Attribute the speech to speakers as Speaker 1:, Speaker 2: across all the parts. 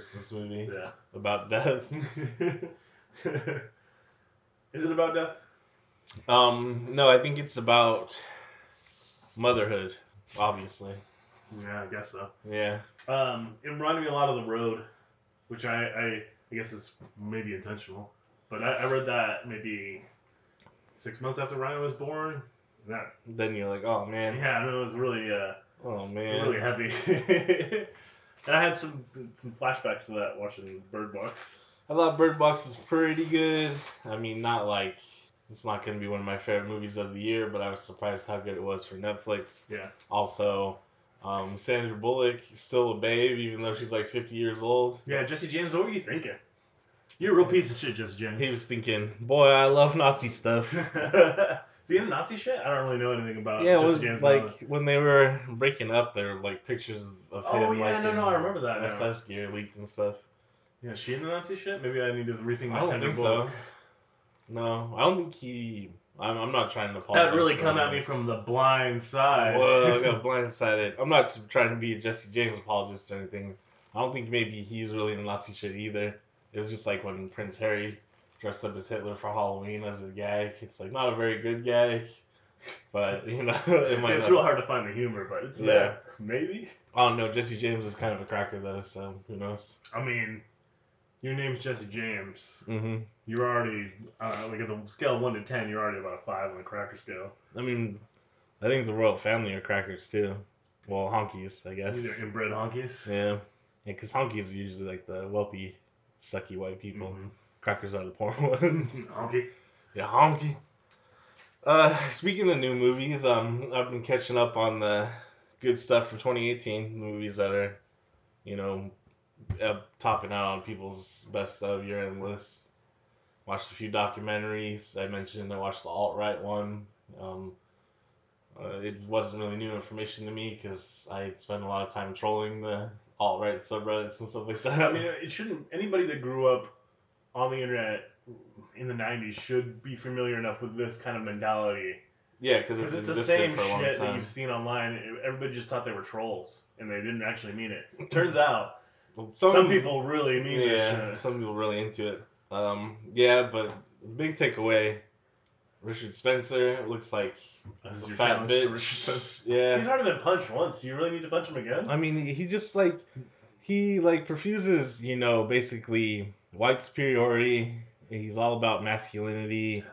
Speaker 1: Christmas movie
Speaker 2: Yeah.
Speaker 1: about death.
Speaker 2: Is it about death?
Speaker 1: Um, no, I think it's about motherhood, obviously.
Speaker 2: Yeah, I guess so.
Speaker 1: Yeah.
Speaker 2: Um, it reminded me a lot of The Road, which I, I, I guess is maybe intentional. But I, I read that maybe six months after Ryan was born. That
Speaker 1: Then you're like, oh man,
Speaker 2: yeah, no, it was really uh,
Speaker 1: oh man.
Speaker 2: really heavy. and I had some some flashbacks to that watching Bird Box.
Speaker 1: I thought Bird Box is pretty good. I mean, not like it's not gonna be one of my favorite movies of the year, but I was surprised how good it was for Netflix.
Speaker 2: Yeah.
Speaker 1: Also, um, Sandra Bullock still a babe, even though she's like 50 years old.
Speaker 2: Yeah, Jesse James, what were you thinking? You're a real piece of shit, Jesse James.
Speaker 1: He was thinking, boy, I love Nazi stuff.
Speaker 2: Is he into Nazi shit? I don't really know anything about
Speaker 1: yeah, it
Speaker 2: Jesse
Speaker 1: was
Speaker 2: James.
Speaker 1: like when they were breaking up, there were like pictures of oh, him.
Speaker 2: Oh, yeah,
Speaker 1: like,
Speaker 2: no,
Speaker 1: in
Speaker 2: no, I remember that now.
Speaker 1: SS gear leaked and stuff.
Speaker 2: yeah, is she the Nazi shit? Maybe I need to rethink my
Speaker 1: I don't think so. No, I don't think he. I'm, I'm not trying to apologize.
Speaker 2: That really come at me from the blind side.
Speaker 1: Whoa, I got blindsided. I'm not trying to be a Jesse James apologist or anything. I don't think maybe he's really into Nazi shit either. It was just like when Prince Harry dressed up as Hitler for Halloween as a gag. It's like not a very good gag, but you know, it might
Speaker 2: it's
Speaker 1: not-
Speaker 2: real hard to find the humor, but it's
Speaker 1: Yeah.
Speaker 2: there. Maybe.
Speaker 1: I don't know. Jesse James is kind of a cracker though, so who knows?
Speaker 2: I mean, your name's Jesse James.
Speaker 1: Mm-hmm.
Speaker 2: You're already uh, like at the scale of one to ten. You're already about a five on the cracker scale.
Speaker 1: I mean, I think the royal family are crackers too. Well, honkies, I guess.
Speaker 2: These are inbred honkies.
Speaker 1: Yeah, yeah, because honkies are usually like the wealthy, sucky white people.
Speaker 2: Mhm.
Speaker 1: Crackers are the poor ones.
Speaker 2: Honky.
Speaker 1: Yeah, honky. Uh, speaking of new movies, um, I've been catching up on the good stuff for 2018 movies that are, you know, uh, topping out on people's best of year end lists. Watched a few documentaries. I mentioned I watched the alt right one. Um, uh, it wasn't really new information to me because I spent a lot of time trolling the alt right subreddits and stuff like that.
Speaker 2: I mean, it shouldn't. Anybody that grew up on the internet in the '90s should be familiar enough with this kind of mentality.
Speaker 1: yeah, because it's,
Speaker 2: it's the same
Speaker 1: for a long
Speaker 2: shit that you've seen online. Everybody just thought they were trolls, and they didn't actually mean it. Turns out, some, people really mean this
Speaker 1: yeah, some people really into it. Um, yeah, but big takeaway: Richard Spencer looks like a fat bitch.
Speaker 2: Richard Spencer.
Speaker 1: Yeah,
Speaker 2: He's already been punched once. Do you really need to punch him again?
Speaker 1: I mean, he just like he like perfuses, you know, basically white superiority. He's all about masculinity,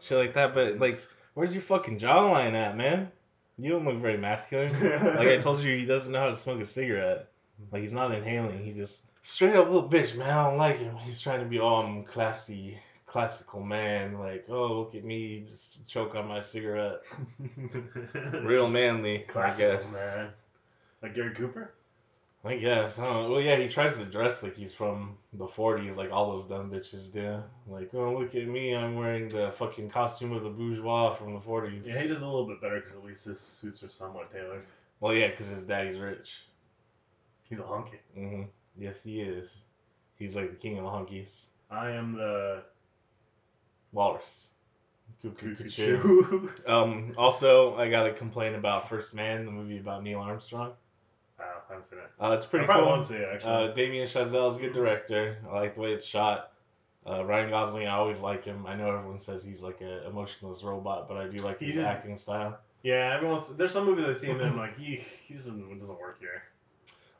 Speaker 1: shit like that. But like, where's your fucking jawline at, man? You don't look very masculine. like I told you, he doesn't know how to smoke a cigarette. Like he's not inhaling. He just straight up little bitch, man. I don't like him. He's trying to be all um, classy, classical man. Like, oh look at me, just choke on my cigarette. Real manly,
Speaker 2: Classical,
Speaker 1: I guess.
Speaker 2: man. Like Gary Cooper?
Speaker 1: I guess. I don't. Well, yeah, he tries to dress like he's from the 40s, like all those dumb bitches do. Like, oh, look at me. I'm wearing the fucking costume of the bourgeois from the 40s.
Speaker 2: Yeah, he does a little bit better because at least his suits are somewhat tailored.
Speaker 1: Well, yeah, because his daddy's rich.
Speaker 2: He's a honky.
Speaker 1: hmm Yes, he is. He's like the king of the honkies.
Speaker 2: I am the
Speaker 1: Walrus. Cuckoo. Um, also, I gotta complain about First Man, the movie about Neil Armstrong.
Speaker 2: I haven't seen it.
Speaker 1: Uh, it's pretty
Speaker 2: I probably
Speaker 1: cool.
Speaker 2: won't see it, actually.
Speaker 1: Uh, Damien Chazelle is a good director. I like the way it's shot. Uh, Ryan Gosling, I always like him. I know everyone says he's like an emotionless robot, but I do like his
Speaker 2: is-
Speaker 1: acting style.
Speaker 2: yeah, everyone's there's some movies I see him in. I'm like, he he doesn't doesn't work here.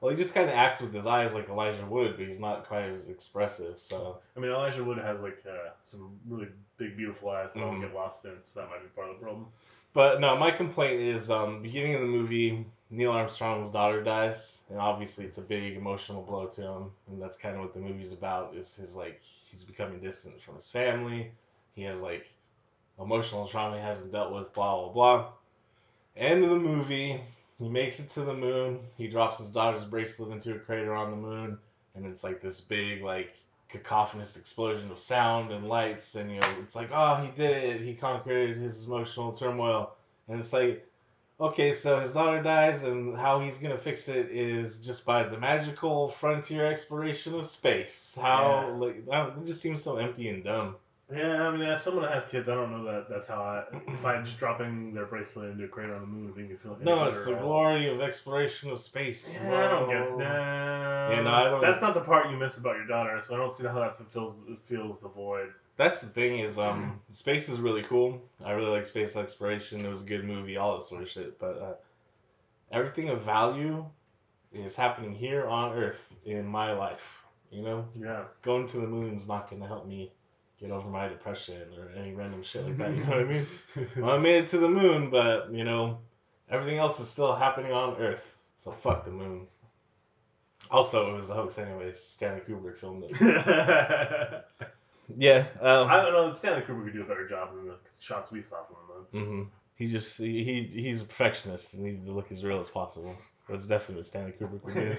Speaker 1: Well, he just kind of acts with his eyes like Elijah Wood, but he's not quite as expressive. So
Speaker 2: I mean, Elijah Wood has like uh, some really big, beautiful eyes that I
Speaker 1: Mhm.
Speaker 2: don't get lost in, so that might be part of the problem.
Speaker 1: But no, my complaint is um, beginning of the movie, Neil Armstrong's daughter dies, and obviously it's a big emotional blow to him, and that's kind of what the movie's about. Is his like he's becoming distant from his family. He has like emotional trauma he hasn't dealt with. Blah blah blah. End of the movie, he makes it to the moon. He drops his daughter's bracelet into a crater on the moon, and it's like this big like cacophonous explosion of sound and lights and you know it's like oh he did it he conquered his emotional turmoil and it's like okay so his daughter dies and how he's gonna fix it is just by the magical frontier exploration of space how
Speaker 2: Yeah.
Speaker 1: like I don't- it just seems so empty and dumb
Speaker 2: Yeah, I mean, as someone that has kids, I don't know that that's how I. If I'm just dropping their bracelet into a crater on the moon, think you feel like
Speaker 1: No, it's the glory of exploration of space.
Speaker 2: Yeah, I don't get.
Speaker 1: Whoa.
Speaker 2: Nah,
Speaker 1: Yeah, no, I don't-
Speaker 2: That's not the part you miss about your daughter, so I don't see how that fulfills fills the void.
Speaker 1: That's the thing is, um, space is really cool. I really like space exploration. It was a good movie, all that sort of shit. But uh, everything of value is happening here on Earth in my life. You know,
Speaker 2: Yeah.
Speaker 1: going to the moon is not going to help me get over my depression or any random shit like that. You know what I mean? Well, I made it to the moon, but you know, everything else is still happening on Earth. So fuck the moon. Also, it was a hoax, anyways. Stanley Kubrick filmed it.
Speaker 2: I
Speaker 1: Yeah. Um,
Speaker 2: don't know. Stanley Kubrick could do a better job than the shots we saw from him.
Speaker 1: hmm He just he, he he's a perfectionist and he needs to look as real as possible. That's definitely what Stanley Kubrick would do.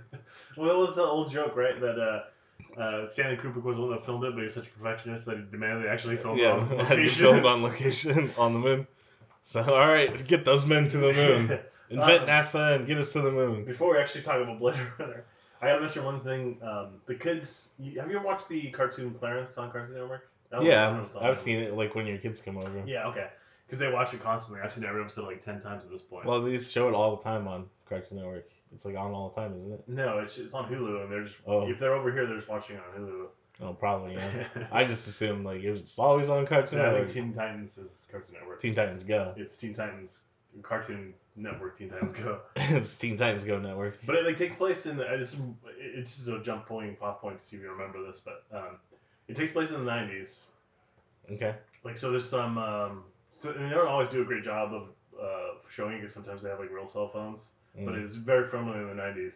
Speaker 2: well, it was the old joke, right? That uh, uh, Stanley Kubrick was the one that filmed it, but he's such a perfectionist that he demanded they actually film
Speaker 1: yeah,
Speaker 2: on location.
Speaker 1: filmed on location on the moon. So all right, get those men to the moon. Invent
Speaker 2: Um,
Speaker 1: NASA and get us to the moon.
Speaker 2: Before we actually talk about Blade Runner, I gotta mention one thing. Um, the kids, you, have you ever watched the cartoon Clarence on Cartoon Network? That was- I don't know
Speaker 1: Yeah,
Speaker 2: on
Speaker 1: I've
Speaker 2: there.
Speaker 1: seen it like when your kids come over.
Speaker 2: Yeah, okay. Because they watch it constantly. I've seen every episode like ten times at this point.
Speaker 1: Well, they show it all the time on Cartoon Network. It's like on all the time, isn't it?
Speaker 2: no, it's, it's on Hulu, and they're just
Speaker 1: Oh.
Speaker 2: if they're over here, they're just watching it on Hulu.
Speaker 1: Oh, probably. Yeah. I just assumed like it was always on Cartoon
Speaker 2: Yeah, I
Speaker 1: Network.
Speaker 2: think Teen Titans is Cartoon Network.
Speaker 1: Teen Titans Go.
Speaker 2: It's Teen Titans Cartoon Network. Teen Titans Go.
Speaker 1: it's Teen Titans Go Network.
Speaker 2: But it like takes place in the. I just, it's just a jump point, pop point to see if you remember this, but um, it takes place in the '90s.
Speaker 1: Okay.
Speaker 2: Like so, there's some. Um, so, and they don't always do a great job of uh, showing it because sometimes they have like real cell phones, but
Speaker 1: Mm.
Speaker 2: it's very firmly in the '90s.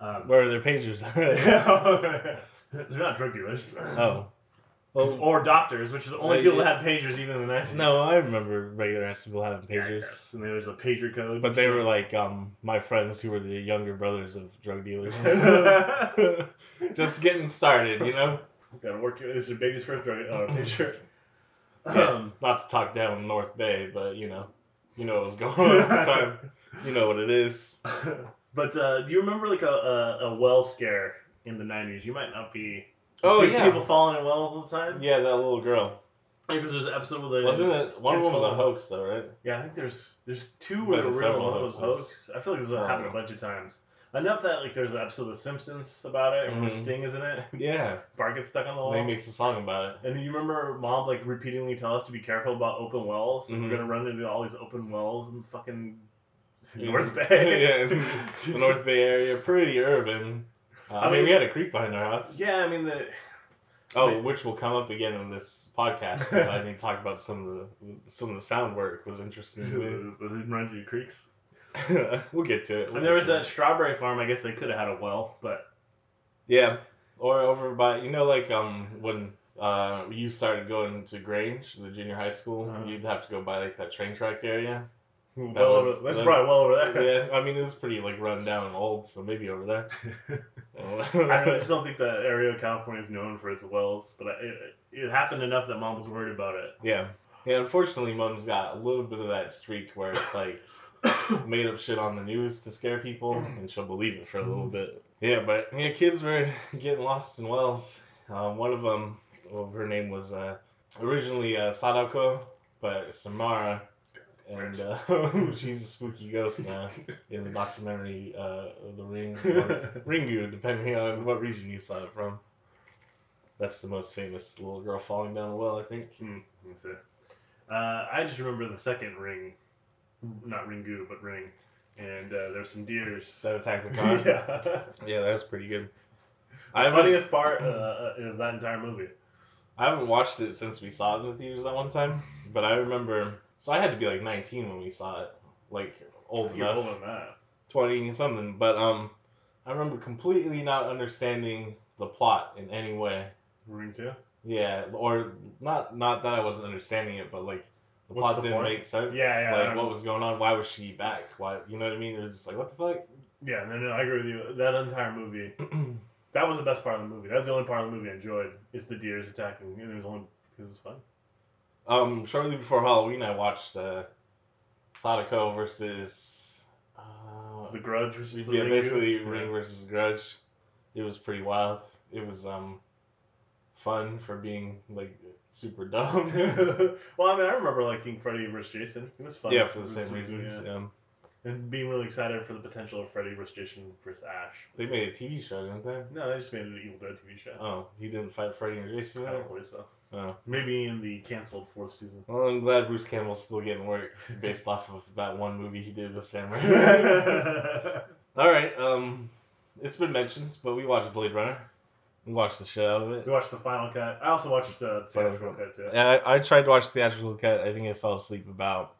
Speaker 2: Um,
Speaker 1: Where are their pagers?
Speaker 2: they're not drug dealers.
Speaker 1: oh. Well,
Speaker 2: Or doctors, which is the only
Speaker 1: Like,
Speaker 2: people that had pagers even in the 90s.
Speaker 1: no, I remember regular ass people having
Speaker 2: Yeah,
Speaker 1: pagers.
Speaker 2: guess. And there was a pager code.
Speaker 1: But they were like um my friends who were the younger brothers of drug dealers. Just getting started, you know?
Speaker 2: Gotta work. This is your baby's first drug uh, pager.
Speaker 1: Yeah.
Speaker 2: Um,
Speaker 1: Not to talk down North Bay, but you know. You know what was going on at the time. You know what it is.
Speaker 2: but uh, do you remember like a, a, a well scare in the 90s? You might not be.
Speaker 1: Oh yeah.
Speaker 2: People falling in wells all the time?
Speaker 1: Yeah, that little girl.
Speaker 2: Because there's an episode where they.
Speaker 1: Wasn't it one of them was a hoax though, right?
Speaker 2: Yeah, I think there's there's two
Speaker 1: But
Speaker 2: that are
Speaker 1: it's
Speaker 2: real
Speaker 1: several
Speaker 2: one was
Speaker 1: hoaxes.
Speaker 2: hoax. I feel like this
Speaker 1: Oh.
Speaker 2: happened a bunch of times. Enough that like there's an episode of The Simpsons about it, where
Speaker 1: Mhm.
Speaker 2: Sting is in it.
Speaker 1: Yeah.
Speaker 2: Bart gets stuck on the wall.
Speaker 1: They makes a song about it.
Speaker 2: And you remember mom like repeatedly tell us to be careful about open wells. and
Speaker 1: Mhm.
Speaker 2: We're gonna run into all these open wells in fucking
Speaker 1: Yeah.
Speaker 2: North Bay.
Speaker 1: yeah, the North Bay area, pretty urban. Uh, I,
Speaker 2: I
Speaker 1: mean,
Speaker 2: mean-
Speaker 1: we had a creek behind our house.
Speaker 2: Yeah, I mean the
Speaker 1: Oh,
Speaker 2: Wait.
Speaker 1: which will come up again in this podcast. 'cause I need to talk about some of the some of the sound work was interesting to
Speaker 2: the runs you creeks.
Speaker 1: we'll get to it. We'll
Speaker 2: And there was that
Speaker 1: it.
Speaker 2: strawberry farm. I guess they could have had a well, but
Speaker 1: Yeah, or over by you know like um when uh you started going to Grange, the junior high school,
Speaker 2: Uh-huh.
Speaker 1: you'd have to go by like that train track area.
Speaker 2: Well
Speaker 1: was-
Speaker 2: over, that's
Speaker 1: that-
Speaker 2: probably well over there.
Speaker 1: yeah, I mean it's pretty like run down and old, so maybe over there.
Speaker 2: I just don't think that area of California is known for its wells, but it, it happened enough that mom was worried about it.
Speaker 1: Yeah. Yeah, unfortunately, Mom's got a little bit of that streak where it's like made up shit on the news to scare people, and she'll believe it for a little bit. Yeah, but yeah, kids were getting lost in wells. Um, one of them, well, her name was uh, originally uh, Sadako, but Samara, and uh, she's a spooky ghost now in the documentary uh, The Ring, or Ringu, depending on what region you saw it from. That's the most famous little girl falling down a well, I think.
Speaker 2: Hmm, that's it. Uh, I just remember the second ring, not Ringu, but ring, and uh, there's some deers.
Speaker 1: That attacked the car.
Speaker 2: yeah.
Speaker 1: Yeah, that was pretty good.
Speaker 2: The
Speaker 1: I haven't,
Speaker 2: funniest part uh, of that entire movie.
Speaker 1: I haven't watched it since we saw it in the theaters that one time, but I remember. So I had to be like 19 when we saw it, like old
Speaker 2: You're
Speaker 1: enough,
Speaker 2: older than that.
Speaker 1: 20 and something. But um, I remember completely not understanding the plot in any way.
Speaker 2: Ring two.
Speaker 1: Yeah, or not not that I wasn't understanding it, but like the
Speaker 2: What's
Speaker 1: plot
Speaker 2: the
Speaker 1: didn't
Speaker 2: point?
Speaker 1: make sense.
Speaker 2: Yeah, yeah, I
Speaker 1: Like
Speaker 2: don't
Speaker 1: what was going on? Why was she back? Why you know what I mean? It was just like what the fuck.
Speaker 2: Yeah, no, no, I agree with you. That entire movie, that was the best part of the movie. That was the only part of the movie I enjoyed. Is the deers attacking, and it was only because it was fun.
Speaker 1: Um, shortly before Halloween, I watched uh, Sadako versus. Uh,
Speaker 2: The Grudge versus the
Speaker 1: yeah,
Speaker 2: Ringu.
Speaker 1: basically
Speaker 2: Yeah.
Speaker 1: Ring versus Grudge. It was pretty wild. It was um fun for being like super dumb.
Speaker 2: well, I mean, I remember liking Freddy vs. Jason. It was fun.
Speaker 1: yeah, for the same
Speaker 2: like,
Speaker 1: reasons.
Speaker 2: yeah.
Speaker 1: Yeah.
Speaker 2: And being really excited for the potential of Freddy vs. Jason vs. Ash.
Speaker 1: They made a TV show, didn't they?
Speaker 2: No, they just made an Evil Dead TV show.
Speaker 1: Oh, he didn't fight Freddy or Jason.
Speaker 2: I don't believe so.
Speaker 1: Oh.
Speaker 2: Maybe in the canceled fourth season.
Speaker 1: Well, I'm glad Bruce Campbell's still getting work based off of that one movie he did with Sam Raimi. All right, um, it's been mentioned, but we watched Blade Runner. We watched the shit out of it.
Speaker 2: we watched the final cut. I also watched the theatrical cut too.
Speaker 1: And I, I tried to watch the theatrical cut. I think I fell asleep about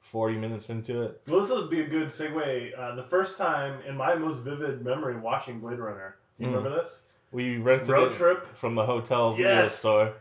Speaker 1: forty minutes into it.
Speaker 2: Well, this would be a good segue. Uh, the first time in my most vivid memory watching Blade Runner. You
Speaker 1: Mm.
Speaker 2: remember this?
Speaker 1: We rented
Speaker 2: Road
Speaker 1: it
Speaker 2: trip.
Speaker 1: from the hotel video store.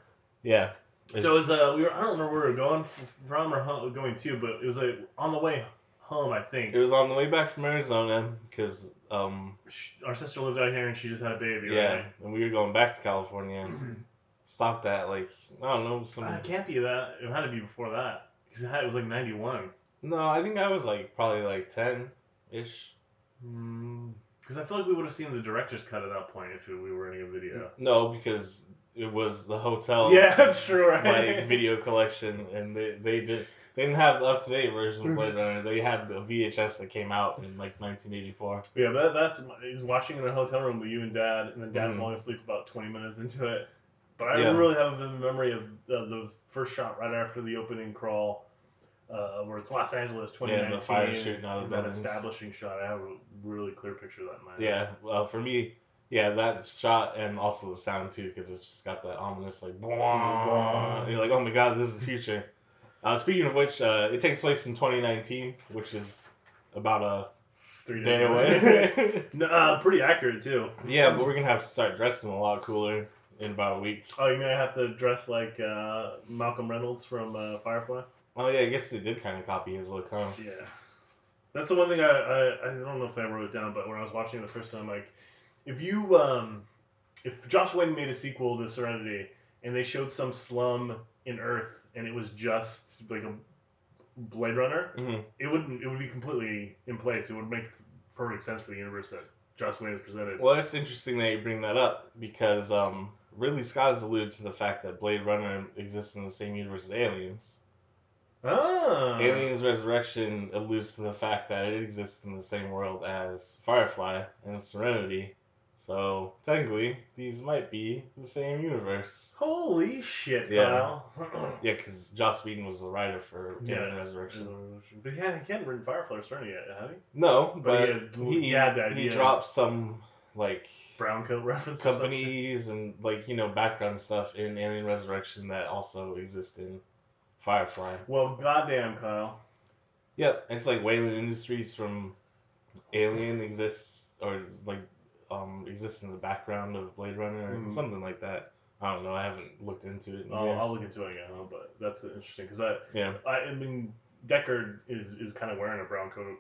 Speaker 1: Yeah.
Speaker 2: So it was uh, we were I don't remember where we were going from or home, going to, but it was like on the way home. I think
Speaker 1: It was on the way back from Arizona because, um,
Speaker 2: our sister lived out here and she just had a baby.
Speaker 1: yeah,
Speaker 2: Right?
Speaker 1: and we were going back to California. and Stopped at like I don't know some.
Speaker 2: Uh, it can't be that. It had to be before that because it, had- it was like ninety one.
Speaker 1: No, I think I was like probably like ten ish.
Speaker 2: Because I feel like we would have seen the director's cut at that point if we were in a video.
Speaker 1: No, because it was the hotel.
Speaker 2: Yeah, that's true, right?
Speaker 1: like video collection, and they they did they didn't have the up to date version of Blade Runner. They had the VHS that came out in like 1984.
Speaker 2: Yeah, that, that's he's watching in a hotel room with you and dad, and then dad
Speaker 1: Mhm.
Speaker 2: falling asleep about twenty minutes into it. But I
Speaker 1: Yeah.
Speaker 2: really have a memory of uh, the first shot right after the opening crawl, uh, where it's Los Angeles, twenty
Speaker 1: Yeah,
Speaker 2: nineteen,
Speaker 1: the fire shooting out of
Speaker 2: that
Speaker 1: buildings.
Speaker 2: establishing shot. I have a really clear picture of that in my head.
Speaker 1: Yeah, well for me, yeah, that shot and also the sound too, because it's just got that ominous like. You're like, oh my god, this is the future. Uh, speaking of which, uh, it takes place in 2019, which is about a
Speaker 2: three
Speaker 1: day
Speaker 2: away.
Speaker 1: away.
Speaker 2: no, uh, pretty accurate too.
Speaker 1: yeah, but we're gonna have to start dressing a lot cooler in about a week.
Speaker 2: Oh, you mean I have to dress like uh, Malcolm Reynolds from uh, Firefly?
Speaker 1: Oh yeah, I guess they did kind of copy his look, huh?
Speaker 2: Yeah, that's the one thing I, I I don't know if I wrote it down, but when I was watching it the first time, like if you um if Joss Whedon made a sequel to Serenity and they showed some slum in Earth and it was just like a Blade Runner,
Speaker 1: hmm
Speaker 2: it wouldn't it would be completely in place. It would make perfect sense for the universe that Joss Whedon has presented.
Speaker 1: Well, it's interesting that you bring that up because um, Ridley Scott has alluded to the fact that Blade Runner exists in the same universe as Aliens.
Speaker 2: Ah,
Speaker 1: Aliens Resurrection alludes to the fact that it exists in the same world as Firefly and Serenity. So technically, these might be the same universe.
Speaker 2: Holy shit,
Speaker 1: Yeah.
Speaker 2: Kyle.
Speaker 1: Yeah, because Joss Whedon was the writer for
Speaker 2: Yeah.
Speaker 1: Alien Resurrection.
Speaker 2: But he hadn't, he hadn't written Firefly or Serenity yet, had he?
Speaker 1: No,
Speaker 2: But
Speaker 1: but
Speaker 2: he had-
Speaker 1: he
Speaker 2: he
Speaker 1: he dropped some like
Speaker 2: Brown coat reference. or some shit?
Speaker 1: companies and like you know background stuff in Alien Resurrection that also exist in Firefly.
Speaker 2: Well, goddamn, Kyle.
Speaker 1: Yep, it's like Weyland Industries from Alien exists or like um exists in the background of Blade Runner or
Speaker 2: Mhm.
Speaker 1: something like that. I don't know. I haven't looked into it. in
Speaker 2: I'll. I'll look into it again, but that's interesting because I,
Speaker 1: Yeah,
Speaker 2: I, I mean, Deckard is is kind of wearing a brown coat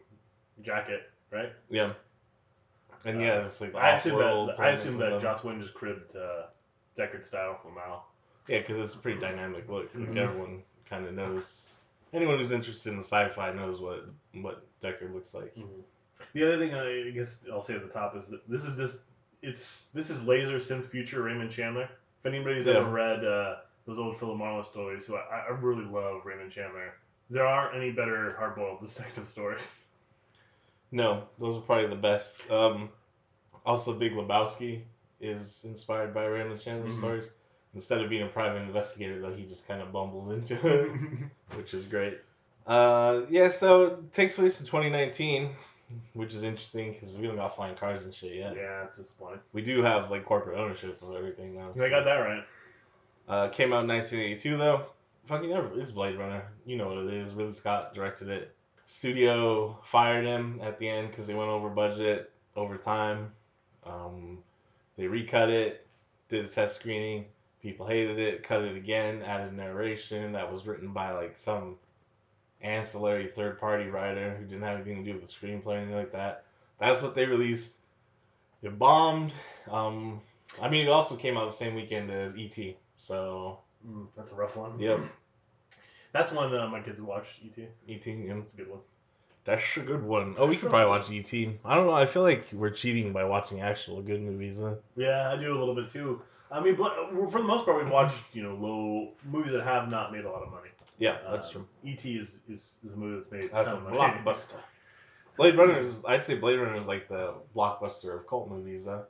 Speaker 2: jacket, right?
Speaker 1: yeah, and yeah, it's like the
Speaker 2: I assume that I assume that. Joss Whedon just cribbed uh, Deckard style from Mal.
Speaker 1: Yeah, because it's a pretty dynamic look. Like
Speaker 2: Mhm.
Speaker 1: everyone kind of knows. Anyone who's interested in sci-fi knows what what Deckard looks like.
Speaker 2: The other thing I guess I'll say at the top is that this is just it's this is laser since future Raymond Chandler. If anybody's
Speaker 1: Yeah.
Speaker 2: ever read uh, those old Philip Marlowe stories, who I, I really love Raymond Chandler. There aren't any better hardboiled detective stories.
Speaker 1: No, those are probably the best. Um, also, Big Lebowski is inspired by Raymond Chandler
Speaker 2: Mhm.
Speaker 1: stories. Instead of being a private investigator, though, he just kind of bumbles into it, which is great. Uh, yeah, so it takes place in 2019, which is interesting because we don't got flying cars and shit yet.
Speaker 2: yeah, it's disappointing.
Speaker 1: We do have like corporate ownership of everything now.
Speaker 2: I got that right.
Speaker 1: Uh, came out in 1982 though. Fucking ever, it's Blade Runner. You know what it is. Ridley Scott directed it. Studio fired him at the end because they went over budget, over time. Um, they recut it, did a test screening. People hated it, cut it again, added narration that was written by like some ancillary third party writer who didn't have anything to do with the screenplay or anything like that. That's what they released. It bombed. Um, I mean, it also came out the same weekend as E.T. So,
Speaker 2: Mm, that's a rough one.
Speaker 1: yep,
Speaker 2: That's one that my kids watch. Et.
Speaker 1: E.T. Yeah.
Speaker 2: That's a good one.
Speaker 1: That's a good one. Oh, we could probably watch E.T. I don't know. I feel like we're cheating by watching actual good movies. Then.
Speaker 2: Yeah, I do a little bit too. I mean, bla- for the most part, we've watched you know low movies that have not made a lot of money.
Speaker 1: Yeah, that's
Speaker 2: Um,
Speaker 1: true.
Speaker 2: E.T. is, is, is a movie that's made a
Speaker 1: That's a
Speaker 2: ton of money.
Speaker 1: blockbuster. Blade Runner is, I'd say Blade Runner is like the blockbuster of cult movies, though.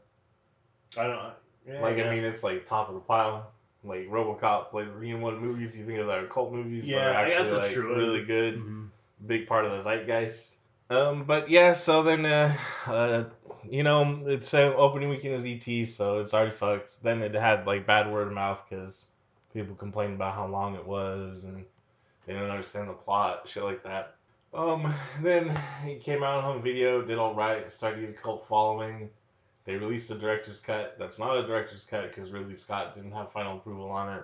Speaker 2: I don't. Yeah,
Speaker 1: like, I
Speaker 2: guess.
Speaker 1: mean, it's like top of the pile. Like Robocop, Blade, you know what movies you think of that are cult movies? but
Speaker 2: Yeah,
Speaker 1: are actually
Speaker 2: that's
Speaker 1: like
Speaker 2: true.
Speaker 1: really good.
Speaker 2: Mhm.
Speaker 1: big part of the zeitgeist. Um, but yeah, so then, uh, uh, you know, it's uh, opening weekend is ET, so it's already fucked. Then it had like bad word of mouth because people complained about how long it was and they didn't understand the plot, shit like that. Um, then he came out on home video, did all right, started to get a cult following. They released a director's cut. That's not a director's cut because Ridley Scott didn't have final approval on it.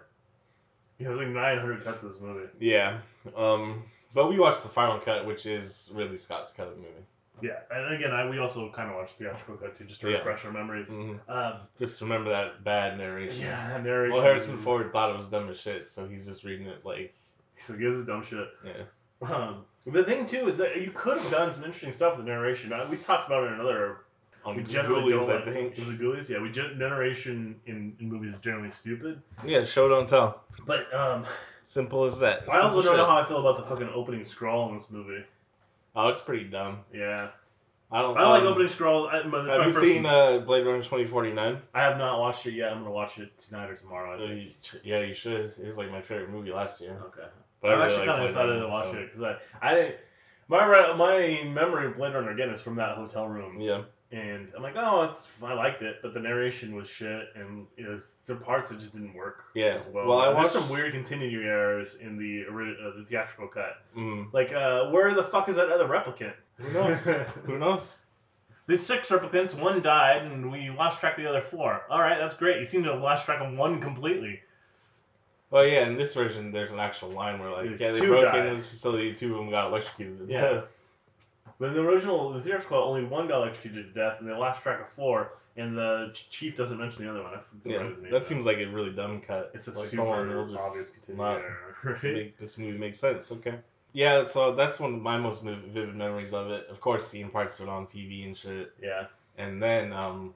Speaker 2: Yeah, there's like 900 cuts of this movie.
Speaker 1: Yeah. Um, but we watched the final cut, which is Ridley Scott's cut of the movie.
Speaker 2: Yeah, and again, I, we also kind of watched theatrical cut too, just to
Speaker 1: Yeah.
Speaker 2: refresh our memories.
Speaker 1: Mhm.
Speaker 2: Um,
Speaker 1: Just remember that bad narration.
Speaker 2: yeah, narration.
Speaker 1: Well, Harrison Ford thought it was dumb as shit, so he's just reading it like,
Speaker 2: Like, this is dumb shit.
Speaker 1: yeah.
Speaker 2: Um, the thing too is that you could have done some interesting stuff with the narration. Uh, we talked about it in another.
Speaker 1: On
Speaker 2: we generally
Speaker 1: Ghoulies, I think.
Speaker 2: Was it Ghoulies? Yeah, we gen- narration in, in movies is generally stupid.
Speaker 1: Yeah, show don't tell.
Speaker 2: But um,
Speaker 1: Simple as that.
Speaker 2: I also
Speaker 1: Simple
Speaker 2: don't know how I feel about the fucking opening scroll in this movie.
Speaker 1: Oh, it's pretty dumb.
Speaker 2: Yeah,
Speaker 1: I don't.
Speaker 2: I don't like
Speaker 1: um,
Speaker 2: opening scroll. I, but it's
Speaker 1: Have
Speaker 2: my
Speaker 1: you seen uh, Blade Runner twenty forty nine?
Speaker 2: I have not watched it yet. I'm gonna watch it tonight or tomorrow. Think.
Speaker 1: Yeah, you should. It's like my favorite movie last year.
Speaker 2: Okay.
Speaker 1: But I
Speaker 2: I'm
Speaker 1: really
Speaker 2: actually
Speaker 1: like
Speaker 2: kind of excited
Speaker 1: Runner,
Speaker 2: to watch
Speaker 1: so-
Speaker 2: it because I, I didn't. My my memory of Blade Runner again is from that hotel room,
Speaker 1: Yeah.
Speaker 2: and I'm like, oh, it's I liked it, but the narration was shit, and it was there are parts that just didn't work.
Speaker 1: Yeah.
Speaker 2: As well,
Speaker 1: Well, I watched.
Speaker 2: some weird continuity errors in the uh, the theatrical cut.
Speaker 1: Mm,
Speaker 2: Like, uh, where the fuck is that other replicant?
Speaker 1: who knows? who knows?
Speaker 2: There's six replicants. One died, and we lost track of the other four. All right, that's great. You seem to have lost track of one completely.
Speaker 1: Well, yeah, in this version, there's an actual line where, like, yeah, they
Speaker 2: Two
Speaker 1: broke
Speaker 2: died.
Speaker 1: into this facility, two of them got electrocuted to
Speaker 2: Yeah.
Speaker 1: death.
Speaker 2: But in the original, the theatrical, only one got electrocuted to death, and they lost track of four. And the chief doesn't mention the other one.
Speaker 1: Yeah,
Speaker 2: his name
Speaker 1: that seems like a really dumb cut.
Speaker 2: It's a
Speaker 1: like,
Speaker 2: super
Speaker 1: on, just
Speaker 2: obvious error, right?
Speaker 1: make this movie make sense. Okay. Yeah, so that's one of my most vivid memories of it. Of course, seeing parts of it on TV and shit.
Speaker 2: Yeah.
Speaker 1: And then, um,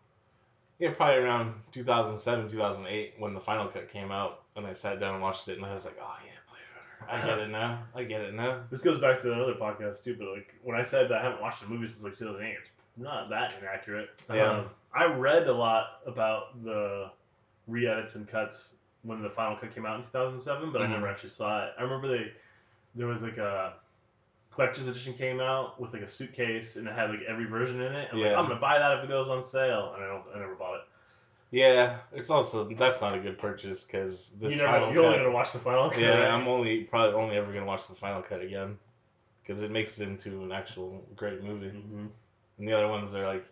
Speaker 1: yeah, probably around 2007, 2008, when the final cut came out, and I sat down and watched it, and I was like, oh, yeah, Blade Runner. I get it now. I get it now.
Speaker 2: This goes back to another podcast too, but like when I said that I haven't watched a movie since like 2008, it's not that inaccurate.
Speaker 1: Yeah.
Speaker 2: Um, I read a lot about the re-edits and cuts when the final cut came out in 2007, but
Speaker 1: Mhm.
Speaker 2: I never actually saw it. I remember they there was like a collector's edition came out with like a suitcase and it had like every version in it. I'm like,
Speaker 1: Yeah.
Speaker 2: I'm gonna buy that if it goes on sale, and I don't, I never bought.
Speaker 1: Yeah, it's also, that's not a good purchase, because this
Speaker 2: you never,
Speaker 1: final
Speaker 2: you're only gonna watch the final cut.
Speaker 1: Yeah,
Speaker 2: right?
Speaker 1: I'm only probably only ever gonna watch the final cut again, because it makes it into an actual great movie.
Speaker 2: Mhm.
Speaker 1: And the other ones are like,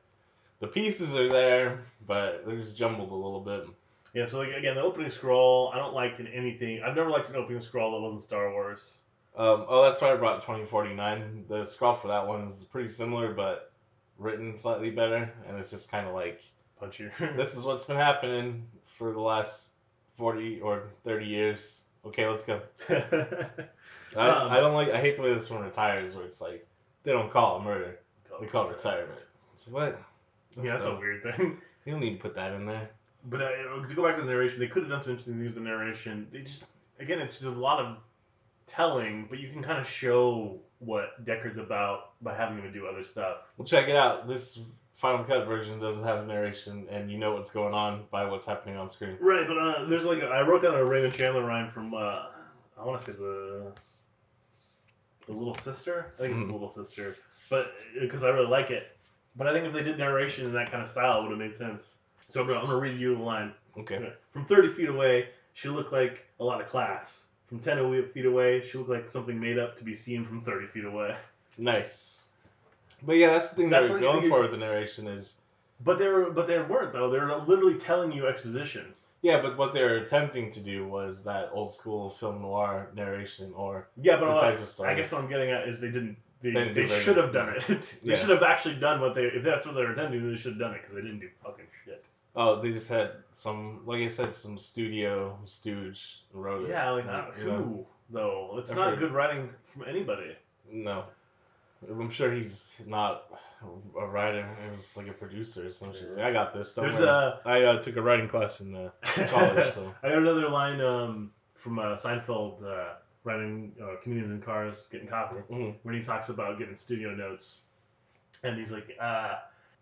Speaker 1: the pieces are there, but they're just jumbled a little bit.
Speaker 2: Yeah, so like again, the opening scroll, I don't like in anything. I've never liked an opening scroll that wasn't Star Wars.
Speaker 1: Um, oh, that's why I brought 2049. The scroll for that one is pretty similar, but written slightly better, and it's just kind of like,
Speaker 2: Punchier.
Speaker 1: this is what's been happening for the last 40 or 30 years. Okay, let's go. I,
Speaker 2: Um,
Speaker 1: I don't like. I hate the way this one retires, where it's like they don't call it murder, they call it retirement. It's like, what?
Speaker 2: Yeah, that's a weird thing.
Speaker 1: You don't need to put that in there.
Speaker 2: But uh, to go back to the narration, they could have done some interesting things with the narration. They just, again, it's just a lot of telling, but you can kind of show what Deckard's about by having him do other stuff.
Speaker 1: Well, check it out. This Final Cut version doesn't have a narration, and you know what's going on by what's happening on screen.
Speaker 2: Right, but uh, there's like a, I wrote down a Raymond Chandler rhyme from uh, I want to say the the little sister. I think it's the
Speaker 1: Mhm.
Speaker 2: little sister, but because I really like it. But I think if they did narration in that kind of style, it would have made sense. So I'm gonna, I'm gonna read you the line.
Speaker 1: Okay.
Speaker 2: From 30 feet away, she looked like a lot of class. From 10 awa- feet away, she looked like something made up to be seen from 30 feet away.
Speaker 1: Nice. But yeah, that's the thing
Speaker 2: That's
Speaker 1: they're
Speaker 2: like-
Speaker 1: going for with the narration is
Speaker 2: But they were, but they weren't though. They were literally telling you exposition.
Speaker 1: yeah, but what they're attempting to do was that old school film noir narration or
Speaker 2: Yeah, but uh,
Speaker 1: detective story.
Speaker 2: I guess what I'm getting at is they didn't. They,
Speaker 1: They
Speaker 2: they should have done it. they
Speaker 1: Yeah.
Speaker 2: should have actually done what they. If that's what they were intending, they should have done it because they didn't do fucking shit.
Speaker 1: oh, they just had some like I said, some studio stooge wrote it.
Speaker 2: Yeah, like not
Speaker 1: you know?
Speaker 2: who though. It's
Speaker 1: I've
Speaker 2: not
Speaker 1: heard-
Speaker 2: good writing from anybody.
Speaker 1: No. I'm sure he's not a writer. It was like a producer or something. Like, I got this. Don't
Speaker 2: There's
Speaker 1: worry."
Speaker 2: a
Speaker 1: I uh, took a writing class in uh, college, so
Speaker 2: I got another line um, from uh, Seinfeld, uh, riding uh, comedians in cars, getting coffee,
Speaker 1: Mhm.
Speaker 2: when he talks about getting studio notes, and he's like, uh,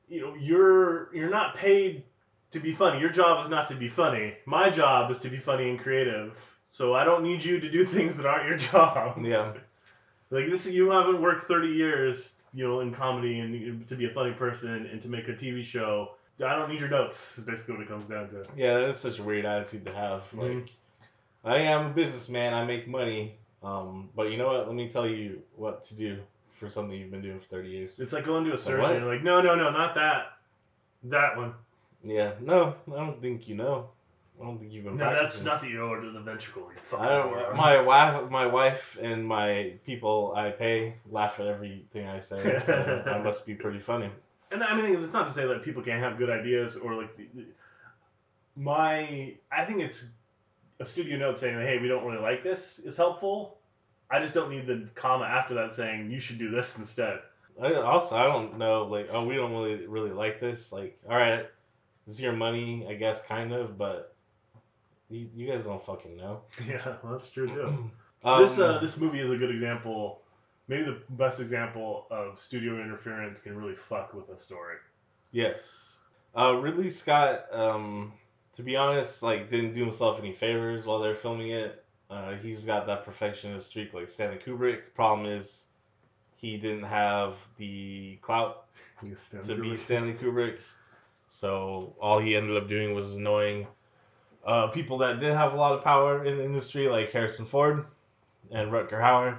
Speaker 2: you know, you're you're not paid to be funny. Your job is not to be funny. My job is to be funny and creative. So I don't need you to do things that aren't your job.
Speaker 1: yeah.
Speaker 2: Like this, you haven't worked thirty years, you know, in comedy and to be a funny person and to make a TV show. I don't need your notes. Is basically what it comes down to.
Speaker 1: Yeah, that is such a weird attitude to have. Like,
Speaker 2: Mhm.
Speaker 1: I am a businessman. I make money. Um, but you know what? Let me tell you what to do for something you've been doing for 30 years.
Speaker 2: It's like going to a surgeon. and like, no, no, no, not that. That one.
Speaker 1: Yeah. No, I don't think you know. I don't think you've been
Speaker 2: No, that's not the order of the ventricle. You
Speaker 1: I don't. My wife, my wife, and my people I pay laugh at everything I say. So I must be pretty funny.
Speaker 2: And I mean, it's not to say that people can't have good ideas or like the, the- my. I think it's a studio note saying, "Hey, we don't really like this" is helpful. I just don't need the comma after that saying you should do this instead.
Speaker 1: I, also, I don't know. Like, oh, we don't really really like this. Like, all right, this is your money, I guess, kind of, but you, you guys don't fucking know.
Speaker 2: Yeah, well, that's true too.
Speaker 1: Um,
Speaker 2: this uh, this movie is a good example, maybe the best example of studio interference can really fuck with a story.
Speaker 1: Yes. Uh, Ridley Scott, um, to be honest, like didn't do himself any favors while they're filming it. Uh, he's got that perfectionist streak like Stanley Kubrick. Problem is, he didn't have the clout to be Stanley Kubrick. So all he ended up doing was annoying uh, people that did have a lot of power in the industry, like Harrison Ford and Rutger Hauer.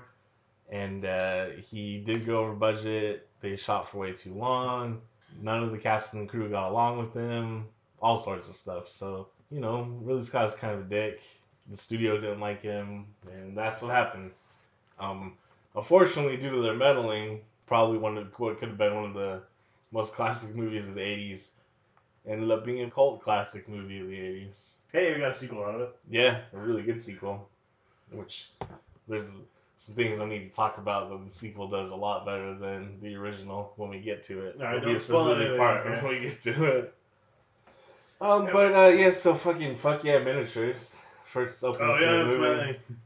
Speaker 1: And uh, he did go over budget. They shot for way too long. None of the cast and crew got along with him. All sorts of stuff. So you know, Ridley Scott's kind of a dick. The studio didn't like him, and that's what happened. Um, unfortunately, due to their meddling, probably one of what could have been one of the most classic movies of the '80s ended up being a cult classic movie of the '80s.
Speaker 2: Hey, we got a sequel out of it.
Speaker 1: Yeah, a really good sequel. Which there's some things I need to talk about that the sequel does a lot better than the original when we get to it.
Speaker 2: Right,
Speaker 1: It'll be a specific part
Speaker 2: okay?
Speaker 1: when we get to it. Um,
Speaker 2: Yeah,
Speaker 1: but uh, yeah, so fucking fuck yeah, miniatures. First opening
Speaker 2: Oh yeah,
Speaker 1: of the
Speaker 2: my
Speaker 1: movie.
Speaker 2: thing.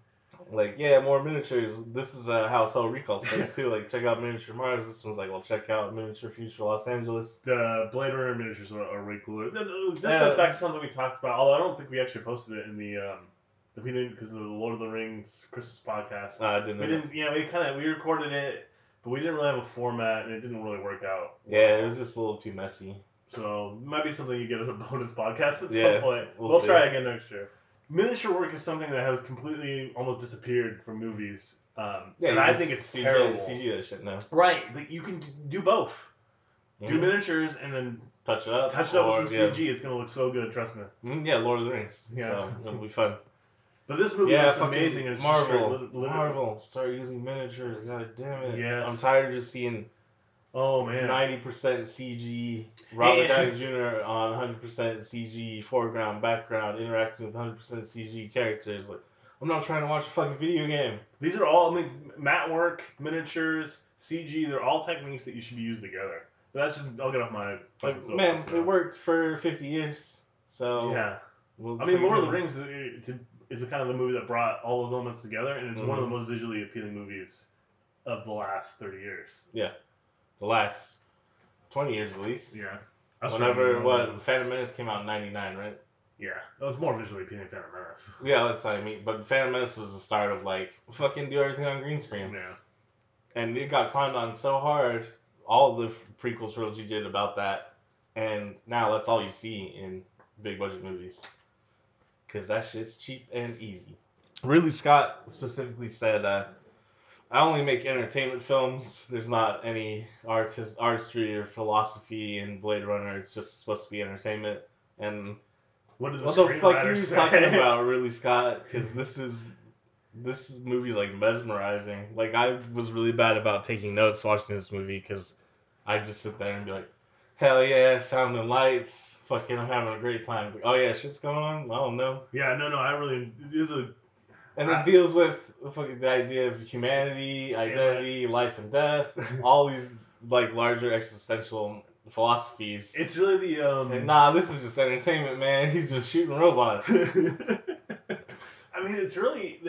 Speaker 1: Like, yeah, more miniatures. This is a household Recall starts too. Like, check out miniature Mars. This one's like, well, check out miniature future Los Angeles.
Speaker 2: The Blade Runner miniatures are, are way cooler. Th- th- This
Speaker 1: Yeah.
Speaker 2: goes back to something we talked about, although I don't think we actually posted it in the um, we didn't because of the Lord of the Rings Christmas podcast.
Speaker 1: Uh, I didn't.
Speaker 2: we
Speaker 1: know.
Speaker 2: didn't. Yeah, we kind of we recorded it, but we didn't really have a format, and it didn't really work out.
Speaker 1: Yeah, it was just a little too messy.
Speaker 2: So might be something you get as a bonus podcast at
Speaker 1: Yeah,
Speaker 2: some point.
Speaker 1: we'll
Speaker 2: We'll, try again next year. Miniature work is something that has completely almost disappeared from movies. Um,
Speaker 1: Yeah,
Speaker 2: and I think it's
Speaker 1: CG,
Speaker 2: terrible.
Speaker 1: CG that shit now.
Speaker 2: Right, but you can do both. Do miniatures and then
Speaker 1: touch it up.
Speaker 2: touch it up
Speaker 1: or-
Speaker 2: with some
Speaker 1: yeah.
Speaker 2: CG. It's gonna look so good, trust me.
Speaker 1: Mm, yeah, Lord of the Rings.
Speaker 2: Yeah.
Speaker 1: So it'll be fun.
Speaker 2: But this movie
Speaker 1: yeah,
Speaker 2: looks amazing. It's
Speaker 1: Marvel.
Speaker 2: straight lit- lit-
Speaker 1: Marvel, start using miniatures. God damn it.
Speaker 2: Yes.
Speaker 1: I'm tired of just seeing
Speaker 2: Oh man.
Speaker 1: ninety percent CG. Robert. Downey Jr. on hundred percent CG foreground, background, interacting with hundred percent CG characters. Like, I'm not trying to watch a fucking video game.
Speaker 2: These are all I mean, mat work, miniatures, CG. They're all techniques that you should be used together. But that's just I'll get off my
Speaker 1: Like, man,
Speaker 2: now.
Speaker 1: it worked for 50 years. So
Speaker 2: Yeah.
Speaker 1: we'll
Speaker 2: I mean, Lord of the Rings is, the kind of the movie that brought all those elements together, and it's one of the
Speaker 1: Mhm.
Speaker 2: most visually appealing movies of the last thirty years.
Speaker 1: The last 20 years at least.
Speaker 2: Yeah. I was
Speaker 1: Whenever
Speaker 2: trying to
Speaker 1: what
Speaker 2: remember.
Speaker 1: Phantom Menace came out in '99, right?
Speaker 2: Yeah, that was more visually appealing Phantom Menace.
Speaker 1: Yeah, that's what I mean. But Phantom Menace was the start of like fucking do everything on green screens.
Speaker 2: Yeah.
Speaker 1: And it got clowned on so hard. All the prequel trilogy did about that, and now that's all you see in big budget movies. Cause that shit's cheap and easy. Ridley Scott specifically said, uh, "I only make entertainment films. There's not any artist artistry or philosophy in Blade Runner. It's just supposed to be entertainment." And
Speaker 2: What did the,
Speaker 1: what the fuck are you
Speaker 2: say?
Speaker 1: talking about, Ridley Scott? Because this is this movie's like mesmerizing. Like I was really bad about taking notes watching this movie because I just sit there and be like, "Hell yeah, sound and lights, fucking, I'm having a great time." Like, oh yeah, shit's going on. I don't know.
Speaker 2: Yeah, no, no, I really it is a
Speaker 1: And it deals with fucking the idea of humanity, identity, life and death, all these like larger existential philosophies.
Speaker 2: It's really the um.
Speaker 1: And nah, this is just entertainment, man. He's just shooting robots.
Speaker 2: I mean, it's really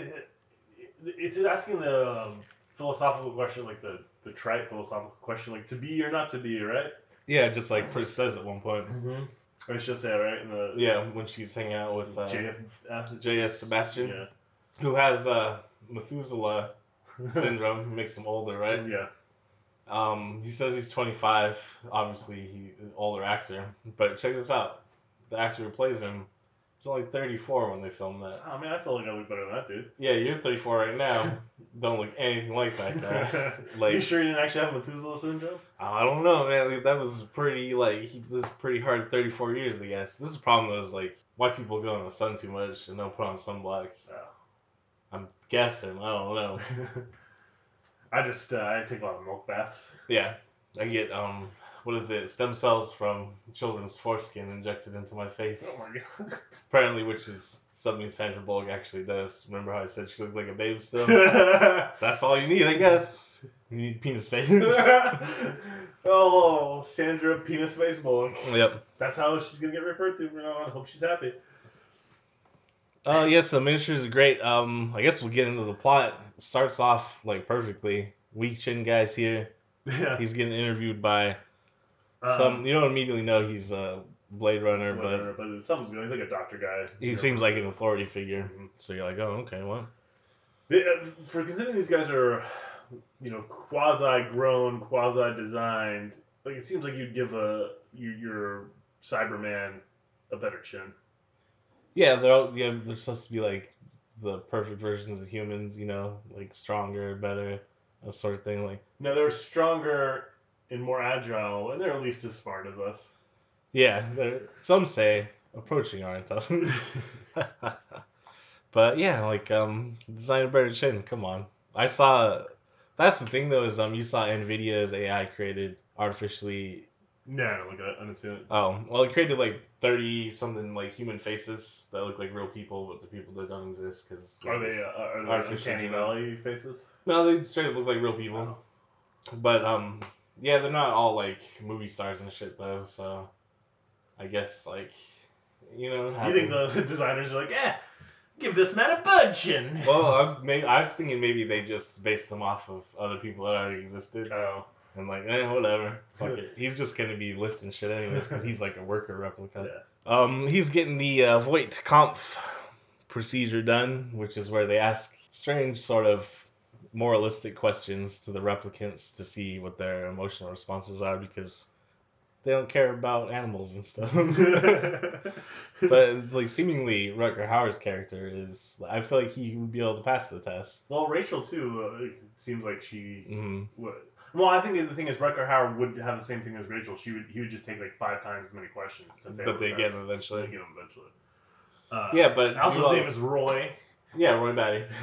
Speaker 2: it's asking the um, philosophical question, like the the trite philosophical question, like to be or not to be, right?
Speaker 1: yeah, just like Pris says at one point.
Speaker 2: Mm-hmm. Or it's just that, right? In the
Speaker 1: Yeah, when she's hanging out with uh,
Speaker 2: JF, uh,
Speaker 1: J.S. Sebastian,
Speaker 2: Yeah.
Speaker 1: Who has uh, Methuselah syndrome, makes him older, right?
Speaker 2: yeah.
Speaker 1: Um, he says he's 25. Obviously, he older actor. But check this out: the actor who plays him is only 34 when they filmed that.
Speaker 2: I mean, I feel like I look better than that dude.
Speaker 1: Yeah, you're 34 right now. Don't look anything like that guy. Like,
Speaker 2: you sure you didn't actually have Methuselah syndrome?
Speaker 1: I don't know, man. Like, that was pretty like he was pretty hard 34 years, I guess. This is a problem though, is like white people go in the sun too much and don't put on sunblock.
Speaker 2: Oh.
Speaker 1: I'm guessing. I don't know.
Speaker 2: I just uh, I take a lot of milk baths.
Speaker 1: Yeah, I get um, what is it? Stem cells from children's foreskin injected into my face.
Speaker 2: Oh my god.
Speaker 1: Apparently, which is something Sandra Bullock actually does. Remember how I said she looked like a babe still? That's all you need, I guess. You need penis face.
Speaker 2: oh, Sandra Penis Face Bullock.
Speaker 1: yep.
Speaker 2: That's how she's gonna get referred to from now on. Hope she's happy.
Speaker 1: Oh yes, the miniatures are great. Um, I guess we'll get into the plot. It starts off like perfectly. Weak Chin guy's here.
Speaker 2: Yeah.
Speaker 1: He's getting interviewed by
Speaker 2: Um,
Speaker 1: some. You don't immediately know he's a Blade Runner, but
Speaker 2: whatever, but something's going. He's like a doctor guy.
Speaker 1: he seems like an authority figure.
Speaker 2: Mhm.
Speaker 1: So you're like, oh, okay, well,
Speaker 2: uh, for considering these guys are, you know, quasi grown, quasi designed. Like it seems like you'd give a you, your Cyberman a better chin.
Speaker 1: Yeah, they're all, yeah, they're supposed to be like the perfect versions of humans. You know, like stronger, better, that sort of thing. Like,
Speaker 2: No, they're stronger and more agile, and they're at least as smart as us.
Speaker 1: yeah, some say approaching our intelligence. but yeah, like um, design a better chin. Come on, I saw. That's the thing though is um, you saw Nvidia's AI created artificially.
Speaker 2: No, I don't look at it. I didn't see it.
Speaker 1: Oh, well, it created like thirty something like human faces that look like real people, but the people that don't exist because
Speaker 2: Are they uh, are they
Speaker 1: Artificial
Speaker 2: Uncanny. Valley faces?
Speaker 1: No, they straight up look like real people. But um, yeah, they're not all like movie stars and shit though. So I guess like you know.
Speaker 2: You think the designers are like, yeah, give this man a bud chin?
Speaker 1: Well, I'm, maybe, I was thinking maybe they just based them off of other people that already existed,
Speaker 2: Oh,
Speaker 1: and like, eh, whatever. Fuck it. He's just gonna be lifting shit anyways because he's like a worker replica. Um, he's getting the uh, Voight Kampff procedure done, which is where they ask strange sort of moralistic questions to the replicants to see what their emotional responses are because they don't care about animals and stuff. but like seemingly Rutger Hauer's character is I feel like he would be able to pass the test.
Speaker 2: well, Rachel too. Uh, it seems like she
Speaker 1: hmm
Speaker 2: would. Well, I think the thing is, Rutger Hauer would have the same thing as Rachel. She would. He would just take like five times as many questions to fail.
Speaker 1: But they
Speaker 2: the
Speaker 1: get
Speaker 2: They
Speaker 1: eventually.
Speaker 2: get him eventually. Uh,
Speaker 1: Yeah, but you all-
Speaker 2: name is Roy.
Speaker 1: yeah, Roy Batty.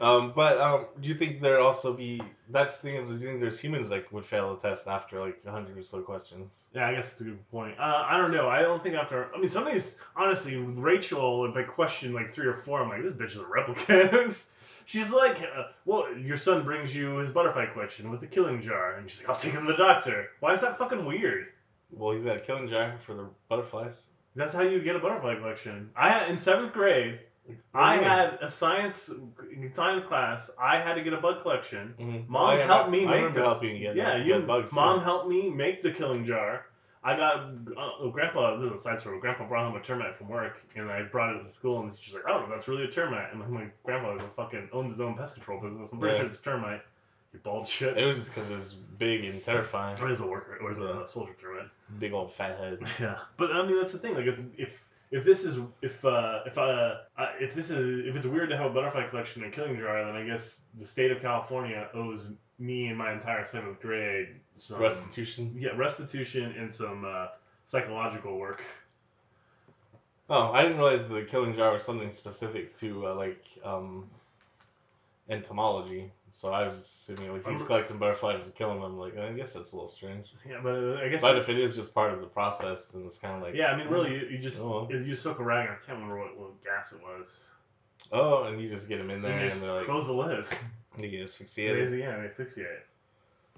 Speaker 1: Um, but um, do you think there also be that's the thing is do you think there's humans that would fail the test after like a hundred or so questions?
Speaker 2: Yeah, I guess it's a good point. Uh, I don't know. I don't think after. I mean, some of these, honestly, Rachel, if I question like three or four, I'm like, this bitch is a replicant. She's like, uh, well, your son brings you his butterfly collection with the killing jar, and she's like, I'll take him to the doctor. Why is that fucking weird?
Speaker 1: Well, he's got a killing jar for the butterflies.
Speaker 2: That's how you get a butterfly collection. I had in seventh grade. I
Speaker 1: Really?
Speaker 2: had a science science class. I had to get a bug collection.
Speaker 1: Mm-hmm.
Speaker 2: Mom helped me
Speaker 1: I
Speaker 2: make
Speaker 1: remember
Speaker 2: the-
Speaker 1: helping you get
Speaker 2: yeah,
Speaker 1: get
Speaker 2: you.
Speaker 1: bugs.
Speaker 2: mom helped me make the killing jar. I got uh, Grandpa. This is a side story. Grandpa brought home a termite from work, and I brought it to school, and she's like, "Oh, that's really a termite." And I'm like, "Grandpa is a fucking owns his own pest control business. I'm pretty
Speaker 1: Yeah.
Speaker 2: sure it's termite." You bald shit.
Speaker 1: It was just because it was big and terrifying.
Speaker 2: Or is a worker, or is a soldier termite.
Speaker 1: Big old fat head.
Speaker 2: Yeah, but I mean that's the thing. Like if if, if this is if uh, if uh, if this is if it's weird to have a butterfly collection a killing jar, then I guess the state of California owes me and my entire seventh grade some
Speaker 1: Restitution.
Speaker 2: Yeah, restitution and some uh, psychological work.
Speaker 1: Oh, I didn't realize the killing jar was something specific to uh, like um, entomology. So I was assuming like he's
Speaker 2: I'm-
Speaker 1: collecting butterflies and killing them. Like I guess that's a little strange.
Speaker 2: Yeah, but uh, I guess.
Speaker 1: But if it is just part of the process, then it's kind of like
Speaker 2: yeah, I mean, really, you, you just
Speaker 1: Oh,
Speaker 2: you soak a rag. I can't remember what, what gas it was.
Speaker 1: Oh, and you just get them in
Speaker 2: And
Speaker 1: there,
Speaker 2: you
Speaker 1: and they're like,
Speaker 2: close the lid.
Speaker 1: You get
Speaker 2: Yeah,
Speaker 1: asphyxiated.
Speaker 2: yeah, they asphyxiate.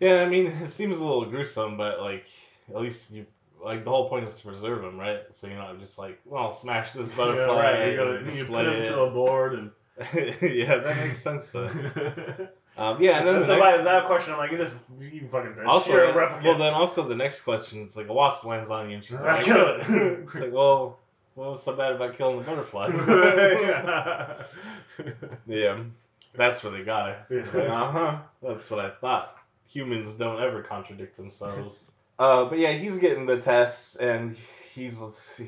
Speaker 1: Yeah, I mean, it seems a little gruesome, but like, at least you like the whole point is to preserve them, right? So you're not just like, well, smash this butterfly,
Speaker 2: yeah, right. You, gotta,
Speaker 1: and
Speaker 2: you
Speaker 1: display
Speaker 2: put them to a board and.
Speaker 1: yeah, that makes sense. Though.
Speaker 2: yeah,
Speaker 1: Um, yeah, and then the
Speaker 2: so
Speaker 1: next,
Speaker 2: by that question, I'm like, this you fucking bitch.
Speaker 1: also,
Speaker 2: a replicant.
Speaker 1: well, then also the next question, it's like a wasp lands on you, and she's like,
Speaker 2: kill it.
Speaker 1: it's like, well, what was so bad about killing the butterflies?
Speaker 2: yeah.
Speaker 1: yeah, that's where they got her.
Speaker 2: Yeah.
Speaker 1: uh huh. That's what I thought. Humans don't ever contradict themselves. Uh, but yeah, he's getting the tests, and he's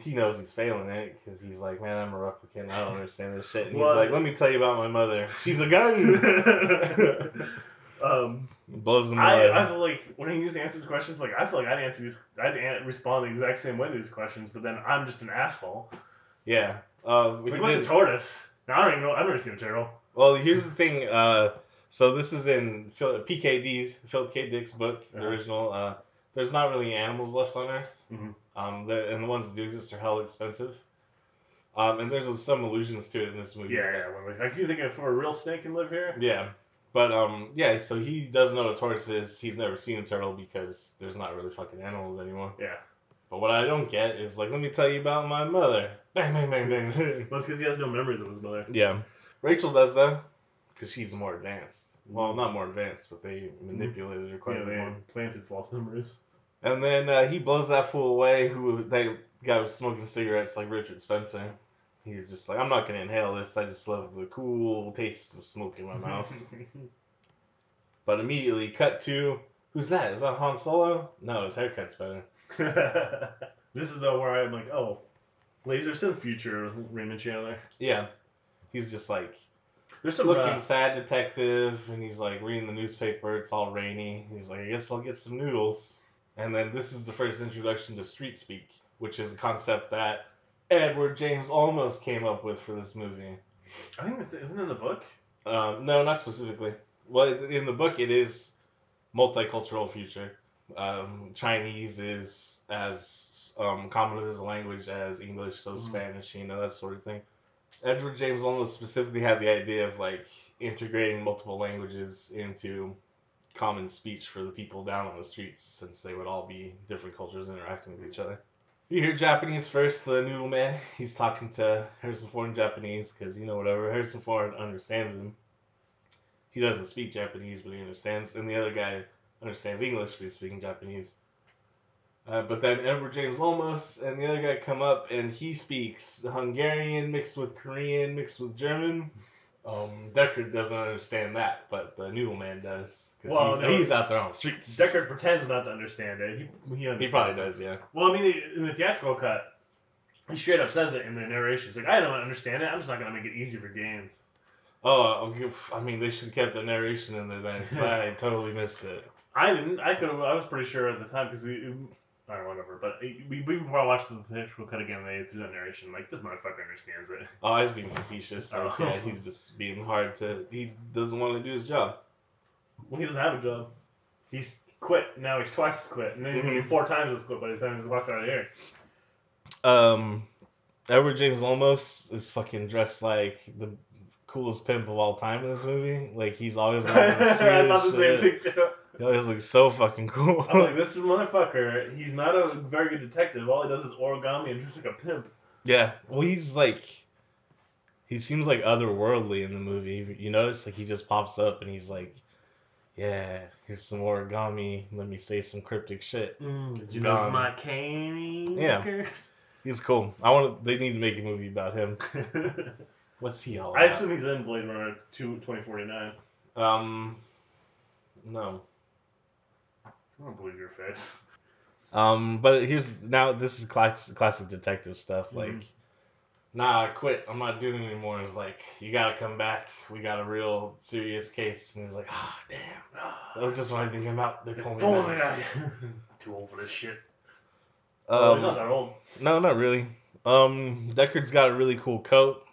Speaker 1: he knows he's failing it because he's like, man, I'm a replicant. I don't understand this shit. And
Speaker 2: Well-
Speaker 1: he's like, let me tell you about my mother. She's a gun.
Speaker 2: um,
Speaker 1: Blows him
Speaker 2: I. I feel like when he used to answer these questions, like I feel like I'd answer these, I'd an- respond the exact same way to these questions, but then I'm just an asshole.
Speaker 1: Yeah. Uh, he
Speaker 2: Like, what's a tortoise? Now I don't even know. I've never seen a turtle.
Speaker 1: Well, here's the thing. Uh, so this is in Phil- PKD's Philip K. Dick's book, the
Speaker 2: Uh-huh.
Speaker 1: original. Uh, there's not really animals left on Earth,
Speaker 2: Mhm.
Speaker 1: um, and the ones that do exist are hell expensive. Um, and there's some allusions to it in this movie.
Speaker 2: Yeah, yeah. Well, like, do you think if a real snake can live here?
Speaker 1: Yeah. But um, yeah. So he does know what a tortoise is. He's never seen a turtle because there's not really fucking animals anymore.
Speaker 2: Yeah.
Speaker 1: But what I don't get is like, let me tell you about my mother. Bang, bang, bang, bang.
Speaker 2: Well, it's because he has no memories of his mother.
Speaker 1: Yeah. Rachel does though, because she's more advanced. Well, not more advanced, but they manipulated her quite
Speaker 2: Yeah,
Speaker 1: a bit
Speaker 2: they
Speaker 1: more.
Speaker 2: planted false memories.
Speaker 1: And then uh, he blows that fool away. Who that guy was smoking cigarettes like Richard Spencer. He was just like, I'm not gonna inhale this. I just love the cool taste of smoke in my mouth. but immediately, cut to who's that? Is that Han Solo? No, his haircut's better.
Speaker 2: this is though where I'm like, oh, lasers in the future, Raymond Chandler.
Speaker 1: Yeah. He's just like
Speaker 2: There's some
Speaker 1: looking
Speaker 2: uh,
Speaker 1: sad detective, and he's like reading the newspaper. It's all rainy. He's like, I guess I'll get some noodles. And then this is the first introduction to street speak, which is a concept that Edward James Olmos came up with for this movie.
Speaker 2: I think it's isn't it in the book.
Speaker 1: Um, no, not specifically. Well, in the book, it is multicultural future. Um, Chinese is as um, common as a language as English, so
Speaker 2: Mhm.
Speaker 1: Spanish, you know, that sort of thing. Edward James Olmos specifically had the idea of like integrating multiple languages into common speech for the people down on the streets, since they would all be different cultures interacting with each other. You hear Japanese first, the noodle man. He's talking to Harrison Ford in Japanese because, you know, whatever. Harrison Ford understands him. He doesn't speak Japanese, but he understands. And the other guy understands English, but he's speaking Japanese. Uh, but then Edward James Olmos and the other guy come up, and he speaks Hungarian mixed with Korean mixed with German. Um, Deckard doesn't understand that, but the noodle man does. Because
Speaker 2: Well,
Speaker 1: he's,
Speaker 2: no.
Speaker 1: he's out there on the streets.
Speaker 2: Deckard pretends not to understand it. He he,
Speaker 1: He probably does, yeah.
Speaker 2: Well, I mean, in the theatrical cut, he straight up says it in the narration. He's like, I don't understand it. I'm just not gonna make it easy for games.
Speaker 1: Oh, give, I mean, they should have kept the narration in there then, because I totally missed it.
Speaker 2: I didn't. I could. I was pretty sure at the time because I don't know, whatever. But we, we before I watched the theatrical cut again, they threw that narration. Like this motherfucker understands it.
Speaker 1: Oh, I was being facetious. Like,
Speaker 2: Oh.
Speaker 1: yeah, he's just being hard to. He doesn't want to do his job.
Speaker 2: Well, he doesn't have a job. He's quit. Now he's twice as quit, and then he's gonna be four times as quit by the time he walks out of here.
Speaker 1: Um, Edward James Olmos is fucking dressed like the coolest pimp of all time in this movie. Like he's always
Speaker 2: I
Speaker 1: wearing the sweetest
Speaker 2: thought the same thing too.
Speaker 1: He always looks so fucking cool.
Speaker 2: I'm like, this motherfucker. He's not a very good detective. All he does is origami and just like a pimp.
Speaker 1: yeah, well, he's like. He seems like otherworldly in the movie. You notice, like he just pops up and he's like, "Yeah, here's some origami. Let me say some cryptic shit."
Speaker 2: Did you
Speaker 1: Gone.
Speaker 2: notice my cane?
Speaker 1: Yeah. He's cool. I want. to They need to make a movie about him. What's he all
Speaker 2: I assume he's in Blade Runner 2, 2049.
Speaker 1: Um, no.
Speaker 2: I don't believe your face.
Speaker 1: Um, but here's now. This is classic, classic detective stuff. Like,
Speaker 2: Mhm.
Speaker 1: nah, I quit. I'm not doing it anymore. It's like you gotta come back. We got a real serious case. And he's like, ah, damn. That was just what I'm thinking about. They're pulling me back.
Speaker 2: Too old for this shit. oh, he's not
Speaker 1: Um,
Speaker 2: that old.
Speaker 1: no, not really. Um, Deckard's got a really cool coat.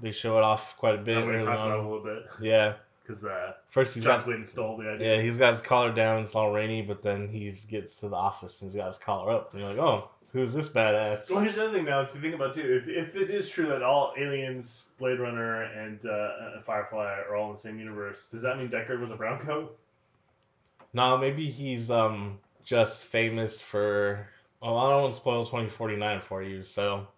Speaker 1: They show it off quite a bit early
Speaker 2: about a little bit.
Speaker 1: Yeah.
Speaker 2: Because uh,
Speaker 1: First he's
Speaker 2: Joss
Speaker 1: got
Speaker 2: Whedon stole the idea.
Speaker 1: Yeah, he's got his collar down. It's all rainy, but then he gets to the office and he's got his collar up, and you're like, oh, Who's this badass?
Speaker 2: Well, here's another thing now to think about too. If, if it is true that all aliens, Blade Runner, and uh, uh, Firefly are all in the same universe, does that mean Deckard was a brown coat?
Speaker 1: No, maybe he's um just famous for. Well, I don't want to spoil 2049 for you, so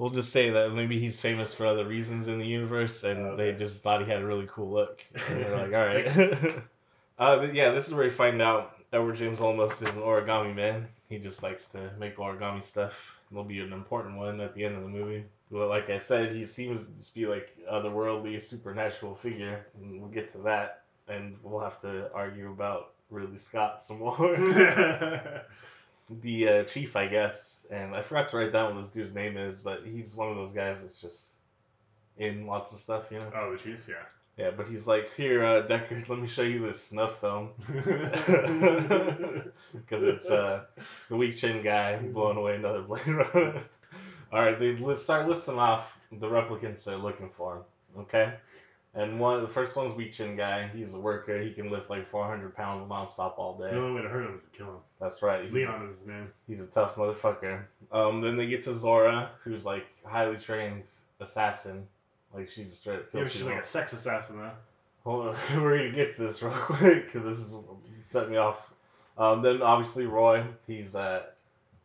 Speaker 1: we'll just say that maybe he's famous for other reasons in the universe, and
Speaker 2: Okay.
Speaker 1: they just thought he had a really cool look. And they're like, all right. uh, yeah, this is where you find out Edward James Olmos is an origami man. He just likes to make origami stuff. It'll be an important one at the end of the movie. Well, like I said, he seems to be like otherworldly, supernatural figure, and we'll get to that, and we'll have to argue about Ridley Scott some more. the uh, chief, I guess, and I forgot to write down what this dude's name is, but he's one of those guys that's just in lots of stuff, you know.
Speaker 2: oh, the chief, yeah.
Speaker 1: Yeah, but he's like, here, uh, Deckard, let me show you this snuff film, because it's uh, the weak chin guy blowing away another Blade Runner. All right, they let's start listing off the replicants they're looking for. Okay, and one the first one's weak chin guy. He's a worker. He can lift like 400 pounds nonstop all day.
Speaker 2: the only way to hurt him is to kill him.
Speaker 1: That's right. He's-
Speaker 2: Leon is his name.
Speaker 1: He's a tough motherfucker. Um, then they get to Zhora, who's like highly trained assassin. Like she just straight up
Speaker 2: Yeah,
Speaker 1: kills
Speaker 2: but she's
Speaker 1: people.
Speaker 2: like a sex assassin, though.
Speaker 1: Hold on, we're gonna get to this real quick because this is setting me off. Um, then obviously Roy, he's a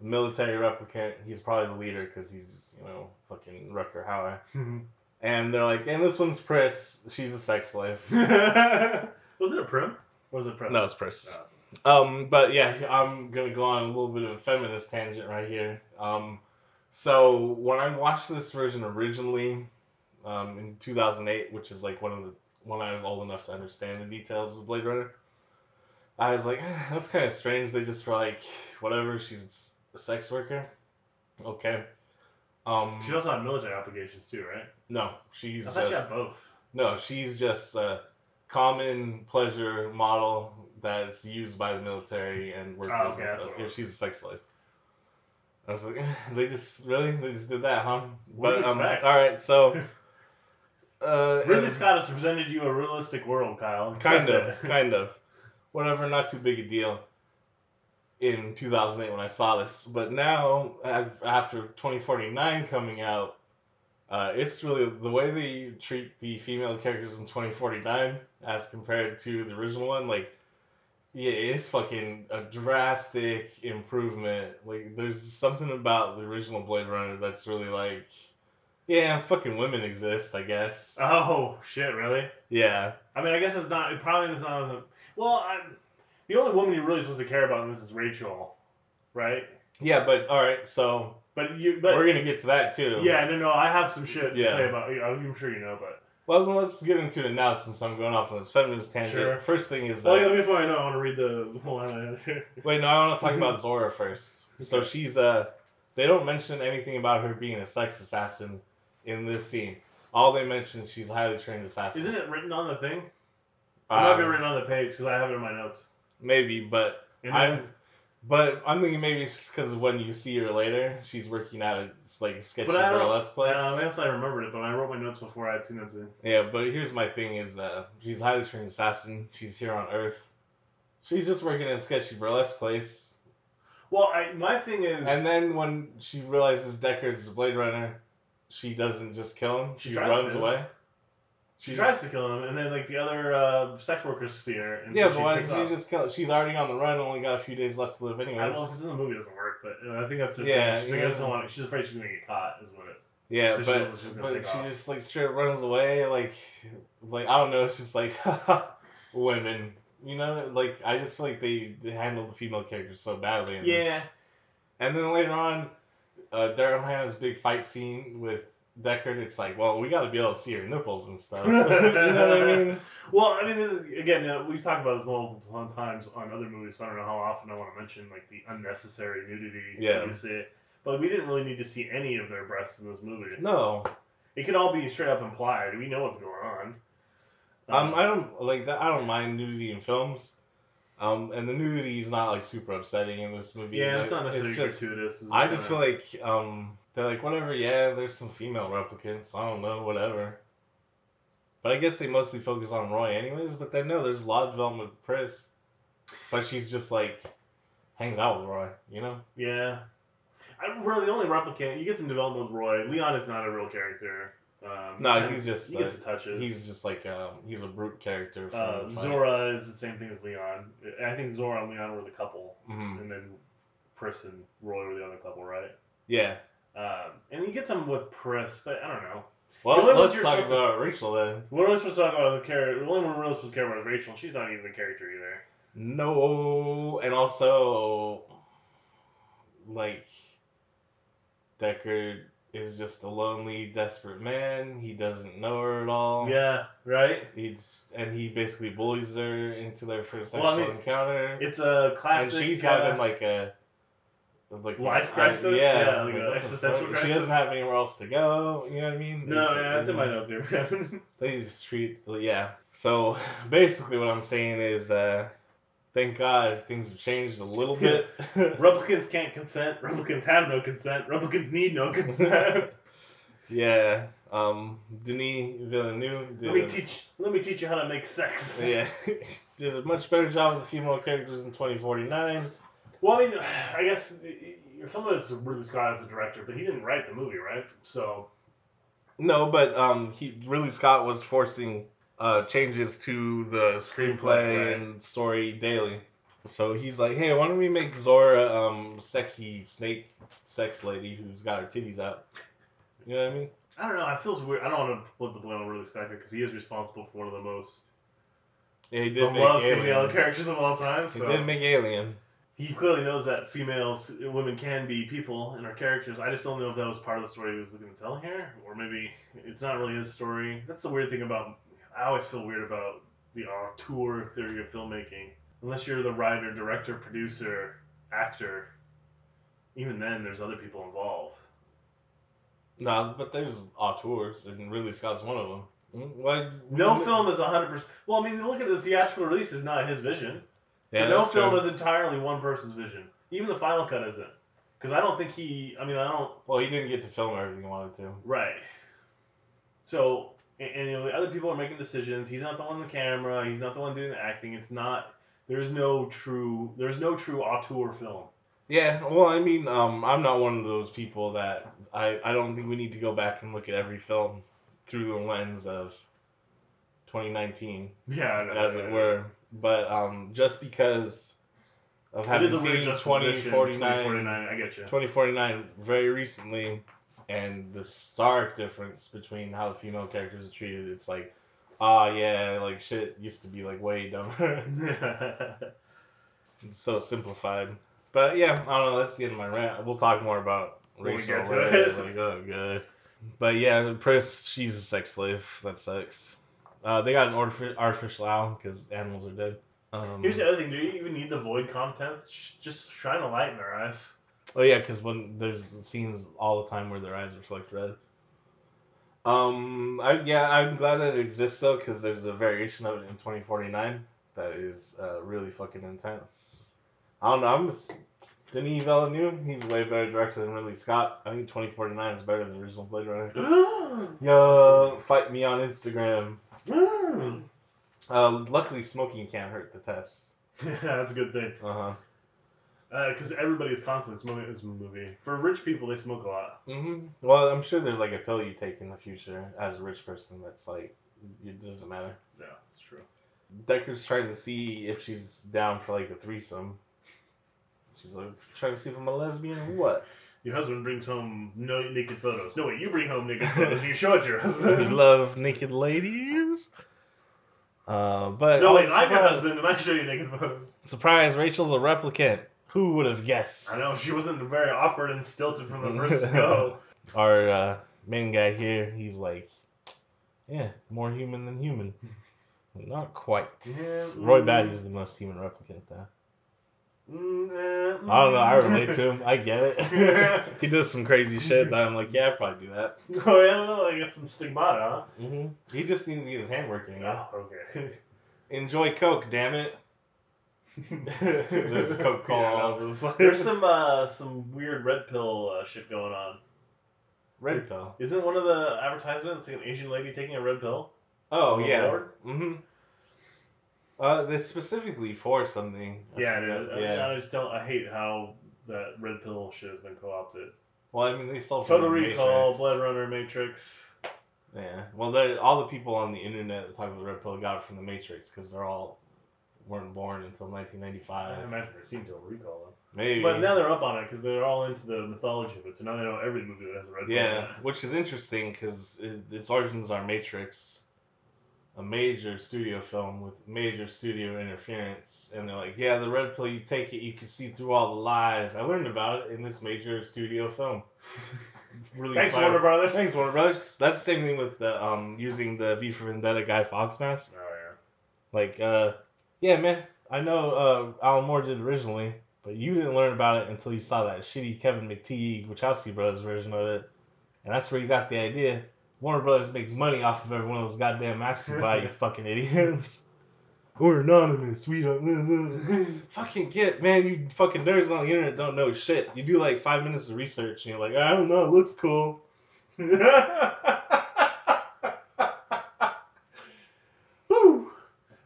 Speaker 1: military replicant. He's probably the leader because he's just you know fucking Rutger Hauer. And they're like, and this one's Pris. She's a sex slave.
Speaker 2: was it a prim? Or was it press?
Speaker 1: No, it's Pris.
Speaker 2: Oh.
Speaker 1: Um, but yeah, I'm gonna go on a little bit of a feminist tangent right here. Um, so when I watched this version originally, um, in 2008, which is like one of the when I was old enough to understand the details of Blade Runner, I was like, "Eh, that's kind of strange. They just were like, whatever, she's a sex worker. Okay. Um,
Speaker 2: She also had military obligations too, right?
Speaker 1: no, she's
Speaker 2: I thought
Speaker 1: just
Speaker 2: she had both.
Speaker 1: no, she's just a common pleasure model that's used by the military and workers
Speaker 2: Oh, okay,
Speaker 1: and stuff. Yeah, she's a sex slave. I was like, they just really they just did that, huh?
Speaker 2: What
Speaker 1: but um, all right, so uh,
Speaker 2: Ridley Scott has presented you a realistic world, Kyle.
Speaker 1: kind of, kind of, whatever, not too big a deal. In 2008 when I saw this, but now after 2049 coming out, uh, it's really the way they treat the female characters in 2049 as compared to the original one. Like, yeah, it's fucking a drastic improvement. Like, there's something about the original Blade Runner that's really like, yeah, fucking women exist, I guess.
Speaker 2: Oh shit! Really?
Speaker 1: Yeah,
Speaker 2: I mean, I guess it's not. It probably is not. Well, I, the only woman you're really supposed to care about in this is Rachel, right?
Speaker 1: yeah, but all right, so
Speaker 2: But you, but
Speaker 1: we're gonna get to that too.
Speaker 2: yeah, no, no. I have some shit to
Speaker 1: Yeah.
Speaker 2: say about. I'm sure you know, but
Speaker 1: Well, let's get into it now since I'm going off on this feminist tangent.
Speaker 2: Sure.
Speaker 1: First thing is,
Speaker 2: well,
Speaker 1: uh,
Speaker 2: let me find out. I want to read the whole line.
Speaker 1: wait, no, I want to talk about Zhora first. So she's uh, they don't mention anything about her being a sex assassin in this scene. All they mention is she's a highly trained assassin.
Speaker 2: Isn't it written on the thing? It
Speaker 1: Um,
Speaker 2: might be written on the page because I have it in my notes.
Speaker 1: Maybe, but I'm, but I'm thinking maybe it's just because when you see her later, she's working at a like sketchy
Speaker 2: But I
Speaker 1: burlesque place.
Speaker 2: Uh, I guess I remembered it, but I wrote my notes before I had seen that scene.
Speaker 1: Yeah, but here's my thing: is uh, she's a highly trained assassin. She's here on Earth. She's just working at a sketchy burlesque place.
Speaker 2: Well, I, my thing is,
Speaker 1: And then when she realizes Deckard's the Blade Runner, she doesn't just kill him.
Speaker 2: She
Speaker 1: She, runs away.
Speaker 2: She tries to kill him, and then like the other uh, sex workers see her, and
Speaker 1: Yeah,
Speaker 2: so
Speaker 1: but why
Speaker 2: off.
Speaker 1: she just kill? She's already on the run. Only got a few days left to live anyway.
Speaker 2: I don't know if it's in the movie it doesn't work, but uh, I think that's her
Speaker 1: Yeah,
Speaker 2: thing. She
Speaker 1: yeah.
Speaker 2: doesn't want. She's afraid she's gonna get caught. Is what it.
Speaker 1: Yeah,
Speaker 2: So she
Speaker 1: but
Speaker 2: knows
Speaker 1: but she
Speaker 2: off.
Speaker 1: just like straight runs away. Like like I don't know. It's just like women. You know, like I just feel like they, they handle the female characters so badly. in this.
Speaker 2: Yeah.
Speaker 1: And then later on, uh, Daryl Hannah's big fight scene with Deckard. It's like, well, we got to be able to see her nipples and stuff. you know what I mean?
Speaker 2: Well, I mean, is- again, uh, we've talked about this multiple times on other movies, so I don't know how often I want to mention like the unnecessary nudity.
Speaker 1: Yeah.
Speaker 2: You see it, but we didn't really need to see any of their breasts in this movie.
Speaker 1: No,
Speaker 2: It could all be straight up implied. We know what's going on.
Speaker 1: um, I don't like that. I don't mind nudity in films. Um, and the nudity is not like super upsetting in this movie.
Speaker 2: yeah, it's not
Speaker 1: Like,
Speaker 2: necessarily
Speaker 1: just-
Speaker 2: gratuitous. It's
Speaker 1: I just feel like um, they're like whatever. Yeah, there's some female replicants. I don't know, whatever. But I guess they mostly focus on Roy, anyways. But then no, there's a lot of development with Pris, but she's just like hangs out with Roy, you know.
Speaker 2: Yeah. I, really, the only replicant you get some development with Roy. Leon is not a real character. Um,
Speaker 1: No, he's just,
Speaker 2: he gets
Speaker 1: uh,
Speaker 2: the touches.
Speaker 1: He's just like um, he's a brute character.
Speaker 2: Uh. Zhora is the same thing as Leon. I think Zhora and Leon were the couple,
Speaker 1: Mhm.
Speaker 2: and then Pris and Roy were the other couple, right?
Speaker 1: Yeah.
Speaker 2: Um, and you get some with Pris, but I don't know.
Speaker 1: Well,
Speaker 2: ones
Speaker 1: let's talk
Speaker 2: supposed to-
Speaker 1: about Rachel then.
Speaker 2: what are I supposed to talk about the character? The only one we're really supposed to care about is Rachel. She's not even a character either.
Speaker 1: No, and also, like, Deckard is just a lonely, desperate man. He doesn't know her at all.
Speaker 2: Yeah, right.
Speaker 1: He's and he basically bullies her into their first
Speaker 2: Well,
Speaker 1: sexual
Speaker 2: I mean,
Speaker 1: encounter.
Speaker 2: It's a classic.
Speaker 1: and she's
Speaker 2: uh,
Speaker 1: having like a like
Speaker 2: Life
Speaker 1: I-
Speaker 2: crisis? Yeah, like
Speaker 1: like,
Speaker 2: an existential crisis?
Speaker 1: She doesn't have anywhere else to go. You know what I mean?
Speaker 2: No, yeah, that's in my notes here.
Speaker 1: They just treat yeah. So basically, what I'm saying is, uh, thank God things have changed a little bit.
Speaker 2: Replicants can't consent. Replicants have no consent. Replicants need no consent.
Speaker 1: yeah. Um, Denis Villeneuve did.
Speaker 2: let me
Speaker 1: a-
Speaker 2: teach. Let me teach you how to make sex.
Speaker 1: Yeah, did a much better job with the female characters in 2049.
Speaker 2: Well, I mean, I guess some of it's Ridley Scott as a director, but he didn't write the movie, right? So
Speaker 1: No, but um, he Ridley Scott was forcing uh changes to the screenplay
Speaker 2: Screenplay, right.
Speaker 1: and story daily. So he's like, hey, why don't we make Zhora um sexy snake sex lady who's got her titties out? You know what I mean?
Speaker 2: I don't know. It feels weird. I don't want to put the blame on Ridley Scott here because he is responsible for one of the most
Speaker 1: Yeah, he did make
Speaker 2: beloved female
Speaker 1: Alien.
Speaker 2: characters of all time.
Speaker 1: He did make Alien.
Speaker 2: He clearly knows that females, women can be people and are characters. I just don't know if that was part of the story he was looking to tell here, or maybe it's not really his story. That's the weird thing about. I always feel weird about the auteur theory of filmmaking. Unless you're the writer, director, producer, actor, even then, there's other people involved.
Speaker 1: No, but there's auteurs, and Ridley Scott's one of them. Mm, Why?
Speaker 2: No film is 100%. Well, I mean, look at the theatrical release, is not his vision.
Speaker 1: Yeah,
Speaker 2: no film
Speaker 1: true.
Speaker 2: is entirely one person's vision. Even the final cut isn't. Because I don't think he. I mean, I don't.
Speaker 1: Well, he didn't get to film everything he wanted to.
Speaker 2: Right. So, and, and, you know, the other people are making decisions. He's not the one on the camera. He's not the one doing the acting. It's not. There's no true. There's no true auteur film.
Speaker 1: Yeah, well, I mean, um, I'm not one of those people that I, I don't think we need to go back and look at every film through the lens of 2019,
Speaker 2: Yeah, I know,
Speaker 1: as
Speaker 2: yeah,
Speaker 1: it
Speaker 2: yeah.
Speaker 1: were. But um, just because of having seen
Speaker 2: weird
Speaker 1: 2049,
Speaker 2: 2049. I get you.
Speaker 1: 2049 very recently, and the stark difference between how the female characters are treated, it's like, ah, yeah, like shit used to be like way dumber. so simplified. But yeah, I don't know. That's the end of my rant. We'll talk more about
Speaker 2: When we
Speaker 1: Rachel.
Speaker 2: get to it.
Speaker 1: Like, oh, good. But yeah, Pris, she's a sex slave. That sucks. Uh, they got an artifi- artificial owl because animals are dead. Um,
Speaker 2: Here's the other thing. Do you even need the Voight Kampff? Just shine a light in their eyes.
Speaker 1: Oh yeah, because when there's scenes all the time where their eyes reflect red. Um, I yeah, I'm glad that it exists though, because there's a variation of it in 2049 that is uh, really fucking intense. I don't know. I'm just Denis Villeneuve. He's a way better director than Ridley Scott. I think 2049 is better than the original Blade Runner. Yo, fight me on Instagram. Uh, luckily, smoking can't hurt the test.
Speaker 2: Yeah, that's a good thing.
Speaker 1: Uh huh.
Speaker 2: Because everybody is constantly smoking in this movie. For rich people, they smoke a lot.
Speaker 1: hmm Well, I'm sure there's like a pill you take in the future as a rich person that's like it doesn't matter.
Speaker 2: Yeah, it's true.
Speaker 1: Decker's trying to see if she's down for like a threesome. She's like trying to see if I'm a lesbian or what.
Speaker 2: Your husband brings home no naked photos. No, wait, you bring home naked photos and you show it to your husband.
Speaker 1: you love naked ladies. Uh, but
Speaker 2: no, wait, I'm your husband and I show you naked photos.
Speaker 1: Surprise! Rachel's a replicant. Who would have guessed?
Speaker 2: I know, she wasn't very awkward and stilted from the first go.
Speaker 1: Our uh, main guy here, he's like, yeah, more human than human. Not quite.
Speaker 2: Yeah,
Speaker 1: Roy Batty's the most human replicant, though.
Speaker 2: Mm, eh,
Speaker 1: I don't know. I
Speaker 2: mm.
Speaker 1: relate to him. I get it. he does some crazy shit that I'm like, yeah, I'd probably do that.
Speaker 2: Oh, yeah, well, I got some stigmata,
Speaker 1: hmm He just needs to get his hand working.
Speaker 2: huh?
Speaker 1: Yeah.
Speaker 2: Oh, okay.
Speaker 1: Enjoy Coke, damn it. There's Coke Cola all over the place.
Speaker 2: There's some uh, some weird red pill uh, shit going on.
Speaker 1: red pill.
Speaker 2: Isn't one of the advertisements like an Asian lady taking a red pill?
Speaker 1: Oh
Speaker 2: yeah. the
Speaker 1: yeah.
Speaker 2: board?
Speaker 1: Uh, that's specifically for something. I
Speaker 2: Yeah. I,
Speaker 1: Yeah.
Speaker 2: I just don't. I hate how that red pill shit has been co-opted.
Speaker 1: Well, I mean, they still
Speaker 2: Total Recall,
Speaker 1: Matrix.
Speaker 2: Blood Runner, Matrix.
Speaker 1: Yeah. Well, they're- all the people on the internet that talk about the Red Pill got it from the Matrix because they're all weren't born until 1995.
Speaker 2: I
Speaker 1: 1995.
Speaker 2: imagine they've seen Total Recall. Though.
Speaker 1: Maybe.
Speaker 2: But now they're up on it because they're all into the mythology of it. So now they know every movie that has a red pill.
Speaker 1: Yeah,
Speaker 2: it.
Speaker 1: which is interesting because it, its origins are Matrix, a major studio film with major studio interference, and they're like, yeah, the red pill, you take it, you can see through all the lies. I learned about it in this major studio film. really
Speaker 2: Thanks, Warner Brothers.
Speaker 1: Thanks, Warner Brothers. That's the same thing with the um using the V for Vendetta Guy Fawkes mask.
Speaker 2: Oh yeah.
Speaker 1: Like, uh, yeah, man, I know uh, Alan Moore did originally, but you didn't learn about it until you saw that shitty Kevin McTeigue Wachowski brothers version of it, and that's where you got the idea. Warner Brothers makes money off of every one of those goddamn masks you buy, you fucking idiots. We're anonymous. We don't. fucking get, man. You fucking nerds on the internet don't know shit. You do like five minutes of research and you're like, I don't know, it looks cool.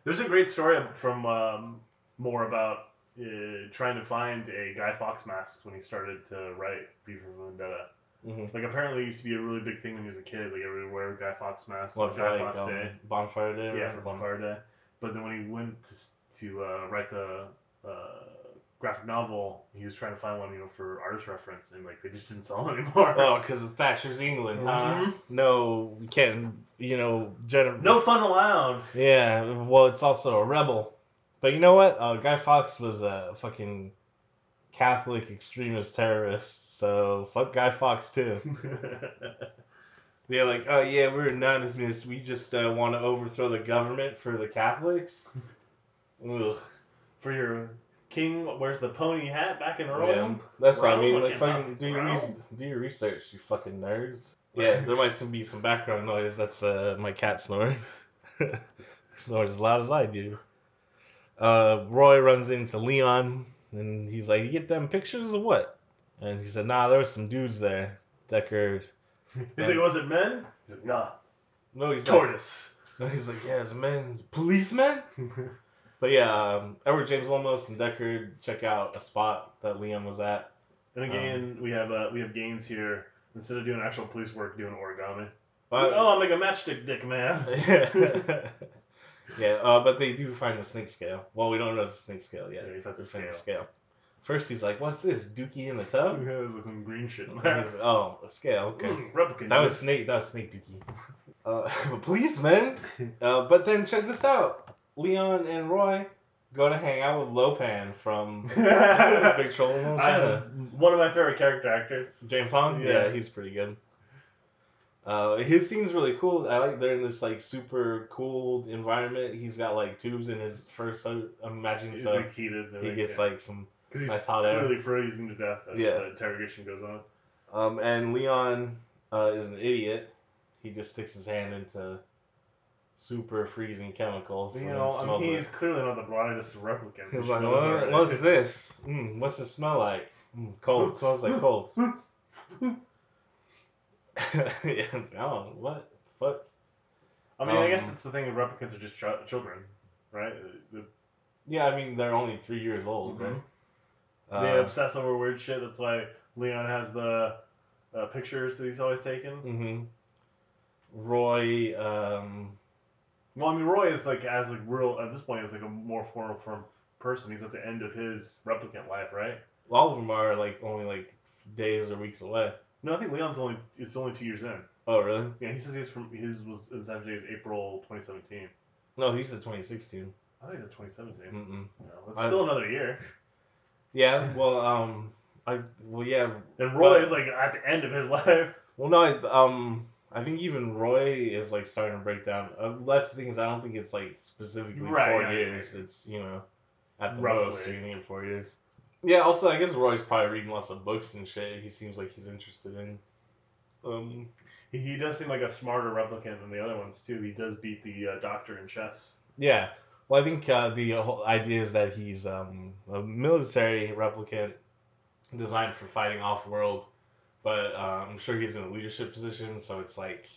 Speaker 2: There's a great story from um, Moore about uh, trying to find a Guy Fawkes mask when he started to write for Vendetta.
Speaker 1: Mm-hmm.
Speaker 2: Like apparently it used to be a really big thing when he was a kid. Like would wear Guy Fawkes masks
Speaker 1: What
Speaker 2: Guy
Speaker 1: like
Speaker 2: Fawkes
Speaker 1: um,
Speaker 2: Day.
Speaker 1: bonfire day?
Speaker 2: Yeah, for? Bonfire Day. But then when he went to to uh, write the uh, graphic novel, he was trying to find one, you know, for artist reference, and like they just didn't sell anymore.
Speaker 1: Oh, because of Thatcher's England, huh?
Speaker 2: Mhm.
Speaker 1: No, we can't, you know, gener-
Speaker 2: no fun allowed.
Speaker 1: Yeah, well, it's also a rebel. But you know what? Uh, Guy Fawkes was a fucking Catholic extremist terrorist, so fuck Guy Fawkes too. They're like, oh yeah, we're anonymous. We just uh, want to overthrow the government for the Catholics. Ugh.
Speaker 2: for your king wears the pony hat back in Rome.
Speaker 1: Yeah, that's what I mean. Like, fucking do your, re- do your research, you fucking nerds. Yeah, there might be some background noise. That's uh, my cat snoring. Snores as loud as I do. Uh, Roy runs into Leon, and he's like, "You get them pictures of what?" And he said, "Nah, there were some dudes there, Deckard."
Speaker 2: He's like, was it men? He's like, nah,
Speaker 1: No, he's
Speaker 2: tortoise.
Speaker 1: like, no, he's like, yeah, it's men, policemen. But yeah, um, Edward James Olmos and Deckard check out a spot that Liam was at.
Speaker 2: then again, we have uh, we have Gaines here. Instead of doing actual police work, doing origami. Like, oh, I'm make a matchstick dick, man.
Speaker 1: yeah, uh, but they do find the snake scale. Well, we don't know the snake scale yet.
Speaker 2: Yeah, he found the
Speaker 1: snake
Speaker 2: scale.
Speaker 1: First, he's like, "What's this? Dookie in the tub?"
Speaker 2: Yeah, There's some green shit in there.
Speaker 1: like, oh, a scale. Okay,
Speaker 2: Mm, replicant
Speaker 1: that was snake. That was snake Dookie. Uh, policeman. Uh, but then check this out. Leon and Roy go to hang out with Lo Pan from Big Trouble in Little China.
Speaker 2: one of my favorite character actors.
Speaker 1: James Hong?
Speaker 2: Yeah.
Speaker 1: Yeah, he's pretty good. Uh, his scene's really cool. I like they're in this like super cool environment. He's got like tubes in his first. I'm imagining
Speaker 2: He's
Speaker 1: so
Speaker 2: like heated.
Speaker 1: he gets like some.
Speaker 2: because he's
Speaker 1: nice hot air.
Speaker 2: clearly freezing to death as
Speaker 1: Yeah.
Speaker 2: the interrogation goes on.
Speaker 1: Um, and Leon uh, is an idiot. He just sticks his hand into super freezing chemicals.
Speaker 2: You know, I mean, he's clearly not the brightest replicant.
Speaker 1: He's like, what, what's this? Mm, what's it smell like? Mm, cold. smells like cold. yeah, it's, oh, what the fuck?
Speaker 2: I mean, I guess
Speaker 1: Um,
Speaker 2: it's the thing that replicants are just ch- children, right? The-
Speaker 1: Yeah, I mean they're only three years old,
Speaker 2: Mhm.
Speaker 1: right?
Speaker 2: They
Speaker 1: Uh,
Speaker 2: obsess over weird shit. That's why Leon has the uh, pictures that he's always taking.
Speaker 1: mhm. Roy, um,
Speaker 2: Well, I mean, Roy is like as like real at this point is like a more formal firm person. He's at the end of his replicant life, right?
Speaker 1: all of them are like only like days or weeks away.
Speaker 2: No, I think Leon's only it's only two years in.
Speaker 1: Oh, really?
Speaker 2: Yeah, he says he's from his was his actually is April 2017.
Speaker 1: No, he's said 2016.
Speaker 2: I think it's 2017.
Speaker 1: Mm-mm.
Speaker 2: No, it's
Speaker 1: I-
Speaker 2: still another year.
Speaker 1: Yeah, well, um, I well, yeah,
Speaker 2: And Roy
Speaker 1: But-
Speaker 2: is like at the end of his life.
Speaker 1: well, no, I, um, I think even Roy is like starting to break down. Uh, that's the thing is, I don't think it's like specifically
Speaker 2: Right,
Speaker 1: four
Speaker 2: yeah, yeah,
Speaker 1: years. It's you know, at the
Speaker 2: Roughly.
Speaker 1: most, you're gonna get four years. Yeah. Also, I guess Roy's probably reading lots of books and shit. He seems like he's interested in. Um.
Speaker 2: He, he does seem like a smarter replicant than the other ones too. He does beat the uh, doctor in chess.
Speaker 1: Yeah. Well, I think uh, the whole idea is that he's um, a military replicant designed for fighting off world, but uh, I'm sure he's in a leadership position, so it's like,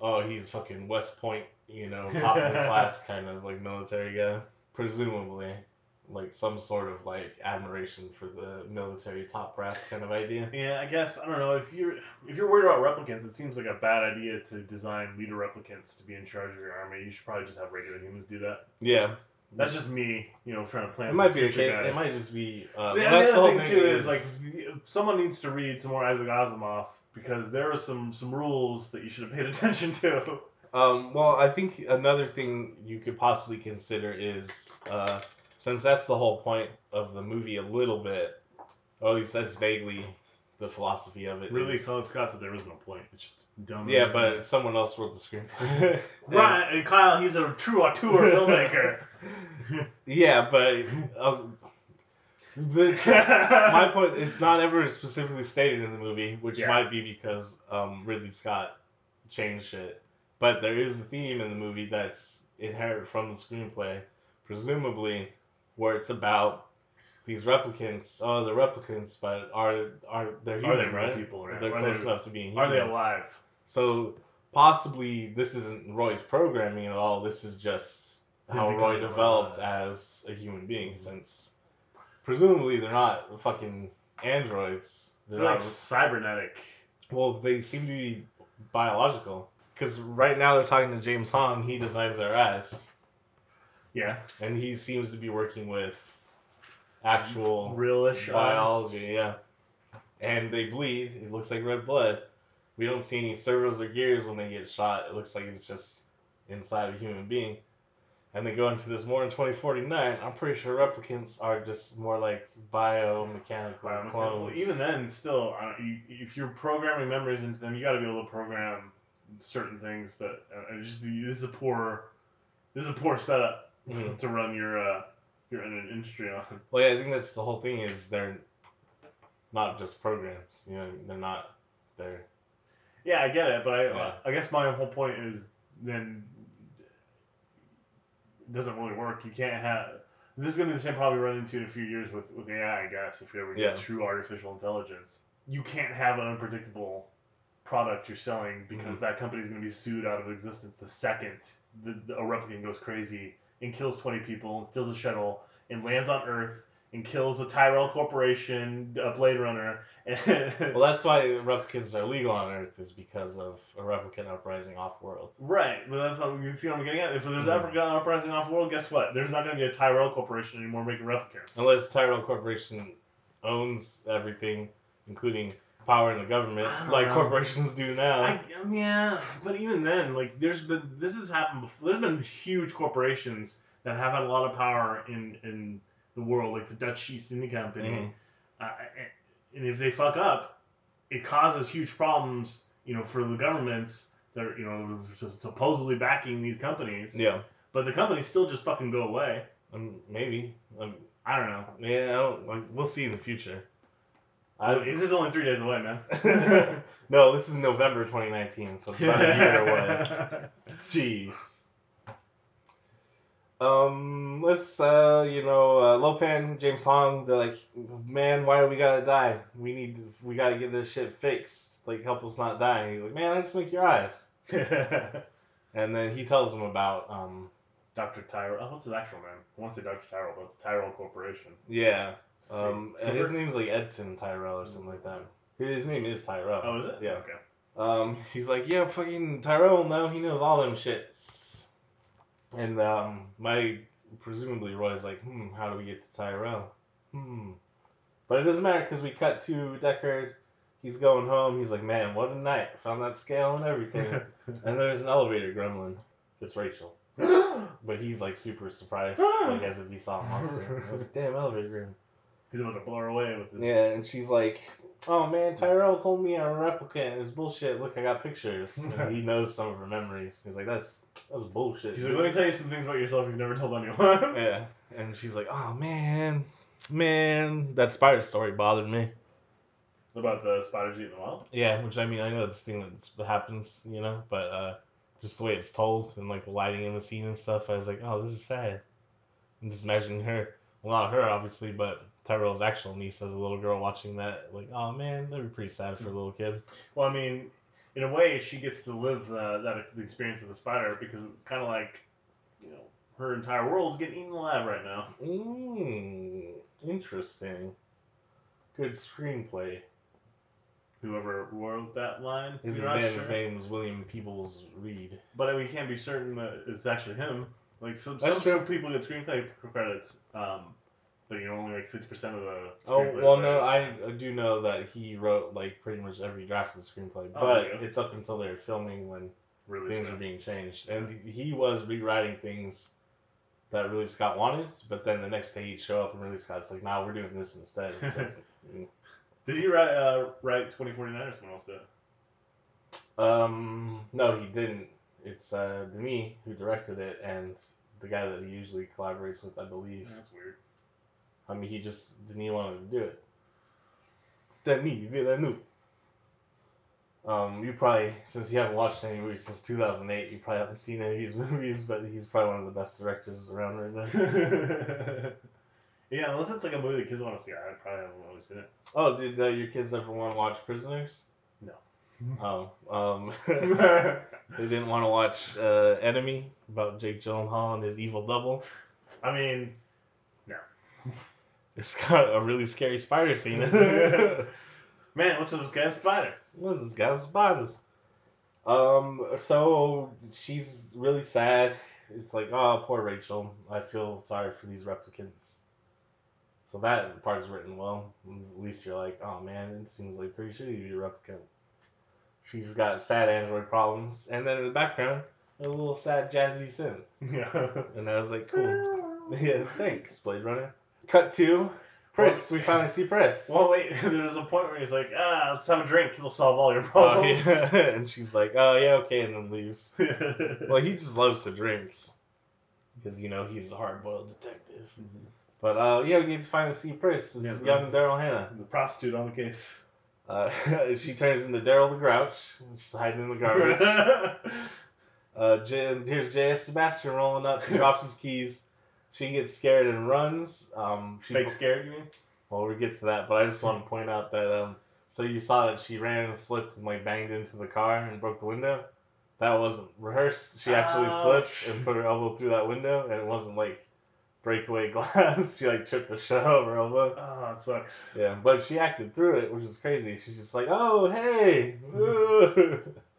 Speaker 1: oh, he's fucking West Point, you know, top of the class kind of like military guy, presumably. Like some sort of like admiration for the military top brass kind of idea.
Speaker 2: Yeah, I guess I don't know if you're if you're worried about replicants, it seems like a bad idea to design leader replicants to be in charge of your army. You should probably just have regular humans do that.
Speaker 1: Yeah,
Speaker 2: That's just me, you know, trying to plan.
Speaker 1: it might be the case.
Speaker 2: guys.
Speaker 1: It might just be. Uh,
Speaker 2: The, the
Speaker 1: the whole
Speaker 2: other thing too is,
Speaker 1: is
Speaker 2: like someone needs to read some more Isaac Asimov because there are some some rules that you should have paid attention to.
Speaker 1: Um, well, I think another thing you could possibly consider is uh, since that's the whole point of the movie a little bit, or at least that's vaguely the philosophy of it.
Speaker 2: Really,
Speaker 1: is-
Speaker 2: Scott said there was no point. It's just dumb.
Speaker 1: yeah, but someone else wrote the screenplay.
Speaker 2: right, and Kyle, he's a true auteur filmmaker.
Speaker 1: yeah, but um, my point it's not ever specifically stated in the movie, which
Speaker 2: Yeah.
Speaker 1: might be because um, Ridley Scott changed it. But there is a theme in the movie that's inherent from the screenplay, presumably, where it's about these replicants. Oh, they're replicants, but are are they're
Speaker 2: Are
Speaker 1: human,
Speaker 2: they real
Speaker 1: right?
Speaker 2: people? Right?
Speaker 1: They're
Speaker 2: Are
Speaker 1: close
Speaker 2: they-
Speaker 1: enough to being
Speaker 2: Are they alive?
Speaker 1: So possibly this isn't Roy's programming at all. This is just how Roy developed
Speaker 2: alive.
Speaker 1: as a human being, mm-hmm. since presumably they're not fucking androids. They're,
Speaker 2: They're like
Speaker 1: not.
Speaker 2: cybernetic.
Speaker 1: Well, they seem to be biological. Because right now they're talking to James Hong. He designs their eyes,
Speaker 2: Yeah,
Speaker 1: and he seems to be working with actual
Speaker 2: realish eyes.
Speaker 1: biology. Yeah, and they bleed. It looks like red blood. We don't see any servos or gears when they get shot. It looks like it's just inside a human being. And they go into this more in 2049. I'm pretty sure replicants are just more like biomechanical
Speaker 2: Well,
Speaker 1: clones.
Speaker 2: even then, still, uh, you, if you're programming memories into them, you got to be able to program certain things that. Uh, just this is a poor, this is a poor setup
Speaker 1: Mhm.
Speaker 2: to run your uh, your industry on.
Speaker 1: Well, yeah, I think that's the whole thing. Is they're not just programs. You know, they're not. They're
Speaker 2: Yeah, I get it, but I
Speaker 1: Yeah.
Speaker 2: I guess my whole point is then it doesn't really work. You can't have. This is gonna be the same problem we run into in a few years with with AI. I guess if you ever get
Speaker 1: Yeah.
Speaker 2: true artificial intelligence, you can't have an unpredictable product you're selling because
Speaker 1: Mhm.
Speaker 2: that company is gonna be sued out of existence the second the, the, a replicant goes crazy and kills 20 people and steals a shuttle and lands on Earth and kills the Tyrell Corporation, a Blade Runner. And
Speaker 1: well. That's why replicants are legal on Earth is because of a replicant uprising off world.
Speaker 2: Right, but that's what you see what I'm getting at. If there's
Speaker 1: Mhm.
Speaker 2: ever an uprising off world, guess what? There's not going to be a Tyrell Corporation anymore making replicants.
Speaker 1: Unless Tyrell Corporation owns everything, including power in the government, like
Speaker 2: know.
Speaker 1: corporations do now.
Speaker 2: I, yeah, but even then, like, there's been this has happened before. There's been huge corporations that have had a lot of power in in the world, like the Dutch East India Company.
Speaker 1: Mhm.
Speaker 2: Uh, and if they fuck up, it causes huge problems, you know, for the governments that are, you know, supposedly backing these companies.
Speaker 1: Yeah,
Speaker 2: But the companies still just fucking go away.
Speaker 1: um, maybe. Um,
Speaker 2: I don't know.
Speaker 1: yeah, I don't, like, we'll see in the future.
Speaker 2: I, this is only three days away, man.
Speaker 1: no, this is November 2019, so it's about a year away. Jeez. Um, let's uh, you know, uh, Lo Pan, James Hong, they're like, man, why do we gotta die? We need, we gotta get this shit fixed. Like, help us not die. And he's like, man, I just make your eyes. And then he tells them about, um,
Speaker 2: Dr. Tyrell. Oh, what's his actual name? I want to say Dr. Tyrell, but it's Tyrell Corporation.
Speaker 1: yeah. Um, and his name's like Edson Tyrell or something like that. His name is Tyrell.
Speaker 2: Oh, is it?
Speaker 1: Yeah.
Speaker 2: Okay.
Speaker 1: Um, he's like, yeah, fucking Tyrell. No, he knows all them shits. And um, my presumably Roy's like, hmm, how do we get to Tyrell? Hmm. But it doesn't matter because we cut to Deckard. He's going home. He's like, man, what a night! Found that scale and everything. and there's an elevator gremlin. It's Rachel. But he's like super surprised, like as if he saw a monster. I was like, damn elevator gremlin.
Speaker 2: He's about to blow her away with this.
Speaker 1: Yeah, and she's like, "Oh man, Tyrell told me I'm a replicant. It's bullshit. Look, I got pictures." And he knows some of her memories. He's like, "That's that's bullshit."
Speaker 2: He's like, let me tell you some things about yourself you've never told anyone.
Speaker 1: yeah, and she's like, "Oh man, man, that spider story bothered me."
Speaker 2: about the spiders eating the wild.
Speaker 1: Yeah, which I mean, I know this thing that happens, you know, but uh, just the way it's told and like the lighting in the scene and stuff, I was like, "Oh, this is sad." I'm just imagining her. Well, not her, obviously, but Tyrell's actual niece as a little girl watching that. Like, oh man, that'd be pretty sad for a little kid.
Speaker 2: Well, I mean, in a way, she gets to live uh, that the experience of the spider because it's kind of like, you know, her entire world's getting eaten alive right now.
Speaker 1: Mm, interesting. Good screenplay.
Speaker 2: Whoever wrote that line,
Speaker 1: His, name,
Speaker 2: sure.
Speaker 1: his name was William Peoples Reed.
Speaker 2: But we can't be certain that it's actually him. Like some,
Speaker 1: That's
Speaker 2: some
Speaker 1: true.
Speaker 2: people get screenplay credits, um, but you know only like fifty percent of the.
Speaker 1: Oh well, no, I. Do know that he wrote like pretty much every draft of the screenplay,
Speaker 2: Oh,
Speaker 1: but
Speaker 2: you
Speaker 1: it's up until they're filming when
Speaker 2: really
Speaker 1: things are being changed, and he was rewriting things that Ridley Scott wanted, but then the next day he'd show up and Ridley Scott's like, "Nah, we're doing this instead." So mm.
Speaker 2: Did he write uh, write twenty forty nine or someone else did?
Speaker 1: Um, no, he didn't. It's uh, Denis who directed it, and the guy that he usually collaborates with, I believe.
Speaker 2: That's weird.
Speaker 1: I mean, he just Denis want to do it. Denis Villeneuve. Um, you probably, since you haven't watched any movies since 2008, you probably haven't seen any of his movies, but he's probably one of the best directors around right now.
Speaker 2: yeah, unless it's like a movie the kids want to see, I probably haven't really seen it.
Speaker 1: Oh, did uh, your kids ever want to watch Prisoners?
Speaker 2: No.
Speaker 1: Oh, um, they didn't want to watch uh, Enemy about Jake Gyllenhaal and his evil double.
Speaker 2: I mean,
Speaker 1: It's got a really scary spider scene.
Speaker 2: man, what's with this guy's spiders?
Speaker 1: What is this guy's spiders? Um, so she's really sad. It's like, oh, poor Rachel. I feel sorry for these replicants. So that part is written well. At least you're like, oh man, it seems like pretty shitty to be a replicant. She's got sad android problems, and then in the background, a little sad jazzy synth.
Speaker 2: Yeah.
Speaker 1: And I was like, cool. yeah, thanks, Blade Runner. Cut to Pris. We finally see Pris.
Speaker 2: Well, wait. There's a point where he's like, "Ah, let's have a drink. It'll solve all your
Speaker 1: Oh,
Speaker 2: problems."
Speaker 1: yeah. and she's like, oh yeah, okay, and then leaves. Well, he just loves to drink because you know he's a hard-boiled detective. But uh, yeah, we get to finally see Pris, this
Speaker 2: Yeah,
Speaker 1: young Daryl Hannah.
Speaker 2: the prostitute on the case.
Speaker 1: Uh, she turns into Daryl the Grouch. She's hiding in the garbage. uh, J- here's J.S. Sebastian rolling up. He drops his keys. She gets scared and runs. Um, she
Speaker 2: Fake scared, you mean?
Speaker 1: Well, we get to that, but I just want to point out that um, so you saw that she ran and slipped and like banged into the car and broke the window. That wasn't rehearsed. She actually
Speaker 2: Ouch.
Speaker 1: slipped and put her elbow through that window, and it wasn't like breakaway glass. she like tripped the shit out of her elbow.
Speaker 2: Oh, it sucks.
Speaker 1: Yeah, but she acted through it, which is crazy. She's just like, "Oh, hey."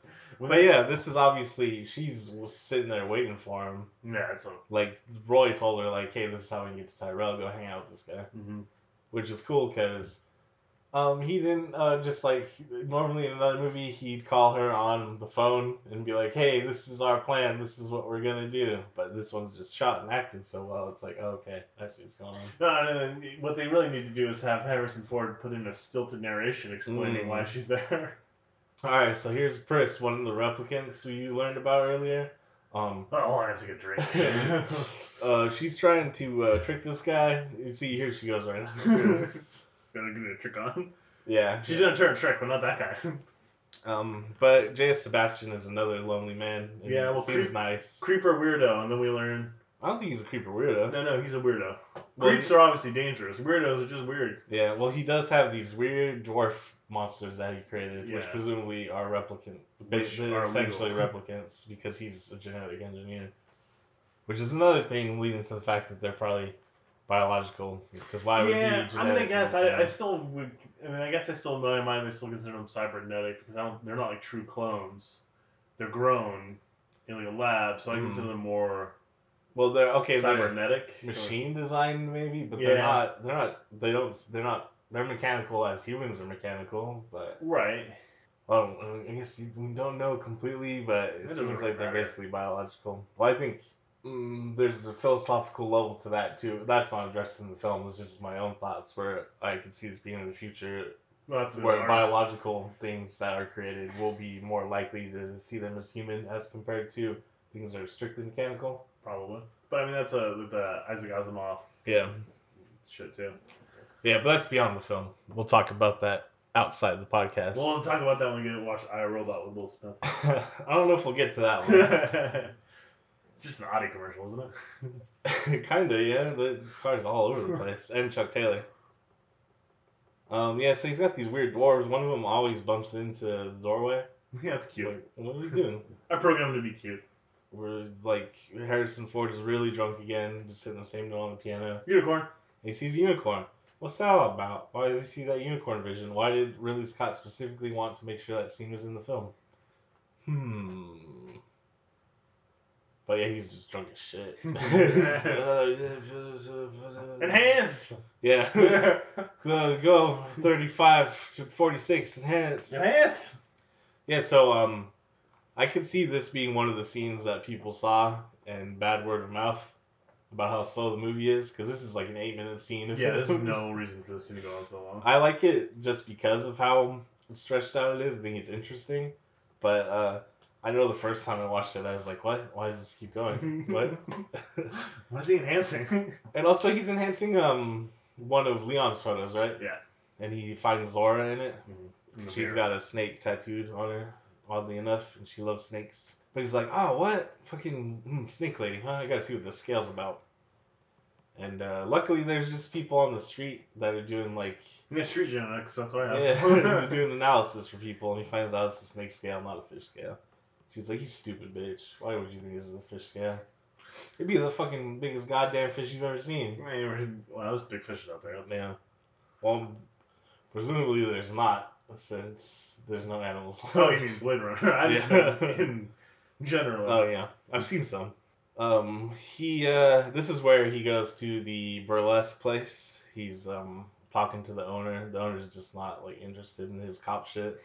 Speaker 1: Ooh." but yeah, this is obviously she's was sitting there waiting for him.
Speaker 2: Yeah, it's a.
Speaker 1: Like Roy told her, like, "Hey, this is how we get to Tyrell. Go hang out with this guy."
Speaker 2: Mm-hmm.
Speaker 1: which is cool because um, he didn't uh, just like normally in another movie he'd call her on the phone and be like, "Hey, this is our plan. This is what we're gonna do." But this one's just shot and acted so well. It's like, oh, okay, I see what's going on.
Speaker 2: No, and then what they really need to do is have Harrison Ford put in a stilted narration explaining
Speaker 1: Mm.
Speaker 2: why she's there.
Speaker 1: All right, so here's Pris, one of the replicants we learned about earlier. Um,
Speaker 2: Oh, I to get a drink.
Speaker 1: uh, she's trying to uh, trick this guy. You see, here she goes right now.
Speaker 2: gonna give it a trick on.
Speaker 1: yeah,
Speaker 2: She's gonna turn trick, but not that guy.
Speaker 1: Um, but J.S. Sebastian is another lonely man.
Speaker 2: Yeah, well,
Speaker 1: seems
Speaker 2: creep-
Speaker 1: nice.
Speaker 2: Creeper weirdo, and then we learn.
Speaker 1: I don't think he's a creeper weirdo.
Speaker 2: No, no, he's a weirdo.
Speaker 1: Well,
Speaker 2: Creeps are obviously dangerous. Weirdos are just weird.
Speaker 1: Yeah, well, he does have these weird dwarf monsters that he created, which presumably are replicant,
Speaker 2: Which
Speaker 1: they're
Speaker 2: are
Speaker 1: essentially
Speaker 2: legal.
Speaker 1: replicants because he's a genetic engineer. Which is another thing leading to the fact that they're probably biological. Because why would
Speaker 2: yeah,
Speaker 1: he?
Speaker 2: I'm gonna guess. I, I still would. I mean, I guess I still in my mind they still consider them cybernetic because I don't. They're not like true clones. They're grown in like a lab, so I
Speaker 1: Mhm.
Speaker 2: consider them more
Speaker 1: well, they're okay. They're
Speaker 2: cybernetic.
Speaker 1: machine designed, maybe, but they're not. They're not. They don't. They're not. They're mechanical as humans are mechanical, but
Speaker 2: Right.
Speaker 1: Well, I guess we don't know completely, but it,
Speaker 2: It
Speaker 1: seems
Speaker 2: really
Speaker 1: like they're basically biological. Well, I think mm, there's a philosophical level to that too. That's not addressed in the film. It's just my own thoughts where I could see this being in the future,
Speaker 2: Well, that's
Speaker 1: where biological things that are created will be more likely to see them as human as compared to things that are strictly mechanical.
Speaker 2: probably. But I mean, that's a the Isaac Asimov
Speaker 1: Yeah,
Speaker 2: shit too.
Speaker 1: Yeah, but that's beyond the film. We'll talk about that outside the podcast.
Speaker 2: We'll talk about that when we get to watch I Robot with Will Smith.
Speaker 1: I don't know if we'll get to that one.
Speaker 2: it's just an Audi commercial, isn't it?
Speaker 1: Kinda, yeah. The car's all over the place. And Chuck Taylor. Um, yeah, so he's got these weird dwarves. One of them always bumps into the doorway.
Speaker 2: Yeah, it's cute.
Speaker 1: Like, what are we doing?
Speaker 2: I programmed him to be cute.
Speaker 1: where like Harrison Ford is really drunk again, just hitting the same note on the piano.
Speaker 2: Unicorn.
Speaker 1: He sees a unicorn. What's that all about? Why does he see that unicorn vision? Why did Ridley Scott specifically want to make sure that scene was in the film? Hmm. But yeah, he's just drunk as shit.
Speaker 2: Enhance.
Speaker 1: Yeah. Go 35 to 46 enhance.
Speaker 2: Enhance.
Speaker 1: Yeah, so um I could see this being one of the scenes that people saw and bad word of mouth about how slow the movie is because this is like an 8 minute scene.
Speaker 2: Yeah, there's no reason for this scene to go on so long.
Speaker 1: I like it just because of how stretched out it is. I think it's interesting. But uh I know the first time I watched it I was like, "What? Why does this keep going?" what?
Speaker 2: What is he enhancing?
Speaker 1: and also he's enhancing um one of Leon's photos, right?
Speaker 2: Yeah.
Speaker 1: And he finds Zhora in it. She's got a snake tattooed on her, oddly enough, and she loves snakes. But he's like, oh, what? Fucking mm, snake lady, huh? I gotta see what the scale's about. And uh, luckily, there's just people on the street that are doing, like,
Speaker 2: Yeah, street genetics. That's what I have.
Speaker 1: Yeah, they're doing analysis for people, and he finds out it's a snake scale, not a fish scale. She's like, you stupid bitch. Why would you think this is a fish scale? It'd be the fucking biggest goddamn fish you've ever seen.
Speaker 2: Man, well, there's big fishes out there. That's-
Speaker 1: Yeah. Well, presumably there's not, since there's no animals.
Speaker 2: Oh, you mean Blade Runner? I just
Speaker 1: Yeah.
Speaker 2: Meant in general.
Speaker 1: Oh yeah, I've seen some. Um, he uh, this is where he goes to the burlesque place. He's um talking to the owner. The owner's just not like interested in his cop shit.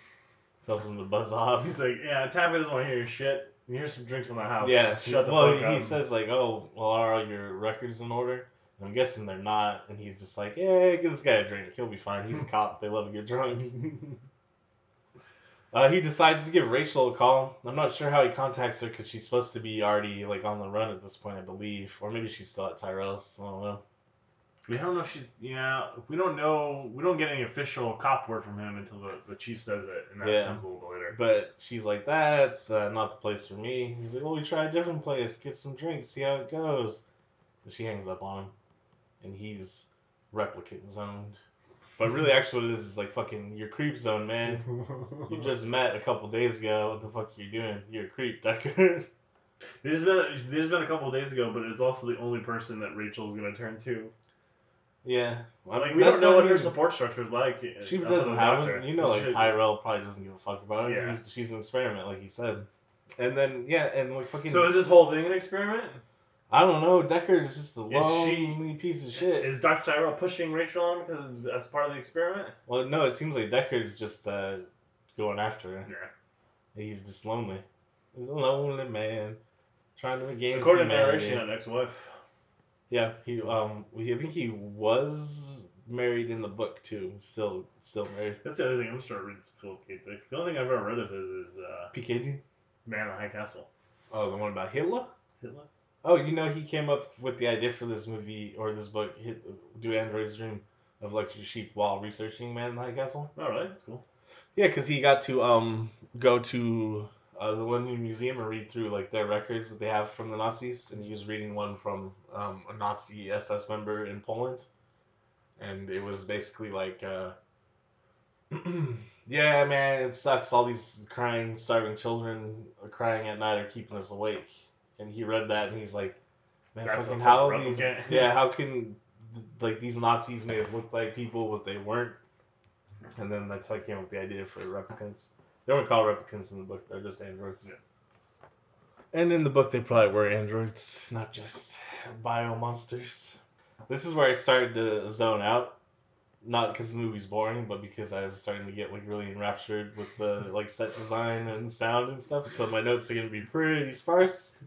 Speaker 1: Tells him to buzz off.
Speaker 2: He's like, yeah, Tabby doesn't want to hear your shit. Here's some drinks in the house.
Speaker 1: Yeah,
Speaker 2: Shut the
Speaker 1: well,
Speaker 2: fuck
Speaker 1: he
Speaker 2: up.
Speaker 1: says like, "Oh, well, are all your records in order?" I'm guessing they're not, and he's just like, "Yeah, give this guy a drink. He'll be fine. He's a cop. They love to get drunk." Uh, he decides to give Rachel a call. I'm not sure how he contacts her because she's supposed to be already like on the run at this point, I believe, or maybe she's still at Tyrell's. I don't know.
Speaker 2: we don't know if she's. Yeah, we don't know. We don't get any official cop word from him until the, the chief says it, and that
Speaker 1: Yeah.
Speaker 2: comes a little bit later.
Speaker 1: But she's like, "That's uh, not the place for me." He's like, "Well, we try a different place. Get some drinks. See how it goes." But she hangs up on him, and he's replicant zoned. But really, actually, what it is is like fucking your creep zone, man. You just met a couple days ago. What the fuck are you doing? You're a creep, Decker.
Speaker 2: There's been there's been a couple days ago, but it's also the only person that Rachel's gonna turn to.
Speaker 1: yeah. Well,
Speaker 2: Like we don't know what her support structure is like.
Speaker 1: She doesn't have it. You know, like Tyrell probably doesn't give a fuck about it.
Speaker 2: Yeah.
Speaker 1: He's, she's an experiment, like he said. And then yeah, and like fucking.
Speaker 2: So is this whole thing an experiment?
Speaker 1: I don't know. Decker is just a
Speaker 2: Is she-
Speaker 1: lonely piece of shit.
Speaker 2: Is Dr. Tyrell pushing Rachel on because that's part of the experiment?
Speaker 1: well, no, it seems like Decker's just uh, going after her.
Speaker 2: Yeah.
Speaker 1: He's just lonely. He's a lonely man trying to regain
Speaker 2: According to narration, an ex-wife.
Speaker 1: Yeah, he um, he, I think he was married in the book too. Still, still married.
Speaker 2: That's the other thing. I'm starting to read Philip K. Dick. The only thing I've ever read of his is uh,
Speaker 1: PKD.
Speaker 2: Man in the High Castle.
Speaker 1: Oh, the one about Hitler.
Speaker 2: Hitler?
Speaker 1: Oh, you know, he came up with the idea for this movie or this book, hit, Do Androids Dream of Electric Sheep while researching Man in the High Castle.
Speaker 2: All right. That's cool.
Speaker 1: Yeah, because he got to um go to uh, the London Museum and read through like their records that they have from the Nazis, and he was reading one from um, a Nazi SS member in Poland, and it was basically like, uh, yeah, man, it sucks. All these crying, starving children are crying at night are keeping us awake. And he read that and he's like, man,
Speaker 2: That's
Speaker 1: fucking how these, yeah, how can like these Nazis may have looked like people, but they weren't. And then that's how I came up with the idea for replicants. They weren't called replicants in the book; they're just androids.
Speaker 2: Yeah.
Speaker 1: And in the book, they probably were androids, not just bio monsters. This is where I started to zone out, not because the movie's boring, but because I was starting to get like really enraptured with the like set design and sound and stuff. So my notes are gonna be pretty sparse.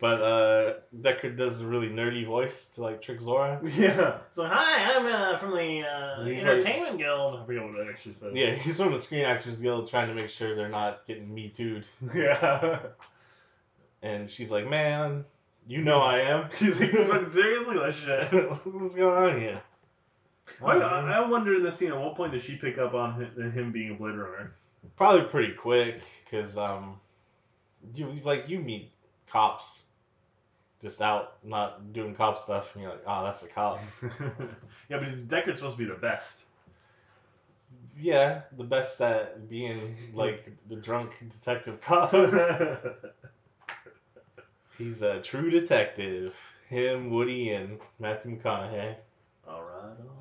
Speaker 1: But uh, Deckard does a really nerdy voice to like trick Zhora.
Speaker 2: Yeah. So hi, I'm uh, from the uh, Entertainment Guild. I forget what it actually says.
Speaker 1: Yeah, he's from the Screen Actors Guild trying to make sure they're not getting me too'd.
Speaker 2: Yeah.
Speaker 1: And she's like, man, you know I am.
Speaker 2: He's like, seriously, that shit.
Speaker 1: What's going on here?
Speaker 2: I, I I wonder in this scene, at what point does she pick up on him, him being a Blade Runner?
Speaker 1: Probably pretty quick, because um, you like you meet cops just out not doing cop stuff, and you're like, oh, that's a cop.
Speaker 2: yeah, but Deckard's supposed to be the best.
Speaker 1: Yeah, the best at being like the drunk detective cop. He's a true detective. Him, Woody, and Matthew McConaughey,
Speaker 2: All right, all right.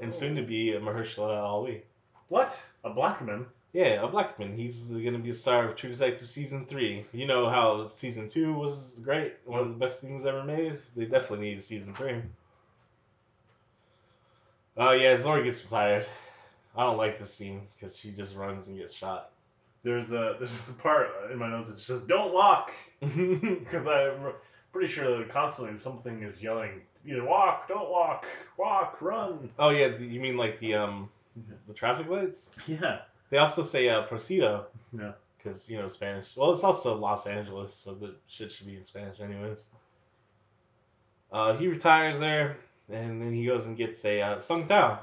Speaker 1: And soon to be a Mahershala Ali.
Speaker 2: What? A black man?
Speaker 1: Yeah, a black man. He's gonna be a star of True Detective season three. You know how season two was great, one of the best things ever made. They definitely need a season three. Oh yeah, Zori gets retired. I don't like this scene because she just runs and gets shot.
Speaker 2: There's a there's a part in my notes that just says "Don't walk," because I'm pretty sure that constantly something is yelling either "Walk," "Don't walk," "Walk," "Run."
Speaker 1: oh yeah, you mean like the um the traffic lights?
Speaker 2: Yeah.
Speaker 1: They also say uh, "Prosido."
Speaker 2: Yeah.
Speaker 1: Because you know Spanish. Well, it's also Los Angeles, so the shit should be in Spanish anyways. Uh, he retires there, and then he goes and gets a uh, Tsingtao.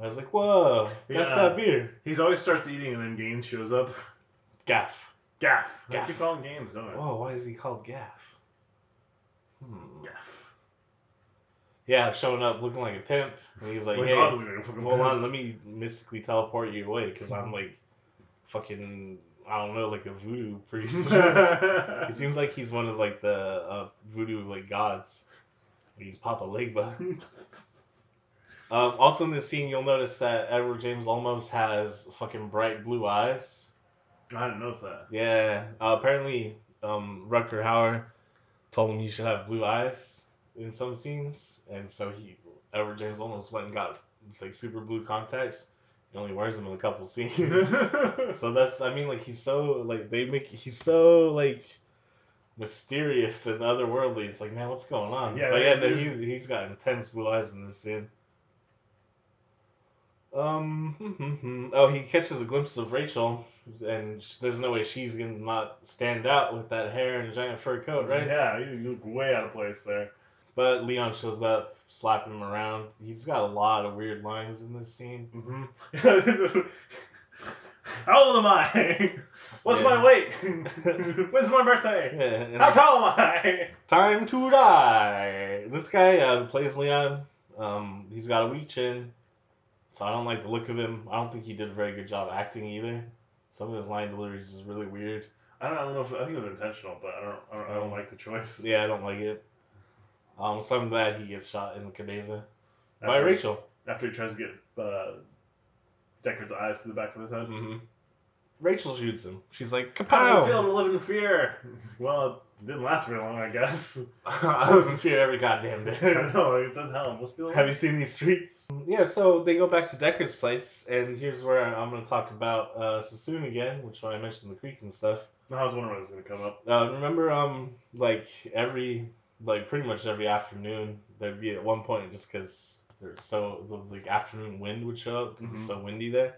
Speaker 1: I was like, whoa, that's
Speaker 2: Yeah.
Speaker 1: that beer.
Speaker 2: He's always starts eating and then Gaines shows up.
Speaker 1: Gaff.
Speaker 2: Gaff. I
Speaker 1: Gaff.
Speaker 2: keep calling Gaines, don't I?
Speaker 1: Whoa, why is he called Gaff? Hmm.
Speaker 2: Gaff.
Speaker 1: Yeah, showing up looking like a pimp, and he's like,
Speaker 2: Well,
Speaker 1: hey,
Speaker 2: like
Speaker 1: hold
Speaker 2: pimp.
Speaker 1: on, let me mystically teleport you away, because I'm like, fucking, I don't know, like a voodoo priest. It seems like he's one of like the uh, voodoo like gods. He's Papa Legba. Um, also in this scene, you'll notice that Edward James Olmos has fucking bright blue eyes.
Speaker 2: I didn't notice that.
Speaker 1: Yeah. Uh, apparently, um, Rutger Hauer told him he should have blue eyes in some scenes, and so he Edward James Olmos went and got like super blue contacts. He only wears them in a couple scenes. So that's I mean like he's so like they make he's so like mysterious and otherworldly. It's like man, what's going on?
Speaker 2: Yeah,
Speaker 1: but yeah, no, he he's got intense blue eyes in this scene. Um. oh, he catches a glimpse of Rachel, and sh- there's no way she's gonna not stand out with that hair and a giant fur coat, right?
Speaker 2: Yeah, you you look way out of place there.
Speaker 1: But Leon shows up, slapping him around. He's got a lot of weird lines in this scene.
Speaker 2: Mm-hmm. How old am I? What's
Speaker 1: Yeah.
Speaker 2: my weight? When's my birthday?
Speaker 1: Yeah,
Speaker 2: How tall am I?
Speaker 1: Time to die. This guy uh, plays Leon. Um, he's got a weak chin, so I don't like the look of him. I don't think he did a very good job acting either. Some of his line deliveries is really weird.
Speaker 2: I don't, I don't know if I think it was intentional, but I don't I don't, I don't like the choice.
Speaker 1: Yeah, I don't like it. Um, so I'm glad he gets shot in the cabeza by
Speaker 2: After-
Speaker 1: Rachel.
Speaker 2: After he tries to get uh, Deckard's eyes to the back of his head.
Speaker 1: hmm Rachel shoots him. She's like,
Speaker 2: How does it feel
Speaker 1: "Kapow!"
Speaker 2: to live in fear? Well, didn't last very long, I guess.
Speaker 1: I live in fear every goddamn
Speaker 2: I
Speaker 1: day.
Speaker 2: know, it doesn't help. Must be like-
Speaker 1: Have you seen these streets? Yeah, so they go back to Deckard's place, and here's where I'm going to talk about uh, Sassoon again, which I mentioned the creek and stuff.
Speaker 2: I was wondering when it was going to come up.
Speaker 1: Uh, remember, um, like every, like pretty much every afternoon, there'd be at one point just because there's so the like afternoon wind would show up 'cause it's
Speaker 2: Mhm.
Speaker 1: so windy there.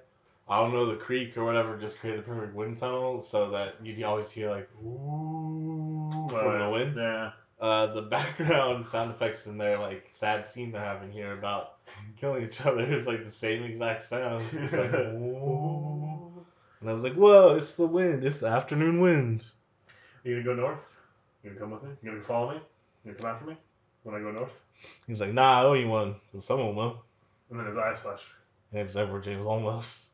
Speaker 1: I don't know the creek or whatever just created the perfect wind tunnel so that you'd always hear like ooh from the wind.
Speaker 2: Yeah.
Speaker 1: Uh, the background sound effects in their like sad scene they're having here about killing each other is like the same exact sound. It's like "Ooh." and I was like, whoa, it's the wind. It's the afternoon wind.
Speaker 2: You gonna go north? You gonna come with me? You gonna follow me? You gonna come after me when I go north?
Speaker 1: He's like, nah, I owe you one. But someone will.
Speaker 2: And then his eyes flash.
Speaker 1: And it's Edward James Olmos.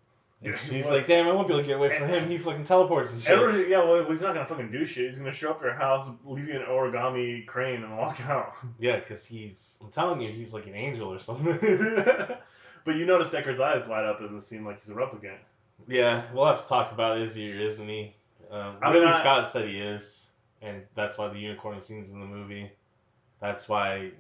Speaker 1: And
Speaker 2: Yeah,
Speaker 1: she's
Speaker 2: what?
Speaker 1: like, damn, I won't be able to get away from him. He fucking teleports and shit.
Speaker 2: Edward, yeah, well, he's not gonna fucking do shit. He's gonna show up at your house, leave you an origami crane, and walk out.
Speaker 1: Yeah, because he's, I'm telling you, he's like an angel or something.
Speaker 2: but you notice Decker's eyes light up in the scene like he's a replicant.
Speaker 1: yeah, we'll have to talk about is he or isn't he? Um,
Speaker 2: I mean,
Speaker 1: Scott said he is, and that's why the unicorn scene's in the movie. That's why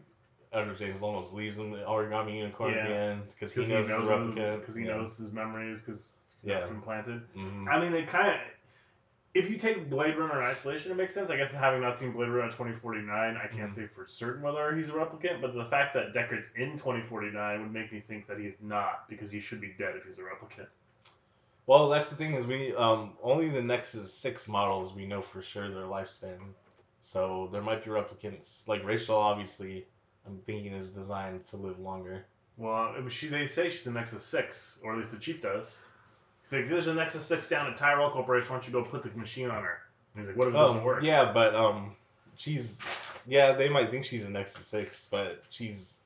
Speaker 1: Edward James Olmos leaves him the origami unicorn at the
Speaker 2: Yeah.
Speaker 1: end because he
Speaker 2: Because
Speaker 1: knows,
Speaker 2: he
Speaker 1: the replicant.
Speaker 2: because he
Speaker 1: yeah.
Speaker 2: knows his memories because
Speaker 1: Yeah.
Speaker 2: implanted.
Speaker 1: Mhm.
Speaker 2: I mean, it kind of. If you take Blade Runner in isolation, it makes sense. I guess having not seen Blade Runner 2049, I can't
Speaker 1: Mhm.
Speaker 2: say for certain whether he's a replicant, but the fact that Deckard's in 2049 would make me think that he's not, because he should be dead if he's a replicant.
Speaker 1: Well, that's the thing is we um only the Nexus Six models we know for sure their lifespan. So there might be replicants like Rachel. Obviously, I'm thinking is designed to live longer.
Speaker 2: Well, she they say she's a Nexus 6, or at least the chief does. He's like, there's a Nexus 6 down at Tyrell Corporation, why don't you go put the machine on her? And he's like, what if it doesn't
Speaker 1: Oh,
Speaker 2: work?
Speaker 1: yeah, but um, she's yeah they might think she's a Nexus Six, but she's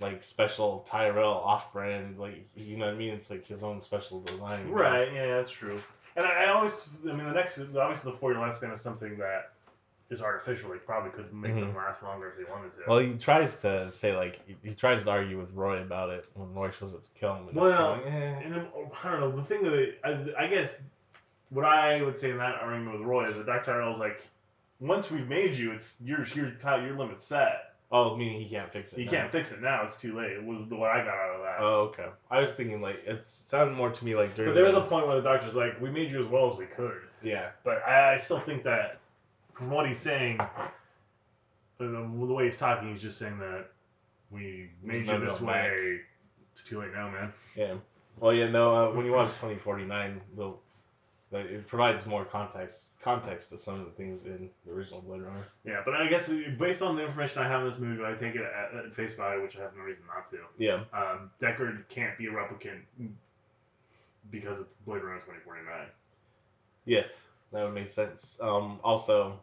Speaker 1: like special Tyrell off-brand. Like you know what I mean? It's like his own special design. know?
Speaker 2: Right, yeah, that's true. And I, I always, I mean, the next, obviously, the four year lifespan is something that is artificial. Like probably could make
Speaker 1: Mhm.
Speaker 2: them last longer if he wanted to.
Speaker 1: Well, he tries to say like he, he tries to argue with Roy about it when Roy shows up to kill him. And
Speaker 2: Well,
Speaker 1: it's eh.
Speaker 2: And then, I don't know. The thing that I, I guess what I would say in that argument with Roy is that Dr. Tyrell's like, once we've made you, it's your your your limit's set.
Speaker 1: Oh, meaning he can't fix it.
Speaker 2: He
Speaker 1: now.
Speaker 2: can't fix it now. It's too late. It was the what I got out of that.
Speaker 1: Oh, okay. I was thinking like it sounded more to me like during.
Speaker 2: but there was
Speaker 1: the-
Speaker 2: a point where the doctor's like, we made you as well as we could.
Speaker 1: yeah.
Speaker 2: But I, I still think that from what he's saying, the way he's talking, he's just saying that we made you this way. It's too late now, man.
Speaker 1: Yeah. Well, yeah. No. Uh, when you watch 2049, the it provides more context context to some of the things in the original Blade Runner.
Speaker 2: Yeah, but I guess based on the information I have in this movie, I take it at, at face value, which I have no reason not to.
Speaker 1: Yeah.
Speaker 2: Um, Deckard can't be a replicant because of Blade Runner 2049.
Speaker 1: Yes, that would make sense. Um, also,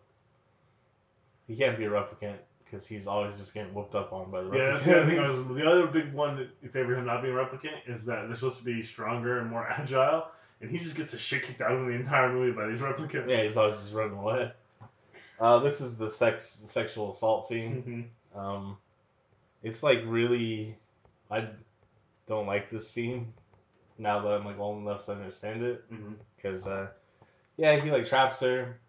Speaker 1: he can't be a replicant because he's always just getting whooped up on by the
Speaker 2: Yeah, that's the other thing. I
Speaker 1: replicants.
Speaker 2: was, the other big one that in favor of him not being a replicant is that they're supposed to be stronger and more agile, and he just gets the shit kicked out of him the entire movie by these replicants.
Speaker 1: yeah, he's always just running away. Uh, this is the sex sexual assault scene.
Speaker 2: Mhm.
Speaker 1: Um, it's like really, I don't like this scene. Now that I'm like old enough to understand it, because uh, yeah, he like traps her.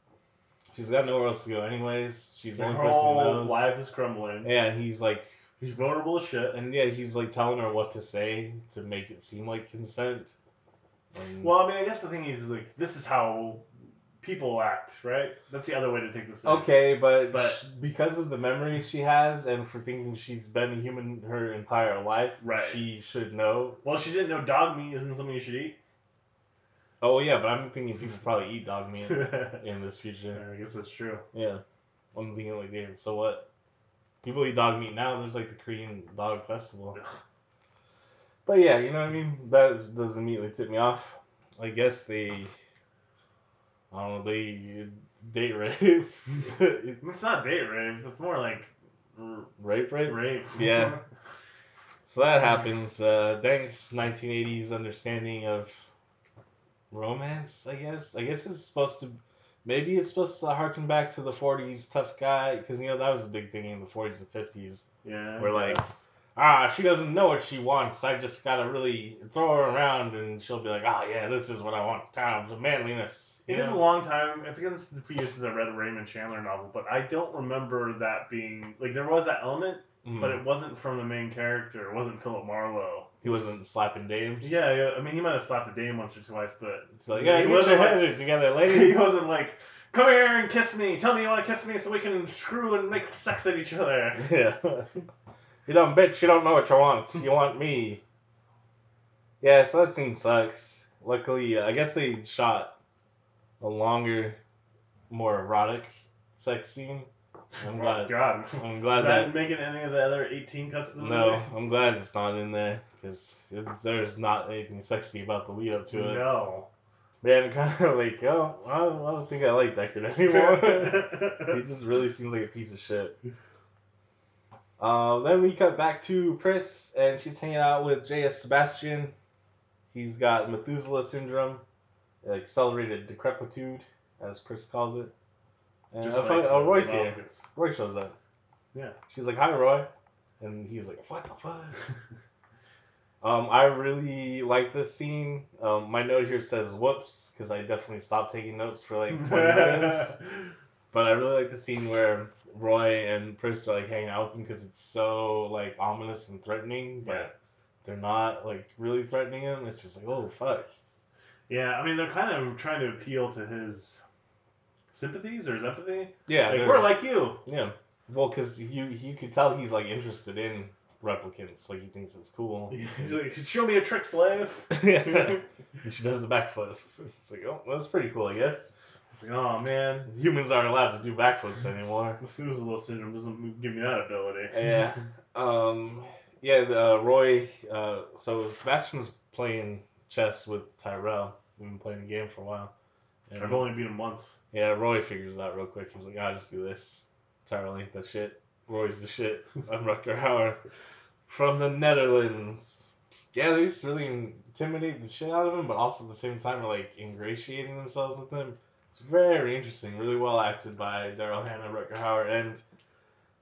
Speaker 1: She's got nowhere else to go anyways. She's the
Speaker 2: Her
Speaker 1: only person who
Speaker 2: whole
Speaker 1: knows.
Speaker 2: life is crumbling.
Speaker 1: Yeah, and he's like,
Speaker 2: He's vulnerable as shit.
Speaker 1: and yeah, he's like telling her what to say to make it seem like consent. And,
Speaker 2: Well, I mean, I guess the thing is, is like this is how people act, right? That's the other way to take this. thing.
Speaker 1: okay, but,
Speaker 2: But-
Speaker 1: sh- because of the memories she has, and for thinking she's been a human her entire life,
Speaker 2: Right.
Speaker 1: she should know.
Speaker 2: Well, she didn't know dog meat isn't something you should eat.
Speaker 1: Oh yeah, but I'm thinking people probably eat dog meat in this future.
Speaker 2: I guess that's true.
Speaker 1: Yeah, I'm thinking like, damn, so what? People eat dog meat now. There's like the Korean dog festival. But yeah, you know what I mean. That does immediately tip me off. I guess they, I don't know, they date rape,
Speaker 2: It's not date rape. It's more like r-
Speaker 1: rape, rape.
Speaker 2: rape.
Speaker 1: Yeah. So that happens. Uh, thanks 1980s understanding of romance. I guess. I guess it's supposed to. Maybe it's supposed to harken back to the 40s tough guy because you know that was a big thing in the 40s and 50s.
Speaker 2: yeah.
Speaker 1: We're like- ah, she doesn't know what she wants. I just gotta really throw her around, and she'll be like, ah, yeah, this is what I want. Times of manliness.
Speaker 2: It
Speaker 1: you
Speaker 2: is a long time. It's again a few years since I read a Raymond Chandler novel, but I don't remember that being like there was that element,
Speaker 1: Mhm.
Speaker 2: but it wasn't from the main character. It wasn't Philip Marlowe.
Speaker 1: he wasn't slapping dames.
Speaker 2: Yeah, yeah. I mean, he might have slapped a dame once or twice, but
Speaker 1: It's like, yeah,
Speaker 2: He
Speaker 1: get your
Speaker 2: wasn't like-
Speaker 1: head together, lady.
Speaker 2: he wasn't like, "Come here and kiss me. Tell me you want to kiss me so we can screw and make sex at each other."
Speaker 1: yeah. you dumb bitch, you don't know what you want. You want me. Yeah, so that scene sucks. Luckily, uh, I guess they shot a longer, more erotic sex scene. I'm
Speaker 2: Oh,
Speaker 1: glad.
Speaker 2: God.
Speaker 1: I'm
Speaker 2: Is
Speaker 1: glad
Speaker 2: that
Speaker 1: that.
Speaker 2: making any of the other 18 cuts of the
Speaker 1: No,
Speaker 2: movie?
Speaker 1: I'm glad it's not in there because there's not anything sexy about the lead up to it.
Speaker 2: No.
Speaker 1: Man, kind of like, oh, I don't, I don't think I like Deckard anymore. he just really seems like a piece of shit. Uh, then we cut back to Pris, and she's hanging out with J.S. Sebastian. He's got Methuselah syndrome, accelerated decrepitude, as Pris calls it.
Speaker 2: Just
Speaker 1: I
Speaker 2: like
Speaker 1: oh, Roy's here. Roy shows up.
Speaker 2: Yeah.
Speaker 1: She's like, "Hi, Roy," and he's like, "What the fuck?" um, I really like this scene. Um, my note here says "whoops" because I definitely stopped taking notes for like twenty minutes. But I really like the scene where Roy and Pris are like hanging out with him because it's so like ominous and threatening, but
Speaker 2: Yeah.
Speaker 1: they're not like really threatening him. It's just like, oh fuck.
Speaker 2: Yeah, I mean, they're kind of trying to appeal to his sympathies or his empathy.
Speaker 1: Yeah,
Speaker 2: like, we're like you.
Speaker 1: yeah. Well, because you you could tell he's like interested in replicants. Like he thinks it's cool.
Speaker 2: He's like, show me a trick, slave.
Speaker 1: yeah. And she does a backflip. It's like, oh, that's pretty cool, I guess.
Speaker 2: It's like, oh man,
Speaker 1: Humans aren't allowed to do backflips anymore.
Speaker 2: Methuselah syndrome doesn't give me that ability.
Speaker 1: Yeah. Um. Yeah. The, uh, Roy. Uh. So Sebastian's playing chess with Tyrell. We've been playing the game for a while. And,
Speaker 2: I've only beat him once.
Speaker 1: yeah. Roy figures that out real quick. He's like, "I just do this." Tyrell ain't that shit. Roy's the shit. I'm Rutger Hauer from the Netherlands. Yeah, they just really intimidate the shit out of him, but also at the same time are like ingratiating themselves with him. It's very interesting, really well acted by Daryl Hannah, Rutger Hauer, and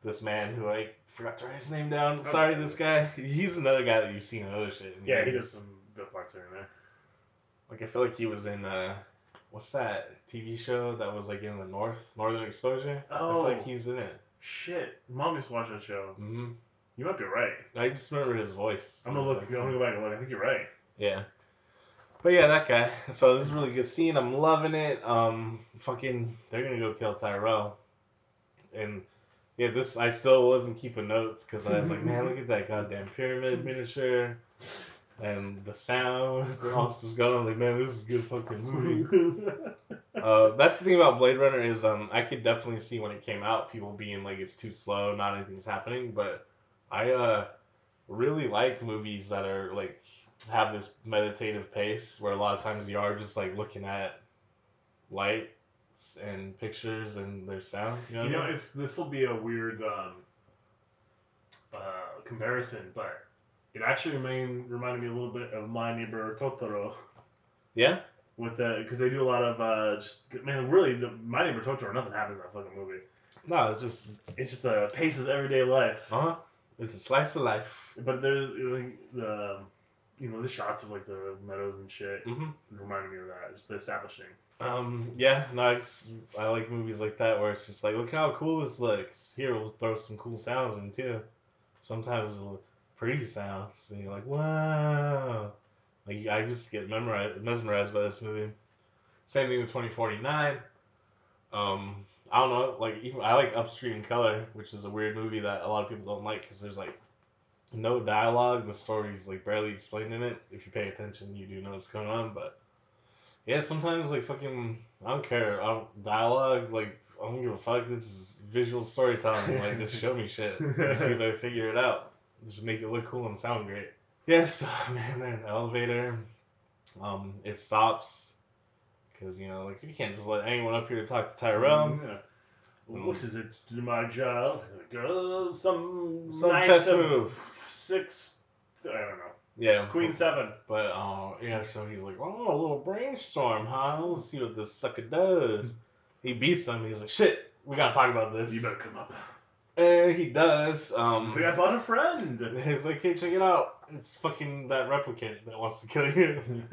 Speaker 1: this man who I forgot to write his name down. Sorry, this guy. He's another guy that you've seen in other shit.
Speaker 2: Yeah, he does some good parts here and there.
Speaker 1: Like I feel like he was in uh, what's that TV show that was like in the North, Northern Exposure? I feel like
Speaker 2: Oh.
Speaker 1: he's in it.
Speaker 2: Shit, mom used to watch that show.
Speaker 1: hmm
Speaker 2: You might be right.
Speaker 1: I just remember his voice.
Speaker 2: I'm gonna look.
Speaker 1: like-
Speaker 2: I'm gonna go back and look. I think you're right.
Speaker 1: Yeah. But yeah, that guy. So this is a really good scene. I'm loving it. Um, fucking, they're gonna go kill Tyrell, and yeah, this I still wasn't keeping notes because I was like, man, look at that goddamn pyramid miniature, and the sound and all this going on. Like, man, this is a good fucking movie. Uh, that's the thing about Blade Runner is um, I could definitely see when it came out people being like it's too slow, not anything's happening. But I uh, really like movies that are like have this meditative pace where a lot of times you are just like looking at lights and pictures and their sound. You know,
Speaker 2: You know, it's this will be a weird um, uh, comparison, but it actually remain, reminded me a little bit of My Neighbor Totoro
Speaker 1: yeah,
Speaker 2: with the because they do a lot of uh, just man, really the My Neighbor Totoro. Nothing happens in that fucking movie.
Speaker 1: no, it's just
Speaker 2: It's just a pace of everyday life.
Speaker 1: uh huh, it's a slice of life.
Speaker 2: But there's like, the you know the shots of like the meadows and shit
Speaker 1: mm-hmm.
Speaker 2: reminded me of that. Just the establishing.
Speaker 1: Um, yeah, nice. I like movies like that where it's just like, look how cool this looks. Here, we'll throw some cool sounds in too. Sometimes it'll pretty sounds, and you're like, wow. Like I just get memorized, mesmerized by this movie. Same thing with 2049. Um, I don't know, like even I like Upstream Color, which is a weird movie that a lot of people don't like because there's like no dialogue. The story's like barely explained in it. If you pay attention, you do know what's going on, but yeah, sometimes like fucking I don't care. I don't, dialogue like I don't give a fuck. This is visual storytelling. Like just show me shit. See if I figure it out. Just make it look cool and sound great. Yes, man. They're in the elevator. Um, it stops because you know like you can't just let anyone up here to talk to Tyrell.
Speaker 2: Yeah. What is it, my child? Girl, some
Speaker 1: Some
Speaker 2: knight
Speaker 1: chess move.
Speaker 2: Six. I don't know.
Speaker 1: Yeah,
Speaker 2: Queen seven.
Speaker 1: But uh, yeah, so he's like, oh, a little brainstorm, huh? Let's see what this sucker does. He beats him. He's like, shit, we gotta talk about this.
Speaker 2: You better come up.
Speaker 1: And he does. Um,
Speaker 2: like I bought a friend.
Speaker 1: he's like, hey, check it out. It's fucking that replicant that wants to kill you.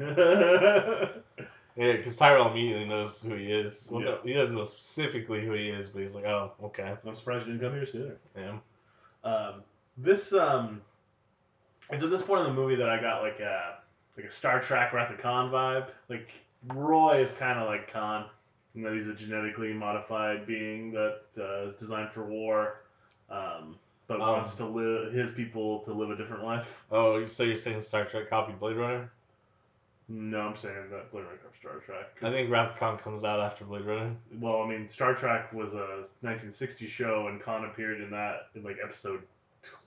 Speaker 1: yeah, because Tyrell immediately knows who he is. Well, no, he doesn't know specifically who he is, but he's like, oh, okay.
Speaker 2: I'm surprised you didn't come here sooner.
Speaker 1: Yeah.
Speaker 2: Um, this um, it's at this point in the movie that I got like a like a Star Trek Wrath of Khan vibe. Like Roy is kind of like Khan, in that he's a genetically modified being that uh, is designed for war, um, but
Speaker 1: Um.
Speaker 2: wants to live his people to live a different life.
Speaker 1: Oh, so you're saying Star Trek copied Blade Runner?
Speaker 2: No, I'm saying that Blade Runner comes Star Trek.
Speaker 1: I think Wrath of Khan comes out after Blade Runner.
Speaker 2: Well, I mean, Star Trek was a 1960 show, and Khan appeared in that in like episode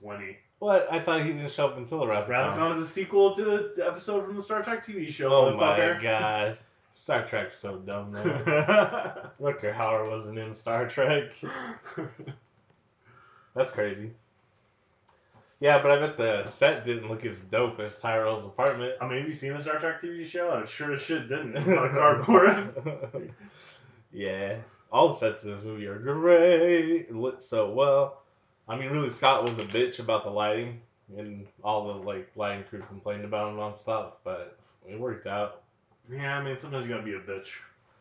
Speaker 2: 20.
Speaker 1: What? I thought he didn't show up until the Wrath of
Speaker 2: Wrath of
Speaker 1: Khan.
Speaker 2: Khan is a sequel to the episode from the Star Trek TV show.
Speaker 1: Oh my god. Star Trek's so dumb, man. Rutger Hauer wasn't in Star Trek. That's crazy. Yeah, but I bet the set didn't look as dope as Tyrell's apartment.
Speaker 2: Uh, I mean, have you seen the Star Trek TV show? It sure as shit didn't. It's not cardboard.
Speaker 1: yeah. All the sets in this movie are great. It lit so well. I mean, really, Scott was a bitch about the lighting, and all the like lighting crew complained about him nonstop, but it worked out.
Speaker 2: yeah, I mean, sometimes you gotta be a bitch.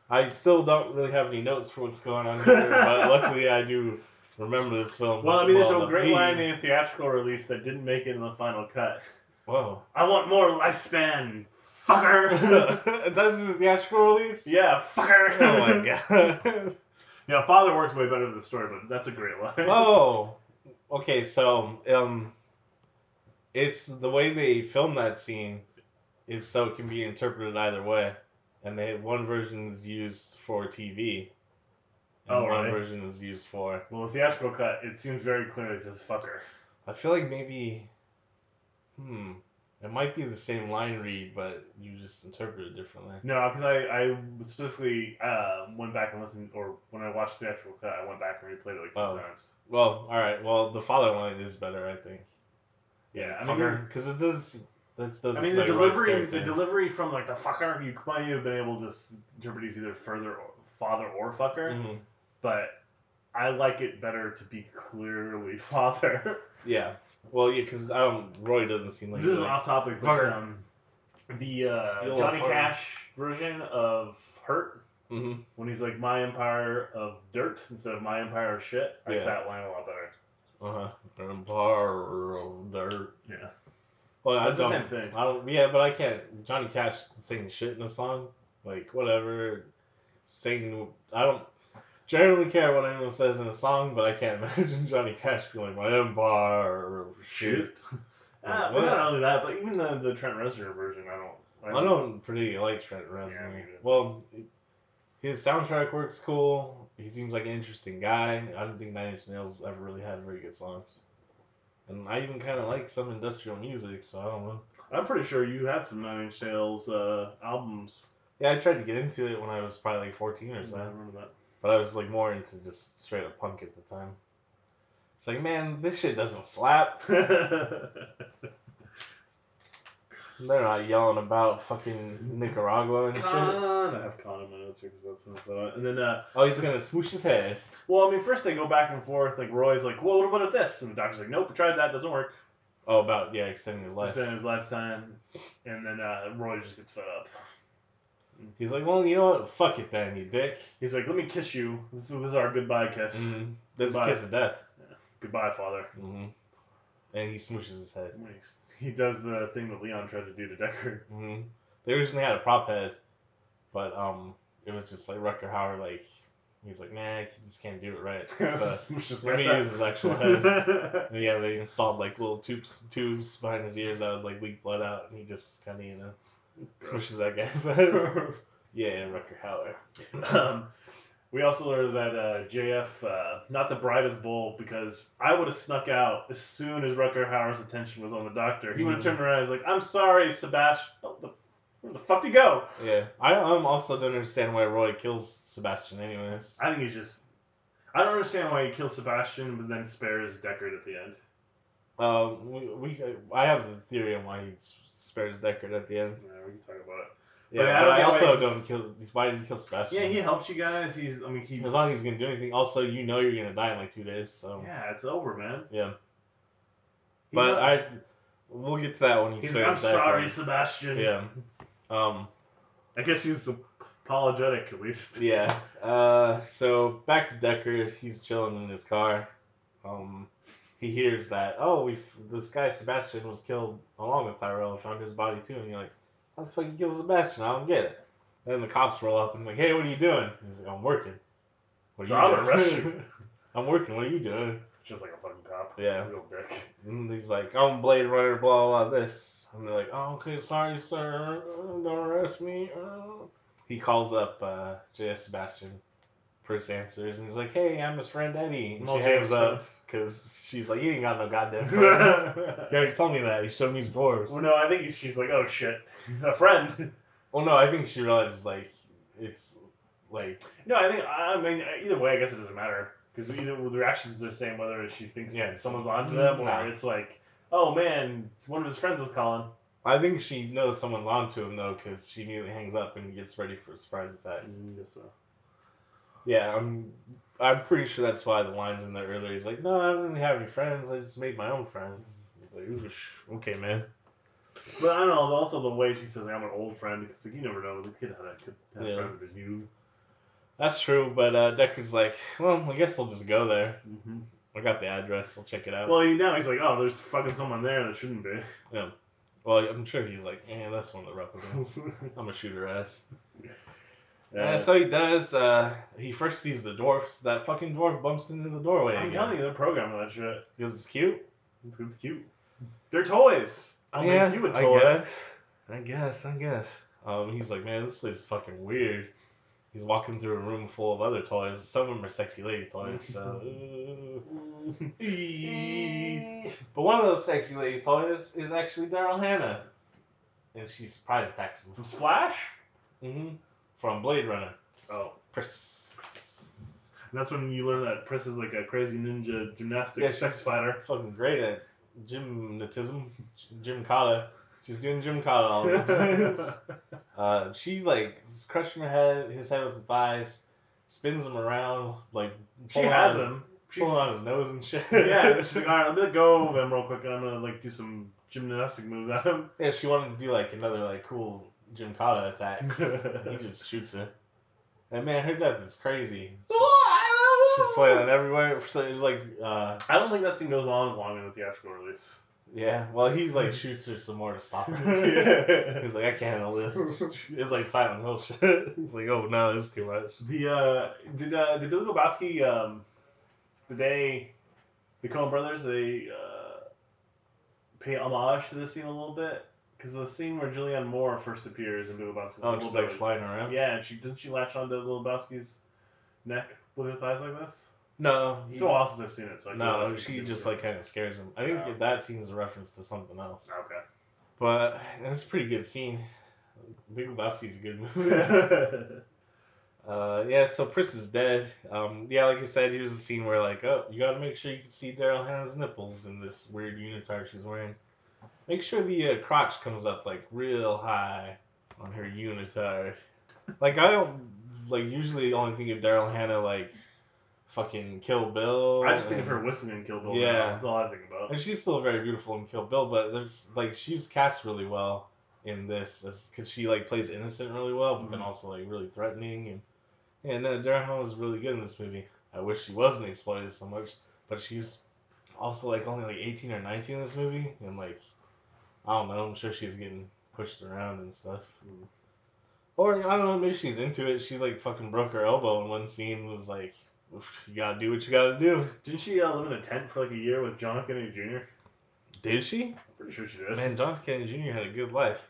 Speaker 1: I still don't really have any notes for what's going on here, but luckily I do remember this film.
Speaker 2: Well, I mean, there's a great
Speaker 1: Me-
Speaker 2: line in the theatrical release that didn't make it in the final cut.
Speaker 1: Whoa.
Speaker 2: I want more lifespan, fucker.
Speaker 1: That's the theatrical release?
Speaker 2: yeah, fucker.
Speaker 1: Oh my god.
Speaker 2: Yeah, Father works way better than the story, but that's a great line.
Speaker 1: oh. Okay, so um it's the way they film that scene is so it can be interpreted either way. And they one version is used for TV.
Speaker 2: Oh,
Speaker 1: one
Speaker 2: really?
Speaker 1: version is used for
Speaker 2: Well, the theatrical cut, it seems very clearly it says fucker.
Speaker 1: I feel like maybe, hmm, it might be the same line read, but you just interpret it differently.
Speaker 2: No, because I, I specifically uh, went back and listened, or when I watched the actual cut, I went back and replayed it like two
Speaker 1: Oh.
Speaker 2: times.
Speaker 1: Well, all right. Well, the father line is better, I think.
Speaker 2: Yeah, I mean,
Speaker 1: because it does. That's does.
Speaker 2: I mean the delivery, the delivery from like the fucker, you might have been able to interpret these either further or father or fucker,
Speaker 1: Mhm.
Speaker 2: But I like it better to be clearly father.
Speaker 1: Yeah. Well, yeah, because I don't. Roy doesn't seem like.
Speaker 2: this is off topic, but
Speaker 1: Fucker.
Speaker 2: um, the uh, Johnny
Speaker 1: fucker.
Speaker 2: Cash version of Hurt
Speaker 1: Mhm.
Speaker 2: when he's like my empire of dirt instead of my empire of shit. I like that line a lot better.
Speaker 1: Uh huh. Empire of dirt.
Speaker 2: Yeah,
Speaker 1: Well, I
Speaker 2: that's the
Speaker 1: don't.
Speaker 2: same thing.
Speaker 1: I don't. Yeah, but I can't. Johnny Cash singing shit in a song, like whatever. Saying I don't generally care what anyone says in a song, but I can't imagine Johnny Cash like my empire shit.
Speaker 2: Uh, well, not only that, but even the the Trent Reznor version, I don't.
Speaker 1: I don't particularly like Trent Reznor.
Speaker 2: Yeah,
Speaker 1: well, his soundtrack works cool. He seems like an interesting guy. I don't think Nine Inch Nails ever really had very good songs. And I even kind of like some industrial music, so I don't know.
Speaker 2: I'm pretty sure you had some Nine Inch Nails uh, albums.
Speaker 1: Yeah, I tried to get into it when I was probably like 14 or
Speaker 2: something.
Speaker 1: I
Speaker 2: remember
Speaker 1: but I was like more into just straight up punk at the time. It's like, man, this shit doesn't slap. They're not yelling about fucking Nicaragua and shit.
Speaker 2: Khan. I have Khan in my notes here because that's what I thought. And then, uh,
Speaker 1: Oh, he's gonna smoosh his head.
Speaker 2: well, I mean, first they go back and forth. Like Roy's like, "Well, what about this?" And the doctor's like, "Nope, tried that. Doesn't work."
Speaker 1: Oh, about yeah, extending his life.
Speaker 2: Extending his lifetime, and then uh, Roy just gets fed up.
Speaker 1: He's like, well, you know what? Fuck it then, you dick.
Speaker 2: He's like, "Let me kiss you. This is, this is our goodbye kiss.
Speaker 1: Mm-hmm. This is
Speaker 2: Goodbye.
Speaker 1: kiss of death.
Speaker 2: Goodbye, father."
Speaker 1: Mm-hmm. And he smooshes his head.
Speaker 2: He does the thing that Leon tried to do to Deckard.
Speaker 1: Mm-hmm. They originally had a prop head, but um, it was just like Rutger Hauer. Like he's like, man, I just can't do it right. So let me use his actual head. And yeah, they installed like little tubes tubes behind his ears that would like leak blood out, and he just kind of you know smooshes that guy's head. yeah, and Rutger Hauer.
Speaker 2: um, we also learned that uh, JF, uh, not the brightest bull, because I would have snuck out as soon as Rutger Hauer's attention was on the doctor. He would have
Speaker 1: Mhm.
Speaker 2: turned around and was like, I'm sorry, Sebastian. Oh, the, where the fuck did he go?
Speaker 1: Yeah, I um also don't understand why Roy kills Sebastian. Anyways,
Speaker 2: I think he's just. I don't understand why he kills Sebastian, but then spares Deckard at the end.
Speaker 1: um, we, we I have a theory on why he spares Deckard at the end.
Speaker 2: Yeah, we can talk about it.
Speaker 1: Yeah,
Speaker 2: But I
Speaker 1: but I, also don't kill. Why did he kill Sebastian?
Speaker 2: Yeah, he helps you guys. He's. I mean, he.
Speaker 1: As long as he's gonna do anything. Also, you know you're gonna die in like two days. So,
Speaker 2: Yeah, it's over, man.
Speaker 1: Yeah. But
Speaker 2: not-
Speaker 1: I, we'll get to that when he
Speaker 2: He's like, I'm sorry, Sebastian.
Speaker 1: Yeah. Um.
Speaker 2: I guess he's apologetic at least.
Speaker 1: Yeah. Uh. So back to Deckard. He's chilling in his car. Um. He hears that oh we this guy Sebastian was killed along with Tyrell. Found his body too, and you're like, how the fuck you kill Sebastian? I don't get it. then the cops roll up and like, hey, what are you doing? He's like, I'm working. What
Speaker 2: So I'm
Speaker 1: doing?
Speaker 2: arrest you.
Speaker 1: I'm working. What are you doing?
Speaker 2: Just like a fucking cop.
Speaker 1: Yeah.
Speaker 2: Real dick.
Speaker 1: And he's like, I'm Blade Runner, blah, blah, blah, this. And they're like, oh, okay, sorry, sir. Don't arrest me. He calls up uh, J.S. Sebastian. First answers, and he's like, hey, I'm his friend Eddie. And
Speaker 2: No,
Speaker 1: she hangs up because she's like, you ain't got no goddamn friends. you already told me that. You showed me his dwarves.
Speaker 2: Well, no, I think she's like, oh shit, a friend.
Speaker 1: Well, no, I think she realizes, like, it's like,
Speaker 2: No, I think I mean either way, I guess it doesn't matter because either the reactions are the same whether she thinks
Speaker 1: Yeah.
Speaker 2: someone's onto them or
Speaker 1: Nah.
Speaker 2: it's like, oh man, one of his friends is calling.
Speaker 1: I think she knows someone's onto him, though, because she immediately hangs up and gets ready for a surprise attack.
Speaker 2: Yes, mm, so.
Speaker 1: Yeah, I'm. I'm pretty sure that's why the lines in there earlier. He's like, "No, I don't really have any friends. I just made my own friends." He's like, "Oosh, okay, man."
Speaker 2: But I don't know. Also, the way she says, "I'm an old friend," it's like you never know. The kid had a could have
Speaker 1: Yeah.
Speaker 2: friends that you.
Speaker 1: That's true, but uh, Deckard's like, "Well, I guess I'll just go there.
Speaker 2: Mm-hmm.
Speaker 1: I got the address. I'll check it out."
Speaker 2: Well, now he's like, "Oh, there's fucking someone there that shouldn't be." Yeah.
Speaker 1: Well, I'm sure he's like, "Yeah, that's one of the replicants. I'm gonna shoot her ass."
Speaker 2: Yeah,
Speaker 1: Yeah, so he does. Uh, he first sees the dwarfs. That fucking dwarf bumps into the doorway
Speaker 2: I'm
Speaker 1: again
Speaker 2: telling you, they're programming that shit.
Speaker 1: because it's cute.
Speaker 2: It's, it's cute. They're toys. I'll make you a toy.
Speaker 1: I guess. I guess. I guess. Um, he's like, man, this place is fucking weird. He's walking through a room full of other toys. Some of them are sexy lady toys. So, but one of those sexy lady toys is actually Daryl Hannah, and she surprise attacks him.
Speaker 2: From Splash?
Speaker 1: hmm From Blade Runner.
Speaker 2: Oh.
Speaker 1: Pers-
Speaker 2: And that's when you learn that Pris is like a crazy ninja gymnastics
Speaker 1: Yeah,
Speaker 2: sex fighter.
Speaker 1: fucking great at gymnatism, gym kata. She's doing gym kata all the time. Uh, she like is crushing her head, his head with the thighs, spins him around, like
Speaker 2: She has him. She's,
Speaker 1: pulling on his nose and shit.
Speaker 2: yeah, she's like, all right, I'm gonna go over him real quick, and I'm gonna like do some gymnastic moves at him.
Speaker 1: yeah, she wanted to do like another like cool Jim attack. he just shoots her. And man, her death is crazy. She's flailing everywhere. So like, uh,
Speaker 2: I don't think that scene goes on as long in the theatrical release.
Speaker 1: yeah. Well, he like shoots her some more to stop her.
Speaker 2: yeah.
Speaker 1: He's like, I can't handle this. It's like Silent Hill shit. He's like, oh no, this is too much.
Speaker 2: The uh, did uh, did Big Lebowski um, the day the Coen Brothers they uh, pay homage to this scene a little bit because the scene where Julianne Moore first appears in Big Lebowski's
Speaker 1: Oh, she's like flying around.
Speaker 2: yeah, and she doesn't she latch onto Little Lebowski's neck with her thighs like this?
Speaker 1: No,
Speaker 2: It's
Speaker 1: he-
Speaker 2: so a while since I've seen it, so I
Speaker 1: no,
Speaker 2: can't-
Speaker 1: she just like kind of scares him. I think
Speaker 2: Oh.
Speaker 1: that is a reference to something else.
Speaker 2: okay.
Speaker 1: But it's a pretty good scene. Big Lebowski's a good movie. Uh, yeah, so Pris is dead. Um, yeah, like I said, here's a scene where like, oh, you gotta make sure you can see Daryl Hannah's nipples in this weird unitard she's wearing. Make sure the uh, crotch comes up like real high on her unitard. Like I don't like usually only think of Daryl Hannah like fucking Kill Bill.
Speaker 2: I just think of her whistling in Kill Bill.
Speaker 1: Yeah.
Speaker 2: now. that's all I think about.
Speaker 1: and she's still very beautiful in Kill Bill, but there's like she's cast really well in this because she like plays innocent really well, but then
Speaker 2: Mhm.
Speaker 1: also like really threatening and yeah, no, Daryl Hannah is really good in this movie. I wish she wasn't exploited so much, but she's also like only like 18 or 19 in this movie, and like I don't know, I'm sure she's getting pushed around and stuff. Or I don't know, maybe she's into it. She like fucking broke her elbow in one scene. Was like, you gotta do what you gotta do.
Speaker 2: Didn't she uh, live in a tent for like a year with John F. Kennedy Jr.?
Speaker 1: Did she?
Speaker 2: I'm pretty sure she did.
Speaker 1: Man, John F. Kennedy Jr. had a good life.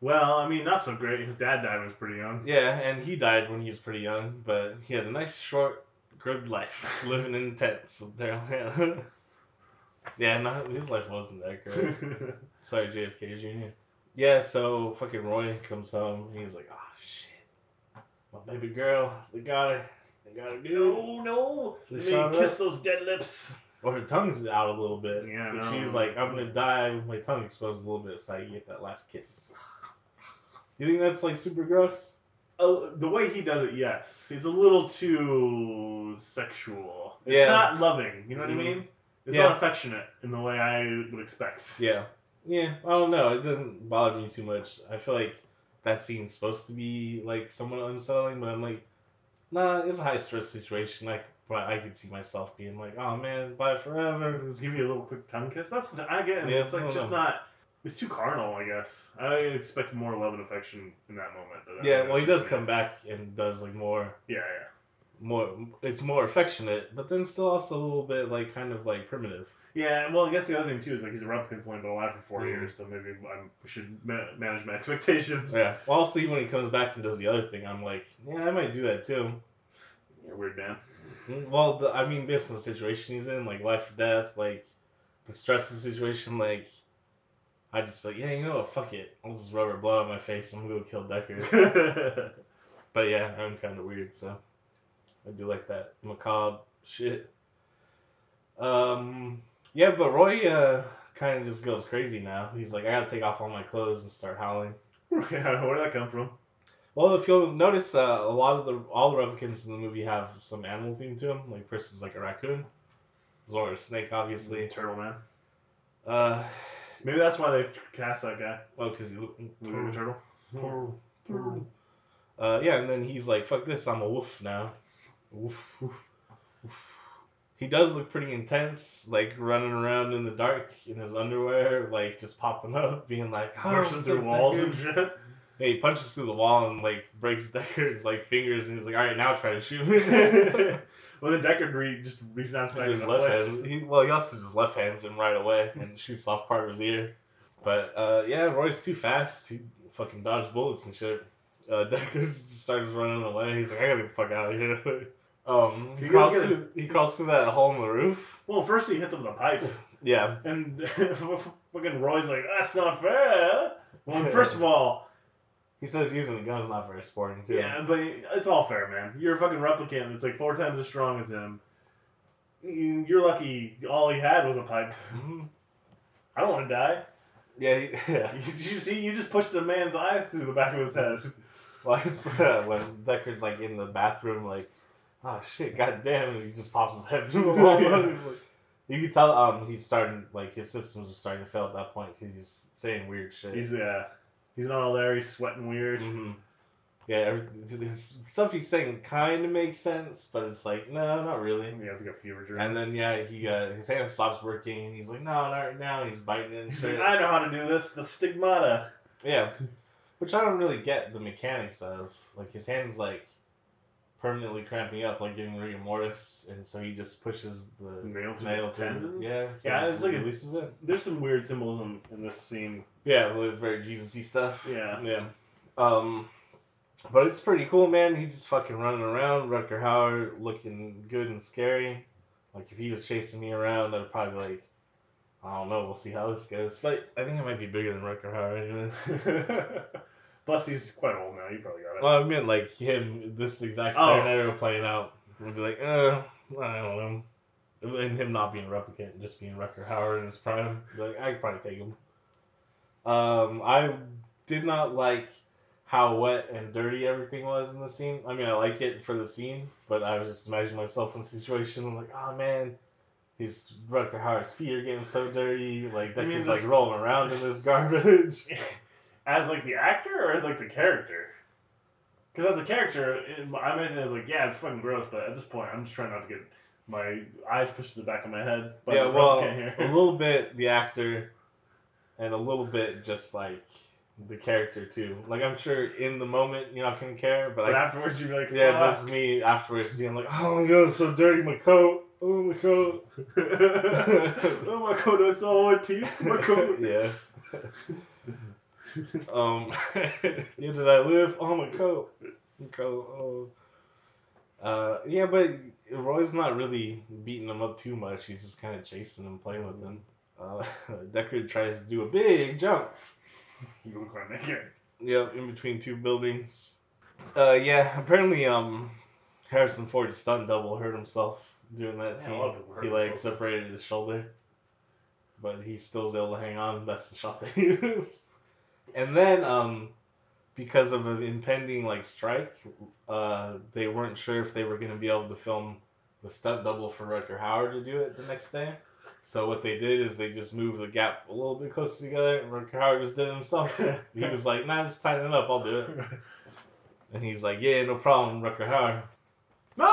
Speaker 2: Well, I mean, not so great. His dad died when he was pretty young.
Speaker 1: Yeah, and he died when he was pretty young, but he had a nice, short, good life, living in tents Hannah. yeah, no, his life wasn't that great. Sorry, JFK Jr. Yeah, so fucking Roy comes home, and he's like, oh, shit. My baby girl, they got her. They got her, dude.
Speaker 2: no, no.
Speaker 1: They
Speaker 2: Let me kiss those dead lips.
Speaker 1: Or her tongue's out a little bit.
Speaker 2: Yeah,
Speaker 1: And
Speaker 2: no.
Speaker 1: she's like, I'm gonna die with my tongue exposed a little bit so I can get that last kiss. You think that's like super gross?
Speaker 2: Uh, the way he does it, yes. he's a little too sexual. It's
Speaker 1: Yeah.
Speaker 2: not loving. You know what
Speaker 1: Mhm.
Speaker 2: I mean? It's
Speaker 1: Yeah.
Speaker 2: not affectionate in the way I would expect.
Speaker 1: Yeah. Yeah. I don't know. It doesn't bother me too much. I feel like that scene's supposed to be like somewhat unsettling, but I'm like, nah, it's a high stress situation. Like, but I could see myself being like, oh man, bye forever.
Speaker 2: Just give you a little quick tongue kiss. That's I get. it.
Speaker 1: Yeah,
Speaker 2: it's like just
Speaker 1: know.
Speaker 2: not. It's too carnal, I guess. I expect more love and affection in that moment. But
Speaker 1: Yeah. Well, he does come back and does like more,
Speaker 2: Yeah, yeah.
Speaker 1: More. It's more affectionate, but then still also a little bit like kind of like primitive.
Speaker 2: Yeah, well, I guess the other thing too is like he's a replicant's only been alive for 4
Speaker 1: Mhm.
Speaker 2: years, so maybe I'm, should ma- manage my expectations.
Speaker 1: Yeah. Well, also even when he comes back and does the other thing, I'm like, yeah, I might do that too.
Speaker 2: You're a weird man.
Speaker 1: Well, the, I mean, based on the situation he's in, like life or death, like the stress of the situation, like I just feel like, yeah, you know what, fuck it, I'll just rubber blood on my face. I'm gonna go kill Decker. but yeah, I'm kind of weird, so I do like that macabre shit. Um, yeah, but Roy uh, kind of just goes crazy now. He's like, I gotta take off all my clothes and start howling.
Speaker 2: where did that come from?
Speaker 1: Well, if you'll notice, uh, a lot of the all the replicants in the movie have some animal theme to them. Like Pris is like a raccoon, Zhora a snake, obviously.
Speaker 2: Turtle Man.
Speaker 1: Uh,
Speaker 2: Maybe that's why they cast that guy.
Speaker 1: oh, because he look.
Speaker 2: The turtle.
Speaker 1: Uh, yeah, and then he's like, "Fuck this, I'm a wolf now." Woof, woof, woof. He does look pretty intense, like running around in the dark in his underwear, like just popping up, being like, "Oh,
Speaker 2: Bursting
Speaker 1: what's
Speaker 2: through walls
Speaker 1: Deckard?"
Speaker 2: and shit.
Speaker 1: Yeah, he punches through the wall and like breaks Deckard's like fingers, and he's like, "All right, now try to shoot me."
Speaker 2: well, then Deckard re- just re-snaps back
Speaker 1: His left hand. He, well, he also just left hands him right away and shoots off part of his ear. But uh, yeah, Roy's too fast. He fucking dodged bullets and shit. Uh, Deckard just starts running away. He's like, I gotta get the fuck out of here. um, he crawls,
Speaker 2: does get a-
Speaker 1: through, he crawls through that hole in the roof.
Speaker 2: Well, first he hits him with a pipe,
Speaker 1: Yeah,
Speaker 2: and fucking Roy's like, "That's not fair." Well, first of all,
Speaker 1: he says using a gun is not very sporting too.
Speaker 2: yeah, but it's all fair, man. You're a fucking replicant that's like four times as strong as him. You- You're lucky. All he had was a pipe.
Speaker 1: Mhm.
Speaker 2: I don't want to die.
Speaker 1: Yeah, he, yeah.
Speaker 2: You, you see, you just pushed a man's eyes through the back of his head.
Speaker 1: Well, it's, uh, when Deckard's like in the bathroom, like, oh shit, goddamn, and he just pops his head through the wall. He's like, you can tell um he's starting like his systems are starting to fail at that point because he's saying weird shit.
Speaker 2: He's yeah. He's not all there. He's sweating weird.
Speaker 1: hmm Yeah, everything, his stuff he's saying kind of makes sense, but it's like no, not really.
Speaker 2: He has like a fever dream.
Speaker 1: And then yeah, he uh, his hand stops working, and he's like, no, not right now. And he's biting it. And
Speaker 2: He's like, I know how to do this. The stigmata.
Speaker 1: Yeah, which I don't really get the mechanics of. Like his hand's like permanently cramping up, like getting rigor mortis, and so he just pushes the
Speaker 2: Nail through
Speaker 1: nail
Speaker 2: the tendons?
Speaker 1: Yeah, so
Speaker 2: Yeah, it's like
Speaker 1: releases it.
Speaker 2: There's some weird symbolism in this scene.
Speaker 1: Yeah, with very Jesus-y stuff.
Speaker 2: Yeah.
Speaker 1: Yeah. Um, but it's pretty cool, man. He's just fucking running around. Rutger Hauer looking good and scary. Like if he was chasing me around, I'd probably be like, I don't know. We'll see how this goes. But I think it might be bigger than Rutger Hauer anyway.
Speaker 2: Plus, he's quite old now. You probably got it.
Speaker 1: Well, I mean, like him, this exact
Speaker 2: Oh.
Speaker 1: scenario playing out, would be like, uh, I don't know. And him not being a replicant, and just being Rutger Hauer in his prime, like I could probably take him. Um, I did not like how wet and dirty everything was in the scene. I mean, I like it for the scene, but I was just imagining myself in the situation. I'm like, oh man, his Rutger Hauer's feet are getting so dirty. Like that
Speaker 2: mean
Speaker 1: like rolling around in this garbage.
Speaker 2: as like the actor or as like the character? Because as a character, it, I imagine it as like, yeah, it's fucking gross, but at this point, I'm just trying not to get my eyes pushed to the back of my head.
Speaker 1: Yeah, well, a little bit the actor, and a little bit just like the character too. Like I'm sure in the moment you're not gonna care, but
Speaker 2: but
Speaker 1: I,
Speaker 2: afterwards, you'd be like,
Speaker 1: yeah,
Speaker 2: fuck.
Speaker 1: this is me afterwards being like, oh my god, it's so dirty, my coat, oh my coat,
Speaker 2: oh my god, I saw all my teeth. My coat.
Speaker 1: yeah. Um, yeah, did I live? Oh my coat, my. Oh. Uh, yeah, but Roy's not really beating him up too much. He's just kind of chasing him, playing with him. Uh, Deckard tries to do a big jump.
Speaker 2: You look quite naked.
Speaker 1: Yep, in between two buildings. Uh, yeah, apparently, um, Harrison Ford's stunt double hurt himself doing that
Speaker 2: Yeah,
Speaker 1: scene.
Speaker 2: lot of people hurt
Speaker 1: he like
Speaker 2: themselves.
Speaker 1: separated his shoulder, but he still was able to hang on. That's the shot they used. And then, um, because of an impending like strike, uh, they weren't sure if they were gonna be able to film the stunt double for Rutger Howard to do it the next day. So what they did is they just moved the gap a little bit closer together, and Rutger Hauer just did it himself. he was like, "Nah, just tighten it up. I'll do it." And he's like, "Yeah, no problem, Rutger Howard."
Speaker 2: no!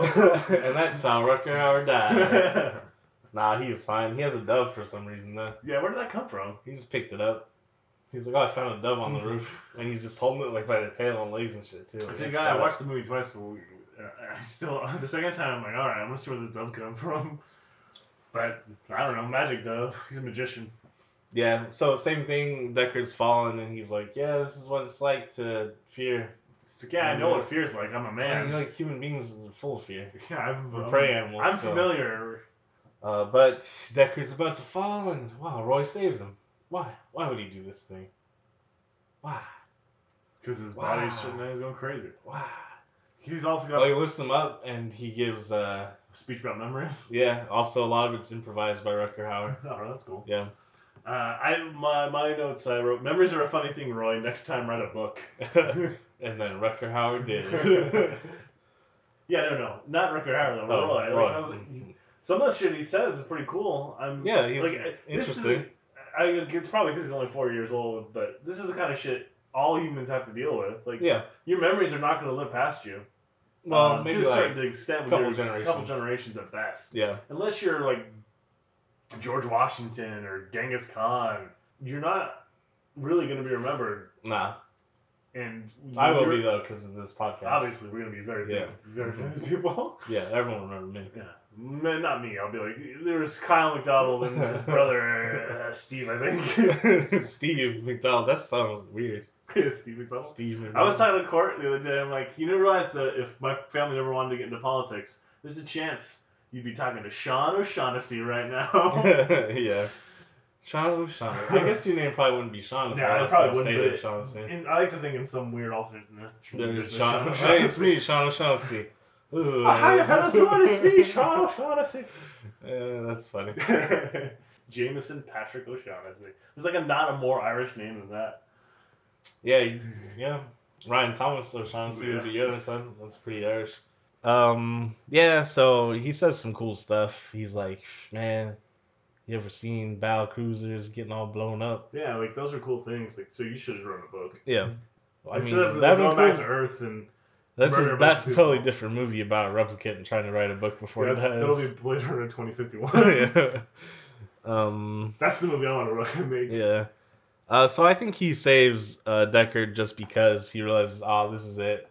Speaker 1: and that's how Rutger Howard died. nah, he was fine. He has a dove for some reason though.
Speaker 2: yeah, where did that come from?
Speaker 1: He just picked it up. He's like, "Oh, I found a dove on the roof," and he's just holding it like by the tail and legs and shit too.
Speaker 2: See,
Speaker 1: It's
Speaker 2: guy, I watched the movie twice, so uh, I still the second time I'm like, all right, I'm gonna see where this dove come from. But I don't know, magic dove. He's a magician.
Speaker 1: Yeah. So same thing. Deckard's fallen, and he's like, "Yeah, this is what it's like to fear."
Speaker 2: It's like, yeah, I know what fear's like. I'm a
Speaker 1: Man,
Speaker 2: man.
Speaker 1: like human beings are full of fear.
Speaker 2: Yeah, I'm,
Speaker 1: We're prey animals.
Speaker 2: I'm
Speaker 1: still.
Speaker 2: familiar.
Speaker 1: Uh, but Deckard's about to fall, and wow, Roy saves him. Why? Why would he do this thing? Why?
Speaker 2: Because his
Speaker 1: Wow.
Speaker 2: body's shutting down, he's going crazy.
Speaker 1: Why?
Speaker 2: He's also got
Speaker 1: Well, he lifts him up, and he gives, uh,
Speaker 2: speech about memories.
Speaker 1: yeah. Also, a lot of it's improvised by Rutger Hauer.
Speaker 2: Oh, that's cool.
Speaker 1: Yeah.
Speaker 2: Uh, I my my notes I wrote memories are a funny thing, Roy. Next time, write a book.
Speaker 1: and then Rutger Hauer did.
Speaker 2: yeah, no, no, not Rutger Hauer though.
Speaker 1: Oh,
Speaker 2: Roy. Like,
Speaker 1: Roy.
Speaker 2: Some of the shit he says is pretty cool. I'm
Speaker 1: Yeah, he's
Speaker 2: like
Speaker 1: interesting.
Speaker 2: I it's probably because he's only four years old, but this is the kind of shit all humans have to deal with. Like
Speaker 1: Yeah.
Speaker 2: your memories are not going to live past you.
Speaker 1: Well,
Speaker 2: Um,
Speaker 1: maybe
Speaker 2: to a
Speaker 1: like
Speaker 2: certain extent,
Speaker 1: couple
Speaker 2: your-
Speaker 1: generations.
Speaker 2: couple generations at best.
Speaker 1: yeah.
Speaker 2: Unless you're like George Washington or Genghis Khan, you're not really going to be remembered.
Speaker 1: Nah,
Speaker 2: And
Speaker 1: I will be though because of this podcast.
Speaker 2: Obviously, we're going to be very big,
Speaker 1: Yeah.
Speaker 2: very
Speaker 1: Mhm.
Speaker 2: famous people.
Speaker 1: Yeah, everyone remember me.
Speaker 2: Yeah, Man, not me. I'll be like, there's Kyle McDonald and his brother uh, Steve, I think.
Speaker 1: Steve McDonald. That sounds weird.
Speaker 2: Steve McDonald.
Speaker 1: Steve McDonald.
Speaker 2: I was talking to Court the other day. I'm like, you didn't realize that if my family never wanted to get into politics, there's a chance you'd be talking to Sean O'Shaughnessy right now.
Speaker 1: yeah. Sean O'Shaughnessy. I guess your name probably wouldn't be Sean
Speaker 2: Yeah,
Speaker 1: I
Speaker 2: probably wouldn't, but-
Speaker 1: O'Shaughnessy.
Speaker 2: I like to think in some weird alternate.
Speaker 1: There's Sean. Hey, it's me, Sean O'Shaughnessy.
Speaker 2: Oh, hi, Venezuela, it's me, Sean O'Shaughnessy.
Speaker 1: Yeah, that's funny.
Speaker 2: Jameson Patrick O'Shaughnessy. There's like a not a more Irish name than that.
Speaker 1: Yeah, yeah. Ryan Thomas O'Shaughnessy
Speaker 2: Yeah.
Speaker 1: Your other son. That's pretty Irish. Um, yeah, so he says some cool stuff. He's like, man, you ever seen bow cruisers getting all blown up?
Speaker 2: Yeah, like those are cool things. Like, so you should have write a book.
Speaker 1: Yeah. I mean,
Speaker 2: Instead of
Speaker 1: that'd be
Speaker 2: going back to Earth and
Speaker 1: That's a, that's a totally different movie about a replicant and trying to write a book before
Speaker 2: that's,
Speaker 1: it
Speaker 2: that'll be
Speaker 1: dies.
Speaker 2: Blade Runner 2051.
Speaker 1: yeah. Um.
Speaker 2: That's the movie I want to make.
Speaker 1: Yeah. Uh, so I think he saves uh, Deckard just because he realizes, oh, this is it.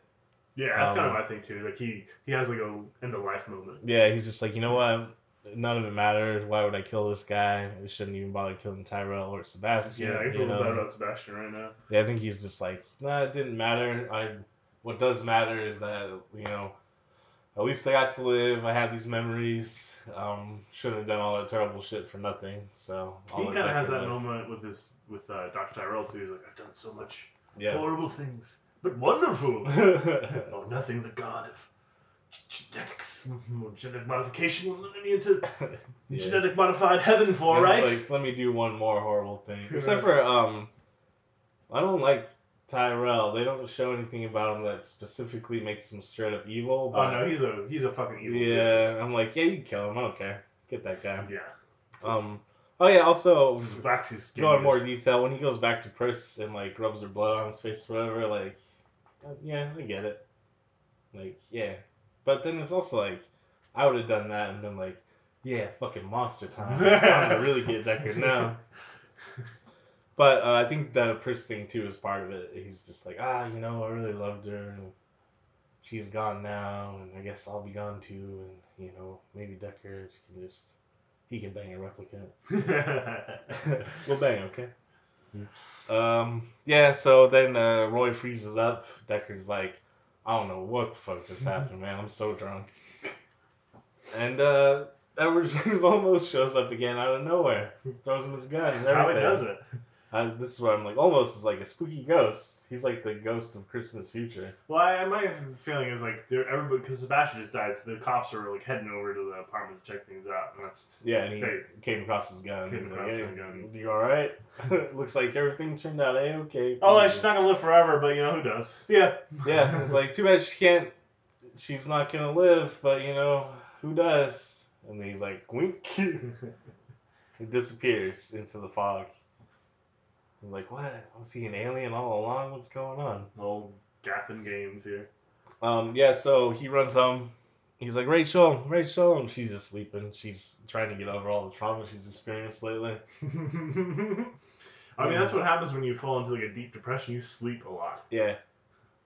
Speaker 2: Yeah, that's kind of
Speaker 1: Um,
Speaker 2: my thing too. Like he he has like a end of life moment.
Speaker 1: Yeah, he's just like, you know what? None of it matters. Why would I kill this guy? I shouldn't even bother killing Tyrell or Sebastian.
Speaker 2: Yeah, I
Speaker 1: you
Speaker 2: feel
Speaker 1: know?
Speaker 2: bad about Sebastian right now.
Speaker 1: Yeah, I think he's just like, nah, it didn't matter. I, what does matter is that you know, at least I got to live. I have these memories. Um, shouldn't have done all that terrible shit for nothing. So
Speaker 2: He kind of has that
Speaker 1: live.
Speaker 2: moment with this with uh, Doctor Tyrell too. He's like, I've done so much
Speaker 1: Yeah.
Speaker 2: horrible things, but wonderful. oh, nothing the god of genetics, genetic modification will let me into
Speaker 1: Yeah.
Speaker 2: genetic modified heaven for,
Speaker 1: And
Speaker 2: right?
Speaker 1: like, let me do one more horrible thing. Except for, um, I don't like Tyrell. They don't show anything about him that specifically makes him straight up evil.
Speaker 2: oh
Speaker 1: But
Speaker 2: no, he's a he's a fucking evil. dude.
Speaker 1: yeah, I'm like, yeah, you can kill him. I don't care. Get that guy.
Speaker 2: yeah.
Speaker 1: Um. Oh yeah. Also,
Speaker 2: wax his skin.
Speaker 1: go in more detail when he goes back to Pris and like rubs her blood on his face or whatever. Like, uh, yeah, I get it. Like, yeah, but then it's also like, I would have done that and been like, yeah, fucking monster time. I'm gonna really get Deckard now. But uh, I think the Pris thing too is part of it. He's just like, ah, you know, I really loved her, and she's gone now, and I guess I'll be gone too, and you know, maybe Deckard can just he can bang a replicant. we'll bang, okay? Um, yeah. So then uh, Roy freezes up. Deckard's like, I don't know what the fuck just happened, man. I'm so drunk. And uh, Edward James Olmos shows up again out of nowhere. Throws him his gun.
Speaker 2: That's how he does it.
Speaker 1: I, this is what I'm like, Olmos is like a spooky ghost. He's like the ghost of Christmas future.
Speaker 2: Well, I, my feeling is like they're everybody because Sebastian just died, so the cops are like heading over to the apartment to check things out, and that's
Speaker 1: Yeah, and he
Speaker 2: They-
Speaker 1: came across his gun.
Speaker 2: Came
Speaker 1: He's
Speaker 2: across
Speaker 1: like,
Speaker 2: his
Speaker 1: hey,
Speaker 2: gun.
Speaker 1: You all right? Looks like everything turned out a okay.
Speaker 2: oh, like, she's not gonna live forever, but you know who does? See ya.
Speaker 1: Yeah, it's like too bad she can't. She's not gonna live, but you know who does? And he's like, wink. he disappears into the fog. I'm like, what? I was he an alien all along? What's going on?
Speaker 2: Old gaffing games here.
Speaker 1: Um, yeah, so he runs home. He's like, Rachel, Rachel, and she's just sleeping. She's trying to get over all the trauma she's experienced lately.
Speaker 2: I mean, that's what happens when you fall into like a deep depression. You sleep a lot.
Speaker 1: Yeah,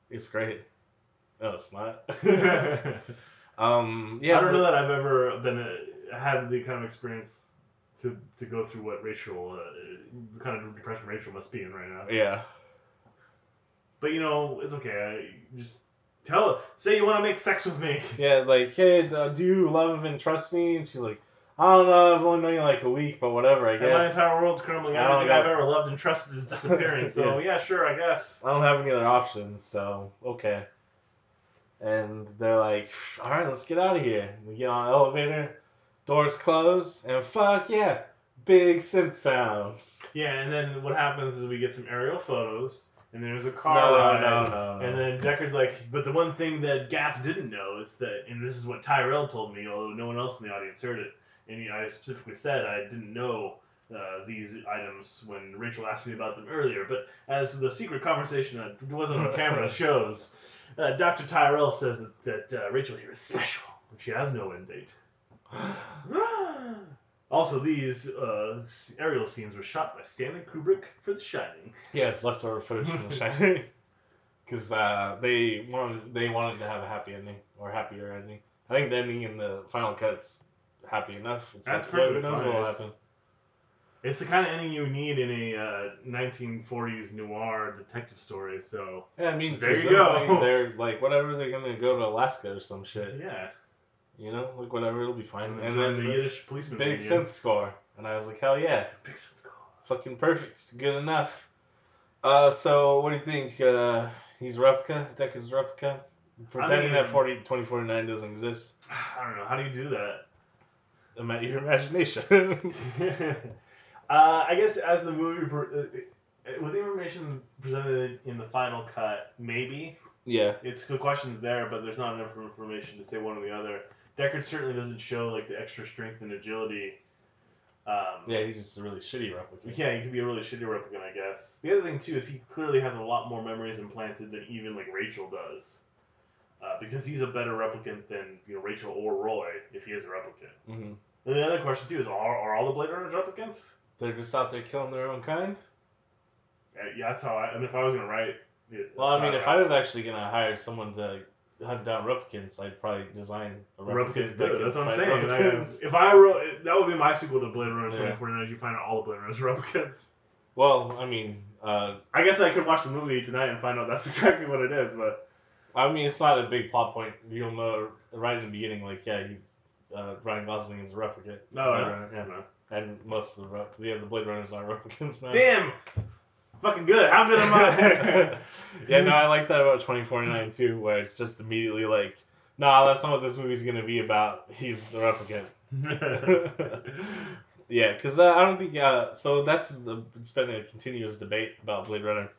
Speaker 1: it's great. No, it's not. Um, yeah, I
Speaker 2: don't
Speaker 1: but-
Speaker 2: know that I've ever been uh had the kind of experience to to go through what Rachel, uh, the kind of depression Rachel must be in right now.
Speaker 1: Yeah,
Speaker 2: But you know, it's okay. I just tell her, say you want to make sex with me.
Speaker 1: yeah, like, hey, d- do you love and trust me? And she's like, I don't know, I've only known you like a week, but whatever, I guess.
Speaker 2: And my entire world's crumbling.
Speaker 1: I don't
Speaker 2: Everything
Speaker 1: got-
Speaker 2: I've ever loved and trusted is disappearing. So yeah, sure, I guess.
Speaker 1: I don't have any other options, so okay. And they're like, all right, let's get out of here. We get on the elevator, doors close, and fuck yeah, big synth sounds.
Speaker 2: Yeah, and then what happens is we get some aerial photos, and there's a car
Speaker 1: no,
Speaker 2: ride.
Speaker 1: no, no, no.
Speaker 2: And then Deckard's like, but the one thing that Gaff didn't know is that, and this is what Tyrell told me, although no one else in the audience heard it, and he, I specifically said I didn't know uh, these items when Rachel asked me about them earlier. But as the secret conversation that wasn't on camera shows, uh, Dr. Tyrell says that, that uh, Rachel here is special. but She has no end date. also, these uh, aerial scenes were shot by Stanley Kubrick for The Shining.
Speaker 1: yeah, it's leftover footage from The Shining. Because uh, they wanted they wanted to have a happy ending or happier ending. I think the ending in the final cut's happy enough. It's
Speaker 2: That's
Speaker 1: like, who knows what will happen.
Speaker 2: It's the kind of ending you need in a uh, 1940s noir detective story. So
Speaker 1: Yeah, I mean,
Speaker 2: There you go.
Speaker 1: They're like, whatever, they're gonna go to Alaska or some shit.
Speaker 2: yeah,
Speaker 1: You know, like whatever, it'll be fine.
Speaker 2: and,
Speaker 1: And
Speaker 2: then the Yiddish policeman
Speaker 1: big synth score, and I was like, hell yeah,
Speaker 2: Big sense call.
Speaker 1: fucking perfect, good enough. Uh, so what do you think? Uh, he's replica, Deckard's replica, pretending
Speaker 2: mean-
Speaker 1: that 40, 2049 doesn't exist.
Speaker 2: I don't know how do you do that.
Speaker 1: Ima- Your imagination.
Speaker 2: uh, I guess as the movie, pro- uh, with the information presented in the final cut, maybe
Speaker 1: Yeah.
Speaker 2: it's the questions there, but there's not enough information to say one or the other. Deckard certainly doesn't show like the extra strength and agility. Um,
Speaker 1: Yeah, he's just a really shitty replicant.
Speaker 2: Yeah, he could be a really shitty replicant, I guess. The other thing too is he clearly has a lot more memories implanted than even like Rachel does, uh, because he's a better replicant than you know Rachel or Roy if he is a replicant.
Speaker 1: hmm
Speaker 2: And the other question too is are, are all the Blade Runners replicants?
Speaker 1: They're just out there killing their own kind.
Speaker 2: Uh, yeah, that's how I. And if I was gonna write, it,
Speaker 1: Well, I mean,
Speaker 2: how
Speaker 1: if I was actually gonna hire someone to hunt down replicants, I'd probably design a
Speaker 2: replicants
Speaker 1: replicant.
Speaker 2: do
Speaker 1: that
Speaker 2: it. That's what I'm saying.
Speaker 1: replicants.
Speaker 2: I- if I wrote, that would be my sequel to Blade Runner
Speaker 1: Yeah.
Speaker 2: 2049. You find out all the Blade Runners replicants.
Speaker 1: Well, I mean, uh,
Speaker 2: I guess I could watch the movie tonight and find out that's exactly what it is, but
Speaker 1: I mean, it's not a big plot point. You'll know right in the beginning, like, yeah, he's uh, Ryan Gosling is a replicant.
Speaker 2: no,
Speaker 1: Blade
Speaker 2: I
Speaker 1: Runner, yeah.
Speaker 2: don't know.
Speaker 1: And most of the rep- yeah, the Blade Runners are replicants now.
Speaker 2: Damn, fucking good. How good am I?
Speaker 1: yeah, no, I like that about 2049 too, where it's just immediately like, nah, that's not what this movie's gonna be about. He's the replicant. yeah, because uh, I don't think. Uh, so that's the, it's been a continuous debate about Blade Runner.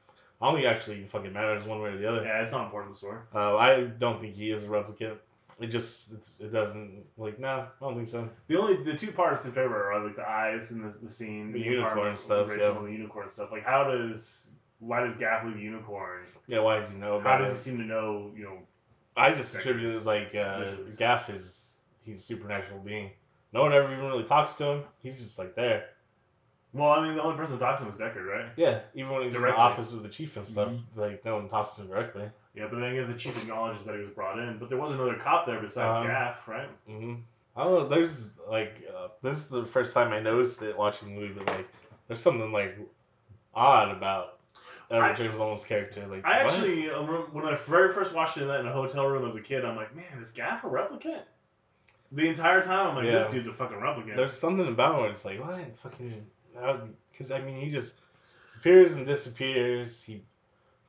Speaker 1: I don't think it actually fucking matters one way or the other.
Speaker 2: yeah, it's not important to the story.
Speaker 1: Uh, I don't think he is a replicant. It just it, doesn't like no, I don't think so.
Speaker 2: The only the two parts in favor are like the eyes and the, the scene,
Speaker 1: The
Speaker 2: apartment
Speaker 1: unicorn stuff,
Speaker 2: Rachel
Speaker 1: yeah.
Speaker 2: the unicorn stuff. Like, how does why does Gaff leave unicorn?
Speaker 1: Yeah, why does he know
Speaker 2: How does
Speaker 1: it?
Speaker 2: he seem to know? You know,
Speaker 1: I just attributed like uh,
Speaker 2: wishes?
Speaker 1: Gaff is he's a supernatural being. No one ever even really talks to him. He's just like there.
Speaker 2: well, I mean, the only person that talks to him is Deckard, right?
Speaker 1: Yeah, even when he's in the office with the chief and stuff,
Speaker 2: Mhm.
Speaker 1: like no one talks to him directly.
Speaker 2: Yeah, but then again, the chief acknowledges that he was brought in, but there was another cop there besides
Speaker 1: Um,
Speaker 2: Gaff, right?
Speaker 1: hmm I don't know. There's like uh, this is the first time I noticed it watching the movie, but like there's something like odd about Edward James Olmos' character. Like
Speaker 2: I
Speaker 1: what?
Speaker 2: actually, um, when I very first watched it in a hotel room as a kid, I'm like, man, is Gaff a replicant? The entire time, I'm like,
Speaker 1: Yeah.
Speaker 2: this dude's a fucking replicant.
Speaker 1: There's something about it. It's like what fucking because I mean he just appears and disappears. He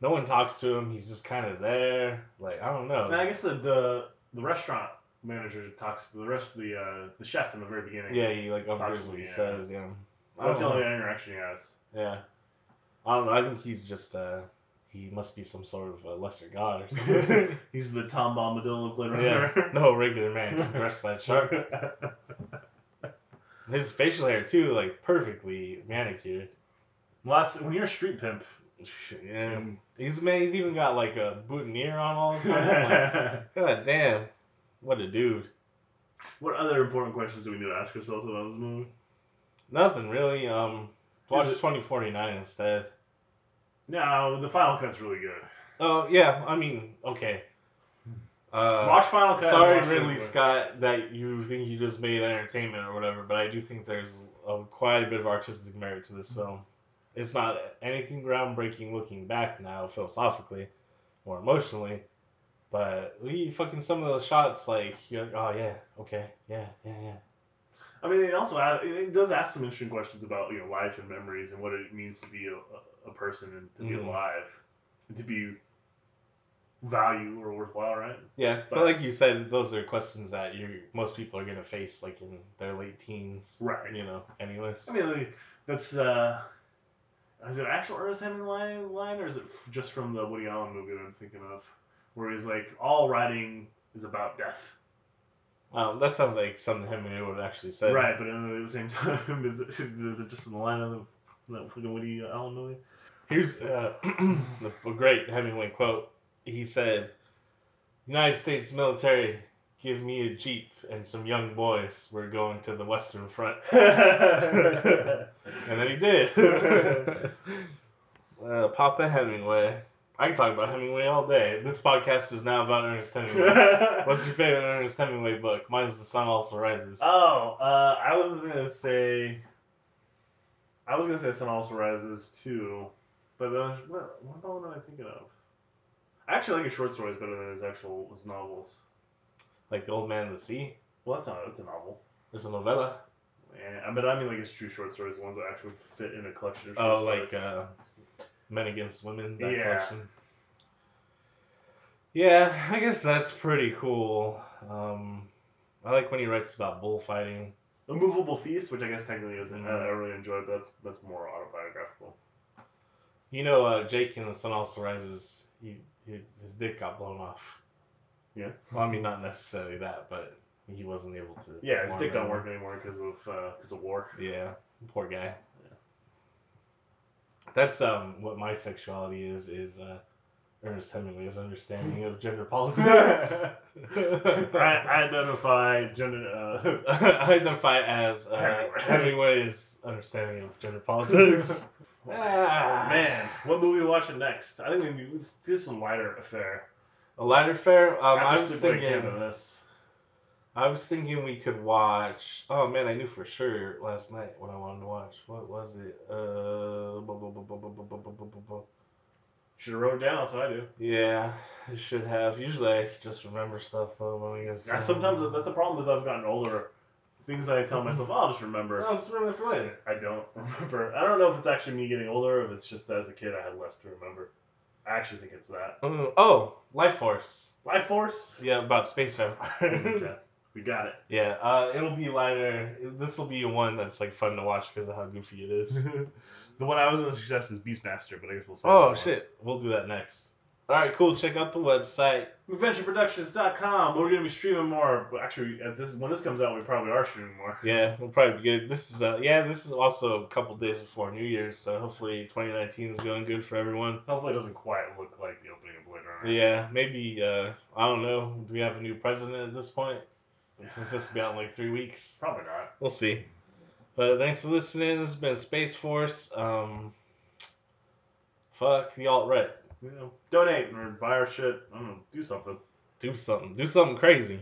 Speaker 1: no one talks to him. He's just kind of there. Like I don't know.
Speaker 2: And I guess the, the the restaurant manager talks to the rest the uh, the chef in the very beginning.
Speaker 1: yeah, he like
Speaker 2: Talks to
Speaker 1: what he says. Yeah. I
Speaker 2: that's
Speaker 1: don't
Speaker 2: the only interaction he has.
Speaker 1: Yeah. I don't know. I think he's just uh he must be some sort of a lesser god or something.
Speaker 2: He's the Tom Bombadil of Blade
Speaker 1: yeah. No regular man can dress that sharp. His facial hair too, like perfectly manicured.
Speaker 2: well, that's, when you're a street pimp.
Speaker 1: Yeah. He's man. He's even got like a boutonniere on all the time. Like, God damn, what a dude.
Speaker 2: what other important questions do we need to ask ourselves about this movie?
Speaker 1: Nothing really. Um, watch
Speaker 2: it-
Speaker 1: twenty forty nine instead.
Speaker 2: No, the final cut's really good.
Speaker 1: Oh yeah, I mean okay. Uh,
Speaker 2: watch Final Cut.
Speaker 1: Sorry, Ridley
Speaker 2: Ridley.
Speaker 1: Scott, that you think you just made entertainment or whatever, but I do think there's a, quite a bit of artistic merit to this film. It's not anything groundbreaking looking back now, philosophically or emotionally, but we fucking some of those shots, like, you're like, oh yeah, okay, yeah, yeah, yeah.
Speaker 2: I mean, it also it does ask some interesting questions about you know life and memories and what it means to be a, a person and to be
Speaker 1: Mhm.
Speaker 2: alive and to be value or worthwhile, right?
Speaker 1: Yeah, but,
Speaker 2: But-
Speaker 1: like you said, those are questions that you most people are gonna face like in their late teens,
Speaker 2: Right.
Speaker 1: You know, anyways.
Speaker 2: I mean, like, that's uh, is it actual Ernest Hemingway line or is it f- just from the Woody Allen movie that I'm thinking of, where he's like, all writing is about death,
Speaker 1: Um, that sounds like something Hemingway would actually say.
Speaker 2: right? But at the same time, is it, is it just from the line of the, that fucking Woody Allen movie?
Speaker 1: Here's uh, a great Hemingway quote. He said, "United States military, give me a jeep and some young boys. We're going to the Western Front." And then he did. uh, Papa Hemingway. I can talk about Hemingway all day. This podcast is now about Ernest Hemingway. What's your favorite Ernest Hemingway book? Mine's The Sun Also Rises.
Speaker 2: Oh, uh, I was gonna say. I was gonna say Sun Also Rises too, but then what, what about what am I thinking of? I actually like his short stories better than his actual his novels.
Speaker 1: Like The Old Man and the Sea.
Speaker 2: Well, that's not that's a novel.
Speaker 1: It's a novella.
Speaker 2: Yeah, but I mean like his true short stories, the ones that actually fit in a collection of short
Speaker 1: Oh,
Speaker 2: stories.
Speaker 1: like uh, Men Against Women. That
Speaker 2: Yeah.
Speaker 1: collection. Yeah, I guess that's pretty cool. Um, I like when he writes about bullfighting.
Speaker 2: A Moveable Feast, which I guess technically isn't. I, I really enjoyed. But that's that's more autobiographical.
Speaker 1: You know, uh, Jake in The Sun Also Rises, he, his, his dick got blown off.
Speaker 2: Yeah.
Speaker 1: Well, I mean, not necessarily that, but he wasn't able to.
Speaker 2: Yeah, his dick don't work anymore because of because of war.
Speaker 1: Yeah, poor guy. That's um what my sexuality is is uh Ernest Hemingway's understanding of gender politics.
Speaker 2: I, I identify gender. Uh,
Speaker 1: I identify as uh, Hemingway's understanding of gender politics. ah,
Speaker 2: man, what movie are we watching next? I think we need, let's do some lighter affair.
Speaker 1: A lighter fare. Um, I was thinking. I was thinking we could watch. Oh man, I knew for sure last night what I wanted to watch. What was it? Uh,
Speaker 2: should have wrote down. That's what I do.
Speaker 1: Yeah, I should have. Usually, I just remember stuff though. When I guess.
Speaker 2: Yeah, uh, sometimes that's the problem is I've gotten older. Things I tell myself, oh, I'll just remember.
Speaker 1: I'll just remember for later.
Speaker 2: I don't remember. I don't know if it's actually me getting older, if it's just as a kid I had less to remember. I actually think it's that.
Speaker 1: Uh, oh, Life Force.
Speaker 2: Life Force.
Speaker 1: Yeah, about space vampires.
Speaker 2: We got it.
Speaker 1: yeah, uh, it'll be lighter. This will be one that's like fun to watch because of how goofy it is.
Speaker 2: The one I was going to suggest is Beastmaster, but I guess we'll say.
Speaker 1: oh shit, we'll do that next. All right, cool. Check out the website.
Speaker 2: McVentureProductions.com. We're going to be streaming more. Actually, at this when this comes out, we probably are streaming more.
Speaker 1: Yeah, we'll probably be good. This is uh, yeah, this is also a couple days before New Year's, so hopefully 2019 is going good for everyone.
Speaker 2: Hopefully, it doesn't quite look like the opening of Blade Runner.
Speaker 1: Yeah, maybe uh, I don't know. Do we have a new president at this point? Since this will be out in like three weeks,
Speaker 2: Probably not.
Speaker 1: we'll see. But thanks for listening. This has been Space Force. Um, fuck the alt right.
Speaker 2: You know, donate or buy our shit. I don't know. Do something.
Speaker 1: Do something. Do something crazy.